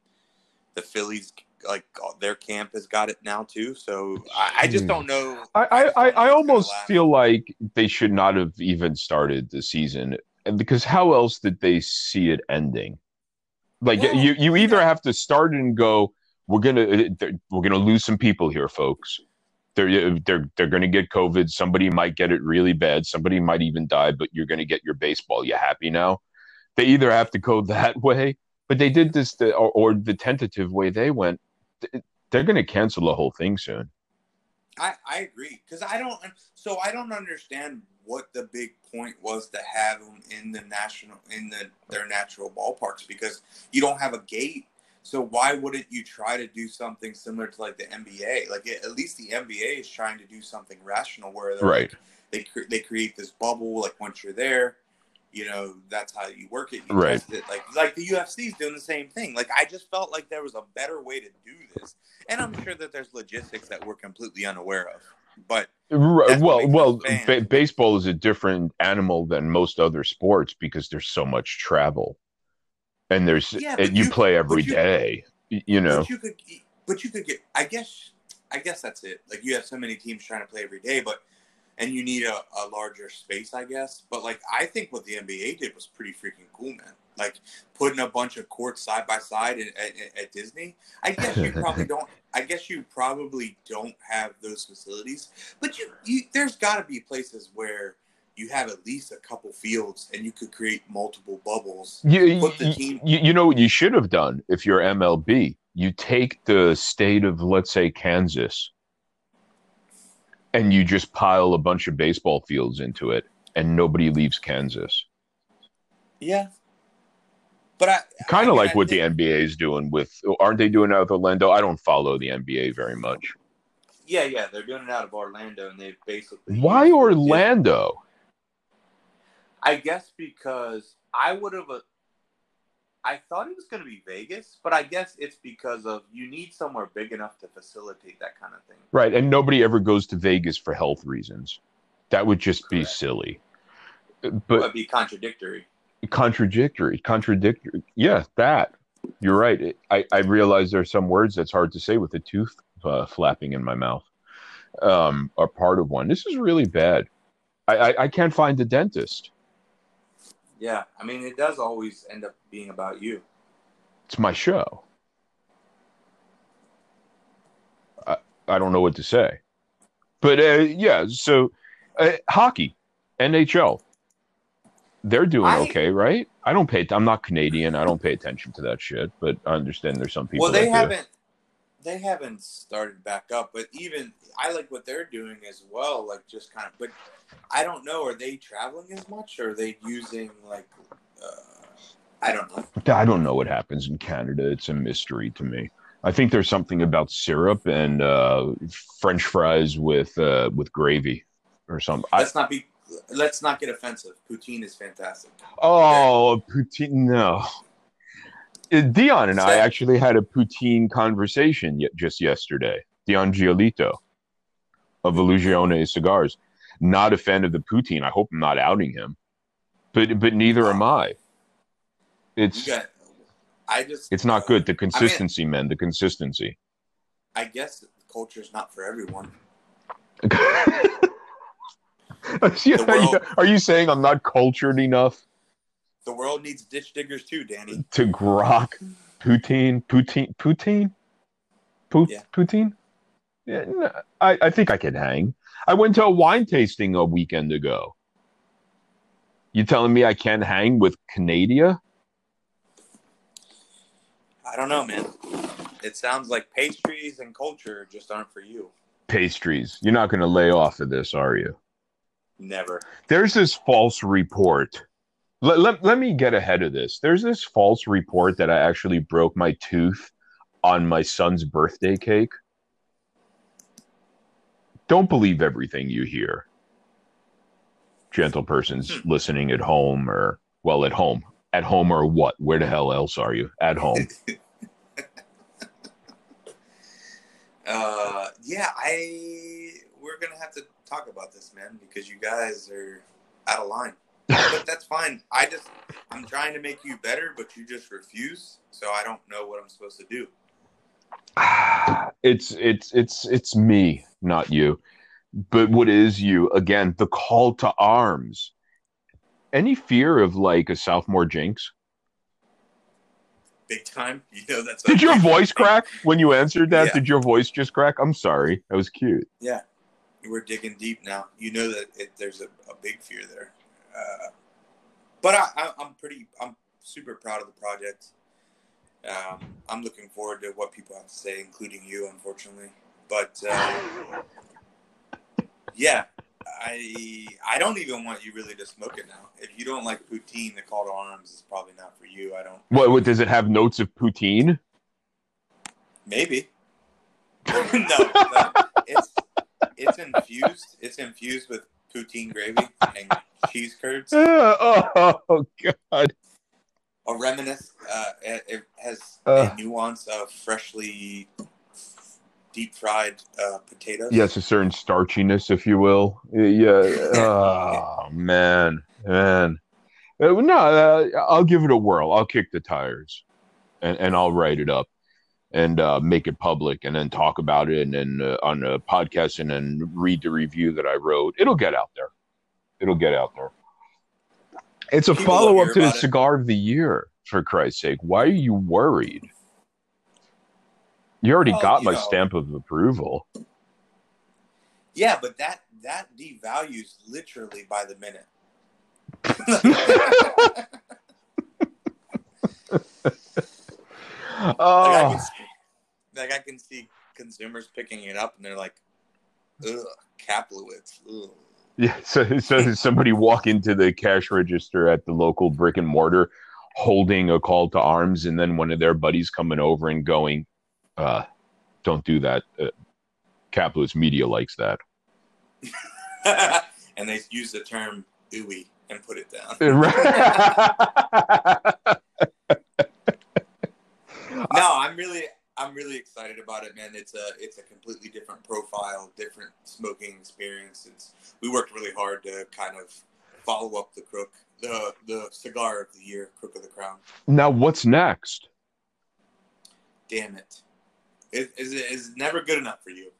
the Phillies like uh, their camp has got it now too. So I, I just hmm. don't know. I, I, I, just don't know I if it's gonna almost feel like they should not have even started the season. And because how else did they see it ending? Like Well, you, you either have to start and go, we're gonna uh, we're gonna lose some people here, folks. They're they're they're gonna get COVID. Somebody might get it really bad. Somebody might even die. But you're gonna get your baseball. You happy now? They either have to go that way, but they did this the, or, or the tentative way they went. They're gonna cancel the whole thing soon. I I agree because I don't. So I don't understand what the big point was to have them in the national in the their natural ballparks because you don't have a gate. So why wouldn't you try to do something similar to like the NBA? Like at least the NBA is trying to do something rational where they're Right. like, they cre- they create this bubble like once you're there you know that's how you work it you Right. test it. Like like the ufc's doing the same thing. Like i just felt like there was a better way to do this. And i'm sure that there's logistics that we're completely unaware of. But well, well, ba- baseball is a different animal than most other sports because there's so much travel, and there's Yeah, and you, you- play every you- day. You know, but you could but you could get i guess i guess that's it. Like you have so many teams trying to play every day but and you need a, a larger space i guess. But like i think what the nba did was pretty freaking cool man. Like putting a bunch of courts side by side at, at, at disney. I guess you probably don't i guess you probably don't have those facilities. But you, you there's got to be places where you have at least a couple fields and you could create multiple bubbles you, put the you, team- you, you know what you should have done if you're MLB. You take the state of let's say Kansas, and you just pile a bunch of baseball fields into it, and nobody leaves Kansas. yeah but i Kind of like I what think- the NBA is doing with. Aren't they doing out of Orlando? I don't follow the NBA very much. Yeah, yeah, they're doing it out of Orlando, and they've basically. Why Orlando? I guess because I would have. I thought it was going to be Vegas, but I guess it's because of you need somewhere big enough to facilitate that kind of thing. Right, and nobody ever goes to Vegas for health reasons. That would just be silly. But it'd be contradictory. contradictory, contradictory. Yeah, that. You're right. It, I I realize there's some words that's hard to say with a tooth uh, flapping in my mouth. Um, are part of one. This is really bad. I, I I can't find a dentist. Yeah, I mean, it does always end up being about you. It's my show. I I don't know what to say, but uh, yeah. So uh, hockey, NHL, they're doing I- okay, right? I don't pay. I'm not Canadian. I don't pay attention to that shit. But I understand there's some people. well, they haven't. They haven't started back up, but even I like what they're doing as well. Like just kind of, but I don't know. Are they traveling as much? Or are they using like? Uh, I don't know. I don't know what happens in Canada. It's a mystery to me. I think there's something about syrup and uh, French fries with uh, with gravy or something. Let's not be. Let's not get offensive. Poutine is fantastic. oh, poutine! No, Uh, Dion and I actually had a poutine conversation just yesterday. Dion Giolito of Illusione Cigars, not a fan of the poutine. I hope I'm not outing him, but but neither am I. It's got. I just. it's not good. The consistency, man. The consistency. I guess the culture is not for everyone. Yeah, Are you saying I'm not cultured enough The world needs ditch diggers too, Danny. to grok poutine? Poutine? Poutine? Pout- Yeah. Poutine? Yeah, no, I, I think I can hang. I went to a wine tasting a weekend ago. You telling me I can't hang with Canada? I don't know, man. It sounds like pastries and culture just aren't for you. Pastries. You're not going to lay off of this, are you? Never. there's this false report. Let, let, let me get ahead of this. There's this false report that I actually broke my tooth on my son's birthday cake. Don't believe everything you hear. Gentle persons Hmm. listening at home or, well, at home. At home or what? Where the hell else are you? At home. uh, yeah, I. We're gonna have to talk about this, man, because you guys are out of line. But that's fine. I just, I'm trying to make you better, but you just refuse. So I don't know what I'm supposed to do. it's it's it's it's me, not you. But what is you? Again, the call to arms. Any fear of like a sophomore jinx? Big time. You know that's. Did your voice crack when you answered that? Yeah. Did your voice just crack? I'm sorry. That was cute. Yeah, we're digging deep now. You know that it, there's a, a big fear there, uh, but I, I'm pretty. I'm super proud of the project. Um, I'm looking forward to what people have to say, including you, unfortunately. But uh, Yeah, I I don't even want you really to smoke it now. If you don't like poutine, the call to arms is probably not for you. I don't. What, what does it have notes of poutine? Maybe. no, no, it's it's infused. It's infused with poutine gravy and cheese curds. oh, oh, god. A reminisce. Uh, it, it has Uh. a nuance of freshly deep fried uh, potatoes. Yes, a certain starchiness, if you will. Yeah. Oh man, man. Uh, no, uh, I'll give it a whirl. I'll kick the tires, and and I'll write it up, and uh, make it public, and then talk about it, and then uh, on a podcast, and then read the review that I wrote. It'll get out there. It'll get out there. It's a follow up to the it. cigar of the year. For Christ's sake, why are you worried? You already Well, got you my know. stamp of approval. Yeah, but that that devalues literally by the minute. Like, I Oh, can see, like I can see consumers picking it up and they're like, "Ugh, Kaplowitz." Ugh. yeah. So, so somebody walk into the cash register at the local brick and mortar, holding a call to arms, and then one of their buddies coming over and going, uh, "Don't do that." Uh, Kaplowitz media likes that. and they use the term "ooey" and put it down. No, I'm really, I'm really excited about it, man. It's a, it's a completely different profile, different smoking experience. It's we worked really hard to kind of follow up the crook, the the cigar of the year, crook of the crown. now, what's next? Damn it, it is is never good enough for you.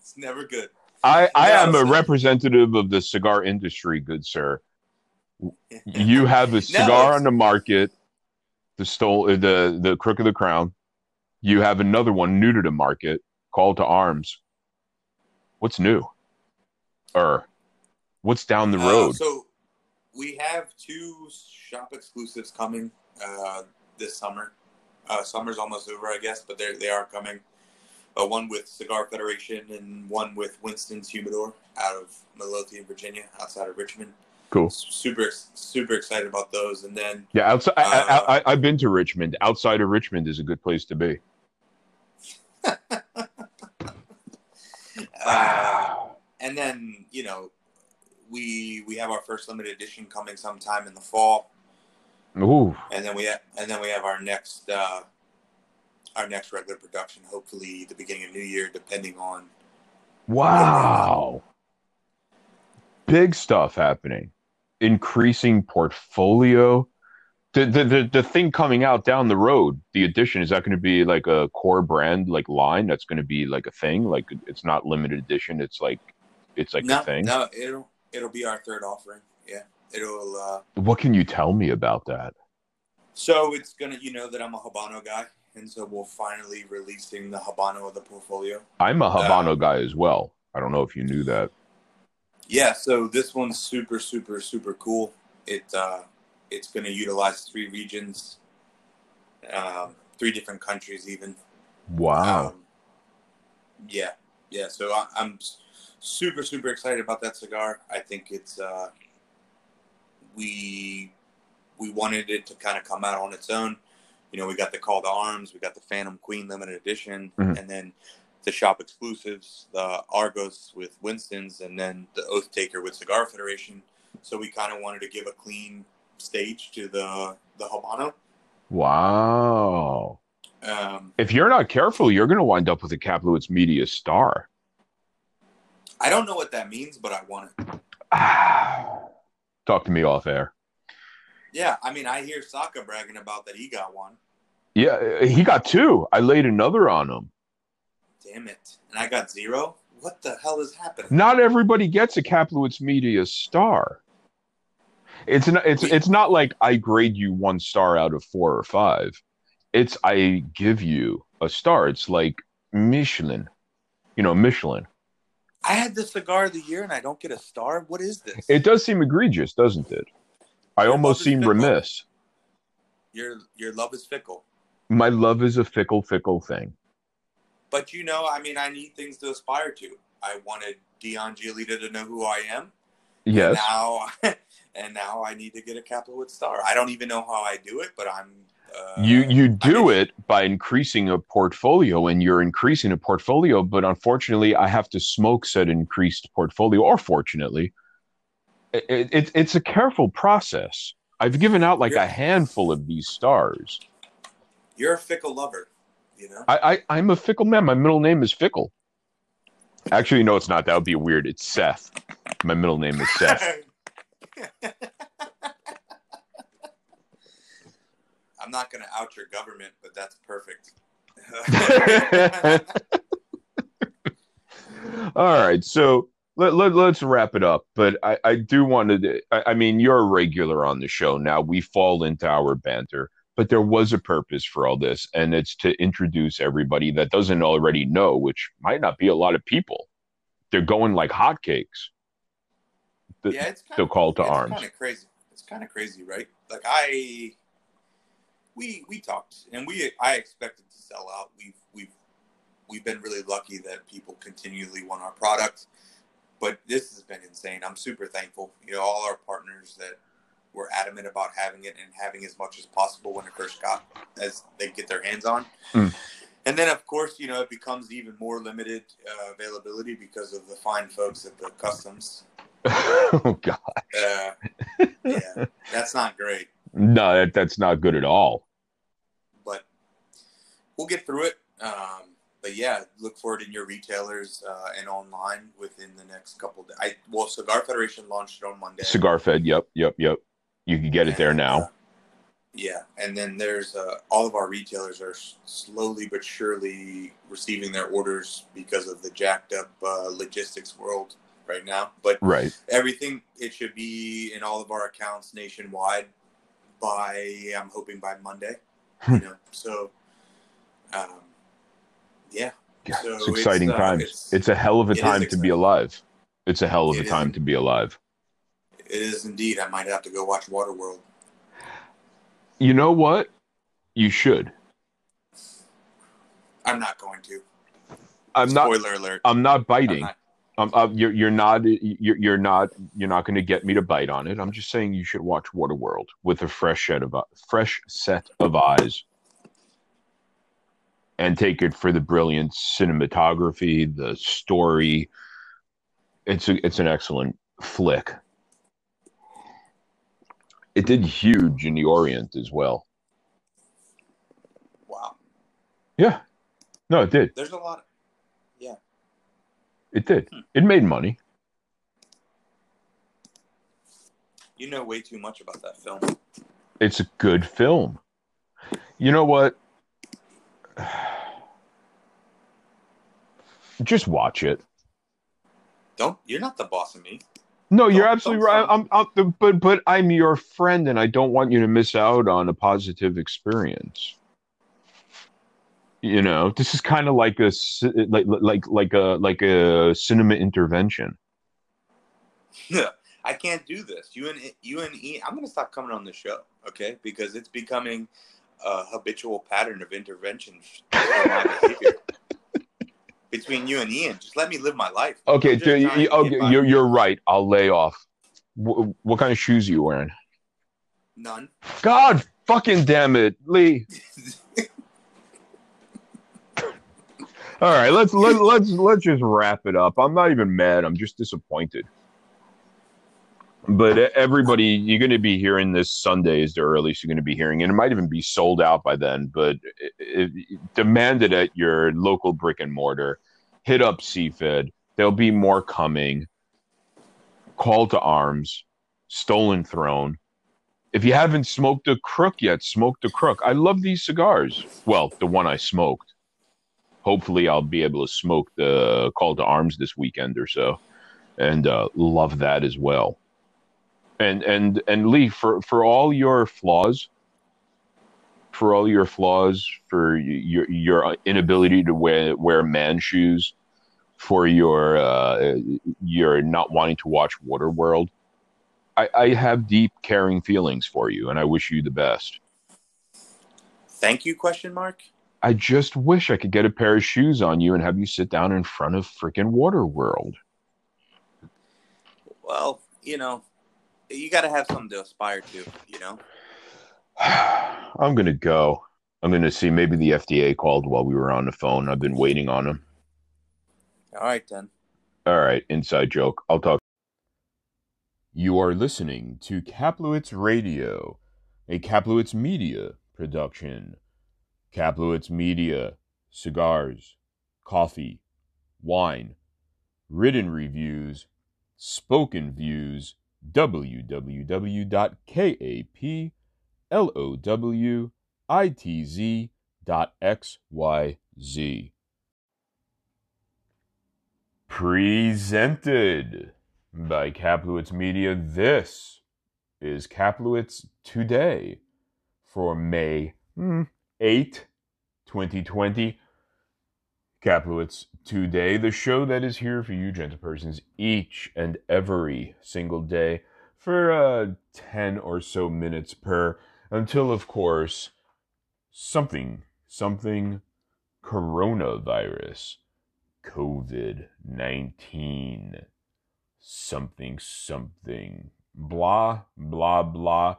It's never good. I, I am a representative of the cigar industry, good sir. You have a cigar it's- on the market, the stole the the crook of the crown. You have another one new to the market, call to arms. What's new? Or what's down the Uh, road? so we have two shop exclusives coming uh, this summer. Uh, summer's almost over, I guess, but they they are coming. Uh, one with Cigar Federation and one with Winston's Humidor out of Midlothian, Virginia, outside of Richmond. cool. Super super excited about those. And then Yeah, outside. I, Uh, I, I, I've been to Richmond. Outside of Richmond is a good place to be. Uh, and then you know we we have our first limited edition coming sometime in the fall. Ooh, and then we have, and then we have our next uh, our next regular production, hopefully the beginning of New Year, depending on. wow! Big stuff happening. Increasing portfolio. The, the the the thing coming out down the road, the edition is that going to be like a core brand like line that's going to be like a thing. Like it's not limited edition. It's like it's like no, a thing. no, it'll it'll be our third offering. Yeah, it'll. Uh, What can you tell me about that? so it's gonna, you know, that I'm a Habano guy, and so we're finally releasing the Habano of the portfolio. I'm a Habano Uh, guy as well. I don't know if you knew that. Yeah, so this one's super, super, super cool. It uh, it's going to utilize three regions, um, three different countries, even. Wow. Um, yeah, yeah. So I, I'm super, super excited about that cigar. I think it's uh, we we wanted it to kind of come out on its own. You know, we got the Call to Arms, we got the Phantom Queen limited edition, Mhm. and then the shop exclusives, the Argos with Winston's, and then the Oath Taker with Cigar Federation. So we kind of wanted to give a clean stage to the the Habano. wow. Um, If you're not careful, you're going to wind up with a Kaplowitz Media star. I don't know what that means, but I want it. Talk to me off air. Yeah, I mean, I hear Saka bragging about that he got one. Yeah, he got two. I laid another on him. Damn it. And I got zero? What the hell is happening? Not everybody gets a Kaplowitz Media star. It's not, it's it's not like I grade you one star out of four or five. It's I give you a star. It's like Michelin, you know, Michelin. I had the cigar of the year and I don't get a star? What is this? It does seem egregious, doesn't it? I Your almost seem remiss. Your your love is fickle. My love is a fickle, fickle thing. But you know, I mean, I need things to aspire to. I wanted Dion Giolito to know who I am. Yes. Now, and now I need to get a Kaplowitz star. I don't even know how I do it, but I'm. Uh, you you I do mean- it by increasing a portfolio and you're increasing a portfolio but unfortunately i have to smoke said increased portfolio or fortunately it, it, it's- it's a careful process. I've given out like a handful of these stars. You're a fickle lover, you know. I, I i'm a fickle man. My middle name is fickle. Actually no it's not. That would be weird. It's seth. My middle name is seth I'm not going to out your government, but that's perfect. All right, so let, let, let's wrap it up. But I, I do want to, I, I mean, you're a regular on the show now. We fall into our banter, but there was a purpose for all this, and it's to introduce everybody that doesn't already know, which might not be a lot of people. They're going like hotcakes. The, yeah, it's kind the of call to it's arms. kind of crazy. It's kind of crazy, right? Like I, we we talked, and we I expected to sell out. We've we've we've been really lucky that people continually want our product, but this has been insane. I'm super thankful. You know, all our partners that were adamant about having it and having as much as possible when it first got as they get their hands on. Mm. And then, of course, you know, it becomes even more limited uh, availability because of the fine folks at the customs. oh God, Uh, yeah, that's not great, no, that, that's not good at all. but we'll get through it. Um, but yeah, look for it in your retailers uh, and online within the next couple. Of, I well, Cigar Federation launched it on Monday. Cigar Fed, yep, yep, yep. You can get it there now. uh, yeah, and then there's uh, all of our retailers are slowly but surely receiving their orders because of the jacked up uh, logistics world right now. But Right. everything it should be in all of our accounts nationwide by I'm hoping by Monday. Hmm. you know, so um, yeah, Yeah, So it's it's, exciting uh, times. it's- It's, a hell of a time to be alive. It's a hell of a time to be alive. it is indeed. I might have to go watch Waterworld. You know what? You should. I'm not going to. I'm not. Spoiler alert. I'm not I'm biting. not- Um, uh, you're, you're not. You're, you're not. You're not going to get me to bite on it. I'm just saying you should watch Waterworld with a fresh set of fresh set of eyes, and take it for the brilliant cinematography, the story. It's a, it's an excellent flick. It did huge in the Orient as well. wow. Yeah. No, it did. There's a lot. It did. Hmm. It made money. You know way too much about that film. It's a good film. You know what? Just watch it. Don't. You're not the boss of me. No, you're Don't- absolutely don't right. I'm, I'm, but but I'm your friend, and I don't want you to miss out on a positive experience. You know, this is kind of like a like like like a like a cinema intervention. I can't do this. You and you and Ian. I'm gonna stop coming on the show, okay? Because it's becoming a habitual pattern of intervention for my behavior. Between you and Ian, just let me live my life. Okay, I'm just dude, trying you, okay, you're you're right. I'll lay off. Wh- what kind of shoes are you wearing? none. God fucking damn it, Lee. All right, let's let, let's let's just wrap it up. I'm not even mad. I'm just disappointed. But everybody, you're going to be hearing this Sunday is the earliest you're going to be hearing, and it might even be sold out by then. But it, it, demand it at your local brick and mortar. Hit up CFED. There'll be more coming. Call to arms. Stolen throne. If you haven't smoked a crook yet, smoke the crook. I love these cigars. Well, the one I smoked. Hopefully, I'll be able to smoke the call to arms this weekend or so, and uh, love that as well. And and and Lee, for for all your flaws, for all your flaws, for your your inability to wear wear man shoes, for your uh, your not wanting to watch Waterworld, I, I have deep caring feelings for you, and I wish you the best. Thank you? Question mark. I just wish I could get a pair of shoes on you and have you sit down in front of freaking Waterworld. Well, you know, you got to have something to aspire to, you know? I'm going to go. I'm going to see maybe the FDA called while we were on the phone. I've been waiting on them. All right, then. All right, inside joke. I'll talk. You are listening to Kaplowitz Radio, a Kaplowitz Media production. Kaplowitz Media, cigars, coffee, wine, written reviews, spoken views, www.kaplowitz.xyz. Presented by Kaplowitz Media, this is Kaplowitz Today for May hmm, 8, 2020. Kaplowitz Today, the show that is here for you, gentlepersons, each and every single day for uh, 10 or so minutes per, until, of course, something, something coronavirus, COVID 19, something, something, blah, blah, blah.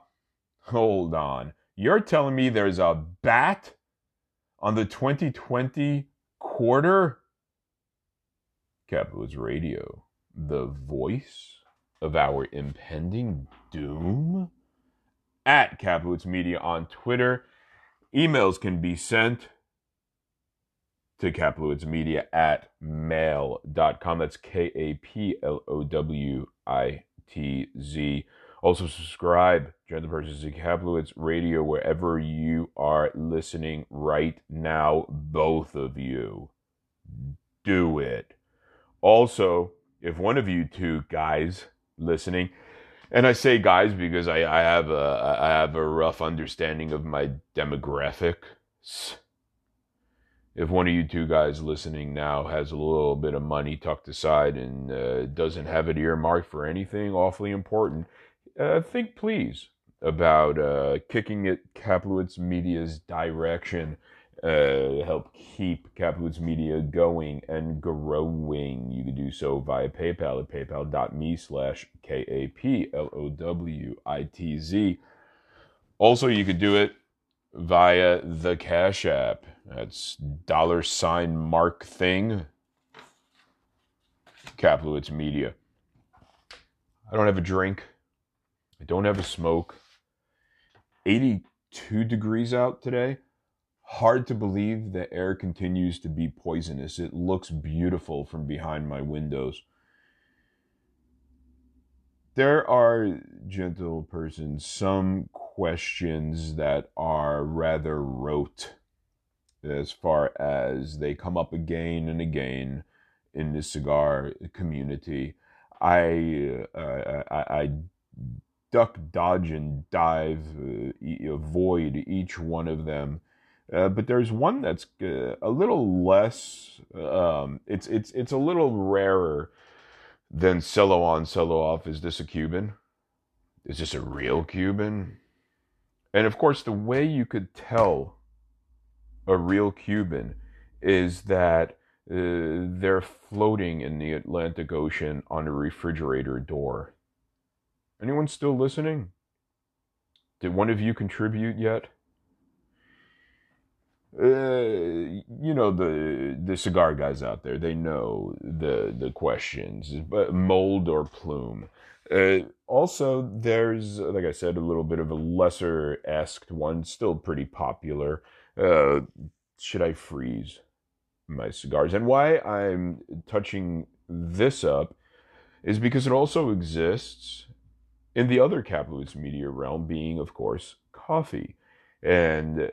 Hold on. You're telling me there's a bat on the 2020 quarter? Kaplowitz Radio, the voice of our impending doom? At Kaplowitz Media on Twitter. Emails can be sent to Kaplowitzmedia at mail.com. That's K A P L O W I T Z. Also, subscribe, Persons to Kaplowitz Radio, wherever you are listening right now, both of you. Do it. Also, if one of you two guys listening, and I say guys because I, I have a I have a rough understanding of my demographics. If one of you two guys listening now has a little bit of money tucked aside and uh, doesn't have it earmarked for anything awfully important, uh, think please about uh, kicking it Kaplowitz Media's direction. Uh, help keep Kaplowitz Media going and growing. You can do so via PayPal at paypal.me slash K-A-P-L-O-W-I-T-Z. Also, you could do it via the Cash App. That's dollar sign mark thing. Kaplowitz Media. I don't have a drink. I don't have a smoke. 82 degrees out today. Hard to believe the air continues to be poisonous. It looks beautiful from behind my windows. There are, gentle persons, some questions that are rather rote as far as they come up again and again in the cigar community. I, uh, I, I duck, dodge, and dive, uh, avoid each one of them. Uh, but there's one that's uh, a little less. Um, it's it's it's a little rarer than solo on, solo off. Is this a Cuban? Is this a real Cuban? And of course, the way you could tell a real Cuban is that uh, they're floating in the Atlantic Ocean on a refrigerator door. Anyone still listening? Did one of you contribute yet? Uh, you know the the cigar guys out there. They know the the questions, but mold or plume. Uh, also, there's like I said, a little bit of a lesser asked one, still pretty popular. Uh, should I freeze my cigars? And why I'm touching this up is because it also exists in the other Kaplowitz media realm, being, of course, coffee. And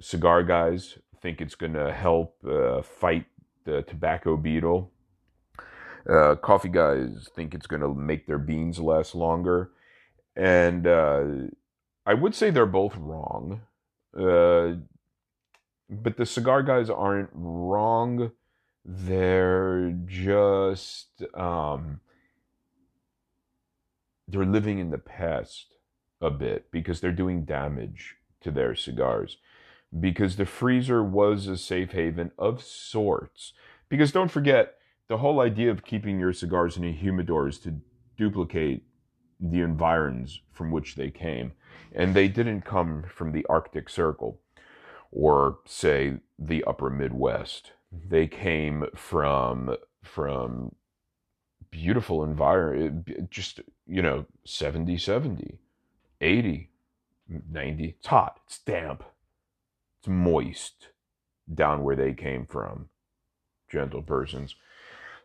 cigar guys think it's going to help uh, fight the tobacco beetle. Uh, coffee guys think it's going to make their beans last longer. And uh, I would say they're both wrong. Uh, but the cigar guys aren't wrong. They're just um, they're living in the past a bit because they're doing damage to their cigars because the freezer was a safe haven of sorts. Because don't forget, the whole idea of keeping your cigars in a humidor is to duplicate the environs from which they came. And they didn't come from the Arctic Circle or, say, the upper Midwest. Mm-hmm. They came from from beautiful environment, just, you know, 70, 70, 80, 90. It's hot, it's damp, it's moist down where they came from, gentle persons.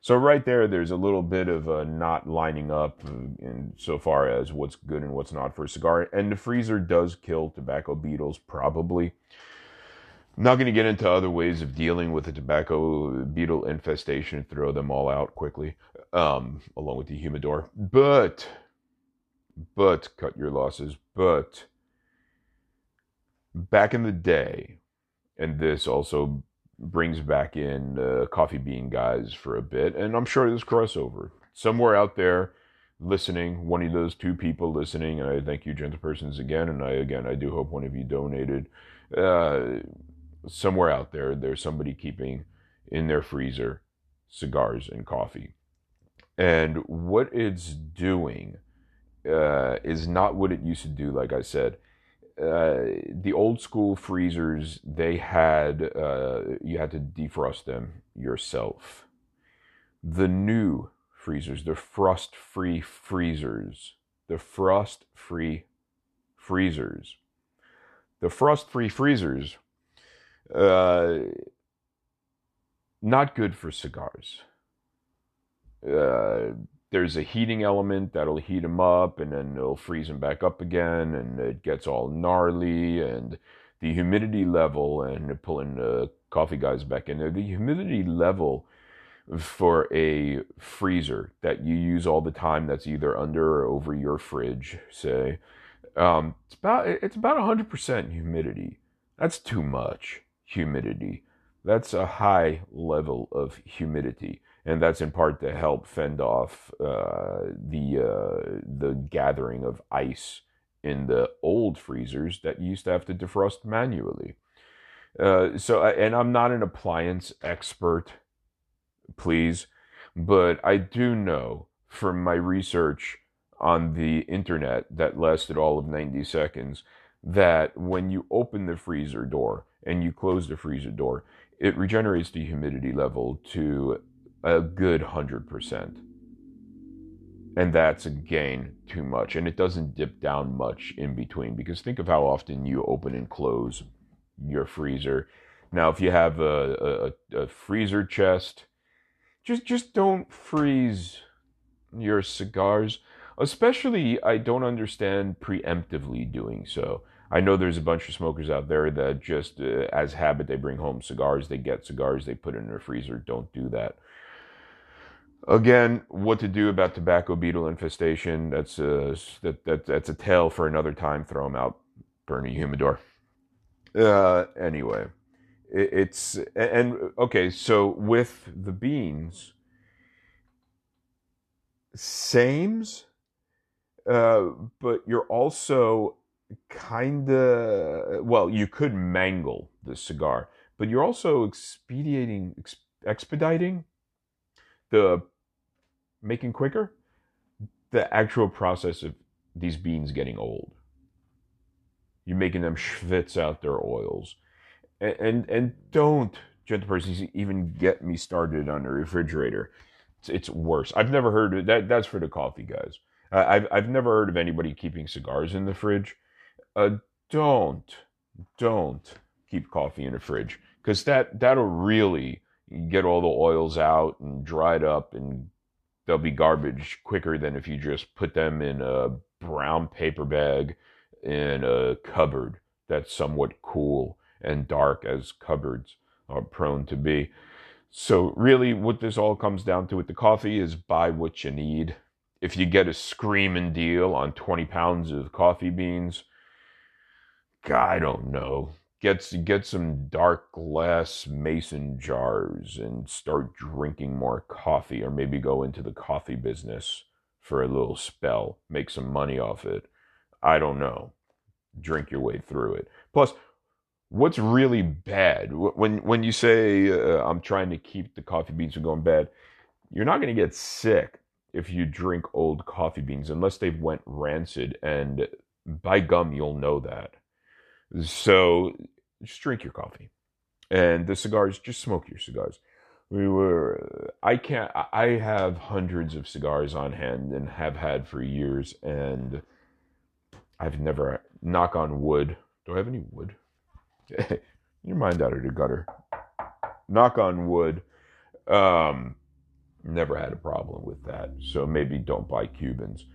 So right there, there's a little bit of a not lining up uh, in so far as what's good and what's not for a cigar. And the freezer does kill tobacco beetles, probably. I'm not going to get into other ways of dealing with the tobacco beetle infestation and throw them all out quickly, um, along with the humidor. But, but cut your losses. But back in the day, and this also brings back in uh, coffee bean guys for a bit, and I'm sure there's crossover somewhere out there listening. One of those two people listening, and I thank you, gentle persons, again. And I again, I do hope one of you donated. Uh, somewhere out there, there's somebody keeping in their freezer cigars and coffee, and what it's doing uh, is not what it used to do. Like I said. Uh, the old school freezers they had uh, you had to defrost them yourself. The new freezers the frost free freezers the frost free freezers. The frost free freezers uh, not good for cigars. Uh, there's a heating element that'll heat them up and then it'll freeze them back up again and it gets all gnarly and the humidity level and pulling the coffee guys back in there. The humidity level for a freezer that you use all the time that's either under or over your fridge say um, it's about it's about 100% humidity. That's too much humidity that's a high level of humidity and that's in part to help fend off uh, the uh, the gathering of ice in the old freezers that used to have to defrost manually. Uh, so, and I'm not an appliance expert, please, but I do know from my research on the internet that lasted all of 90 seconds that when you open the freezer door and you close the freezer door, it regenerates the humidity level to a good 100%. And that's again too much. And it doesn't dip down much in between because think of how often you open and close your freezer. Now, if you have a, a, a freezer chest, just just don't freeze your cigars. Especially, I don't understand preemptively doing so. I know there's a bunch of smokers out there that just, uh, as habit, they bring home cigars, they get cigars, they put it in their freezer. Don't do that. Again, what to do about tobacco beetle infestation? That's a that, that that's a tale for another time. Throw them out, burn a humidor. Uh, anyway, it, it's and okay. So with the beans, sames, uh, but you're also kind of well. You could mangle the cigar, but you're also expediting, expediting the making quicker the actual process of these beans getting old. You're making them schwitz out their oils. And, and, and don't, gentle persons, even get me started on a refrigerator. It's, it's worse. I've never heard of that. That's for the coffee guys. Uh, I've, I've never heard of anybody keeping cigars in the fridge. Uh, don't, don't keep coffee in the fridge because that, that'll really get all the oils out and dried up and they'll be garbage quicker than if you just put them in a brown paper bag in a cupboard that's somewhat cool and dark as cupboards are prone to be. So really what this all comes down to with the coffee is buy what you need. If you get a screaming deal on 20 pounds of coffee beans, I don't know get get some dark glass mason jars and start drinking more coffee or maybe go into the coffee business for a little spell make some money off it i don't know drink your way through it plus what's really bad when when you say uh, I'm trying to keep the coffee beans from going bad? You're not going to get sick if you drink old coffee beans unless they've went rancid, and by gum you'll know that. So just drink your coffee, and the cigars just smoke your cigars. We were I can't I have hundreds of cigars on hand and have had for years, and I've never knock on wood. Do I have any wood? your mind out of the gutter. Knock on wood. Um, never had a problem with that. So maybe don't buy Cubans.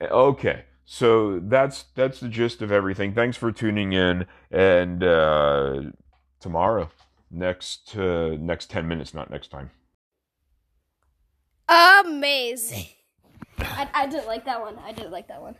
Okay. So that's that's the gist of everything. Thanks for tuning in, and uh, tomorrow, next uh, next ten minutes, not next time. Amazing. I, I didn't like that one. I didn't like that one.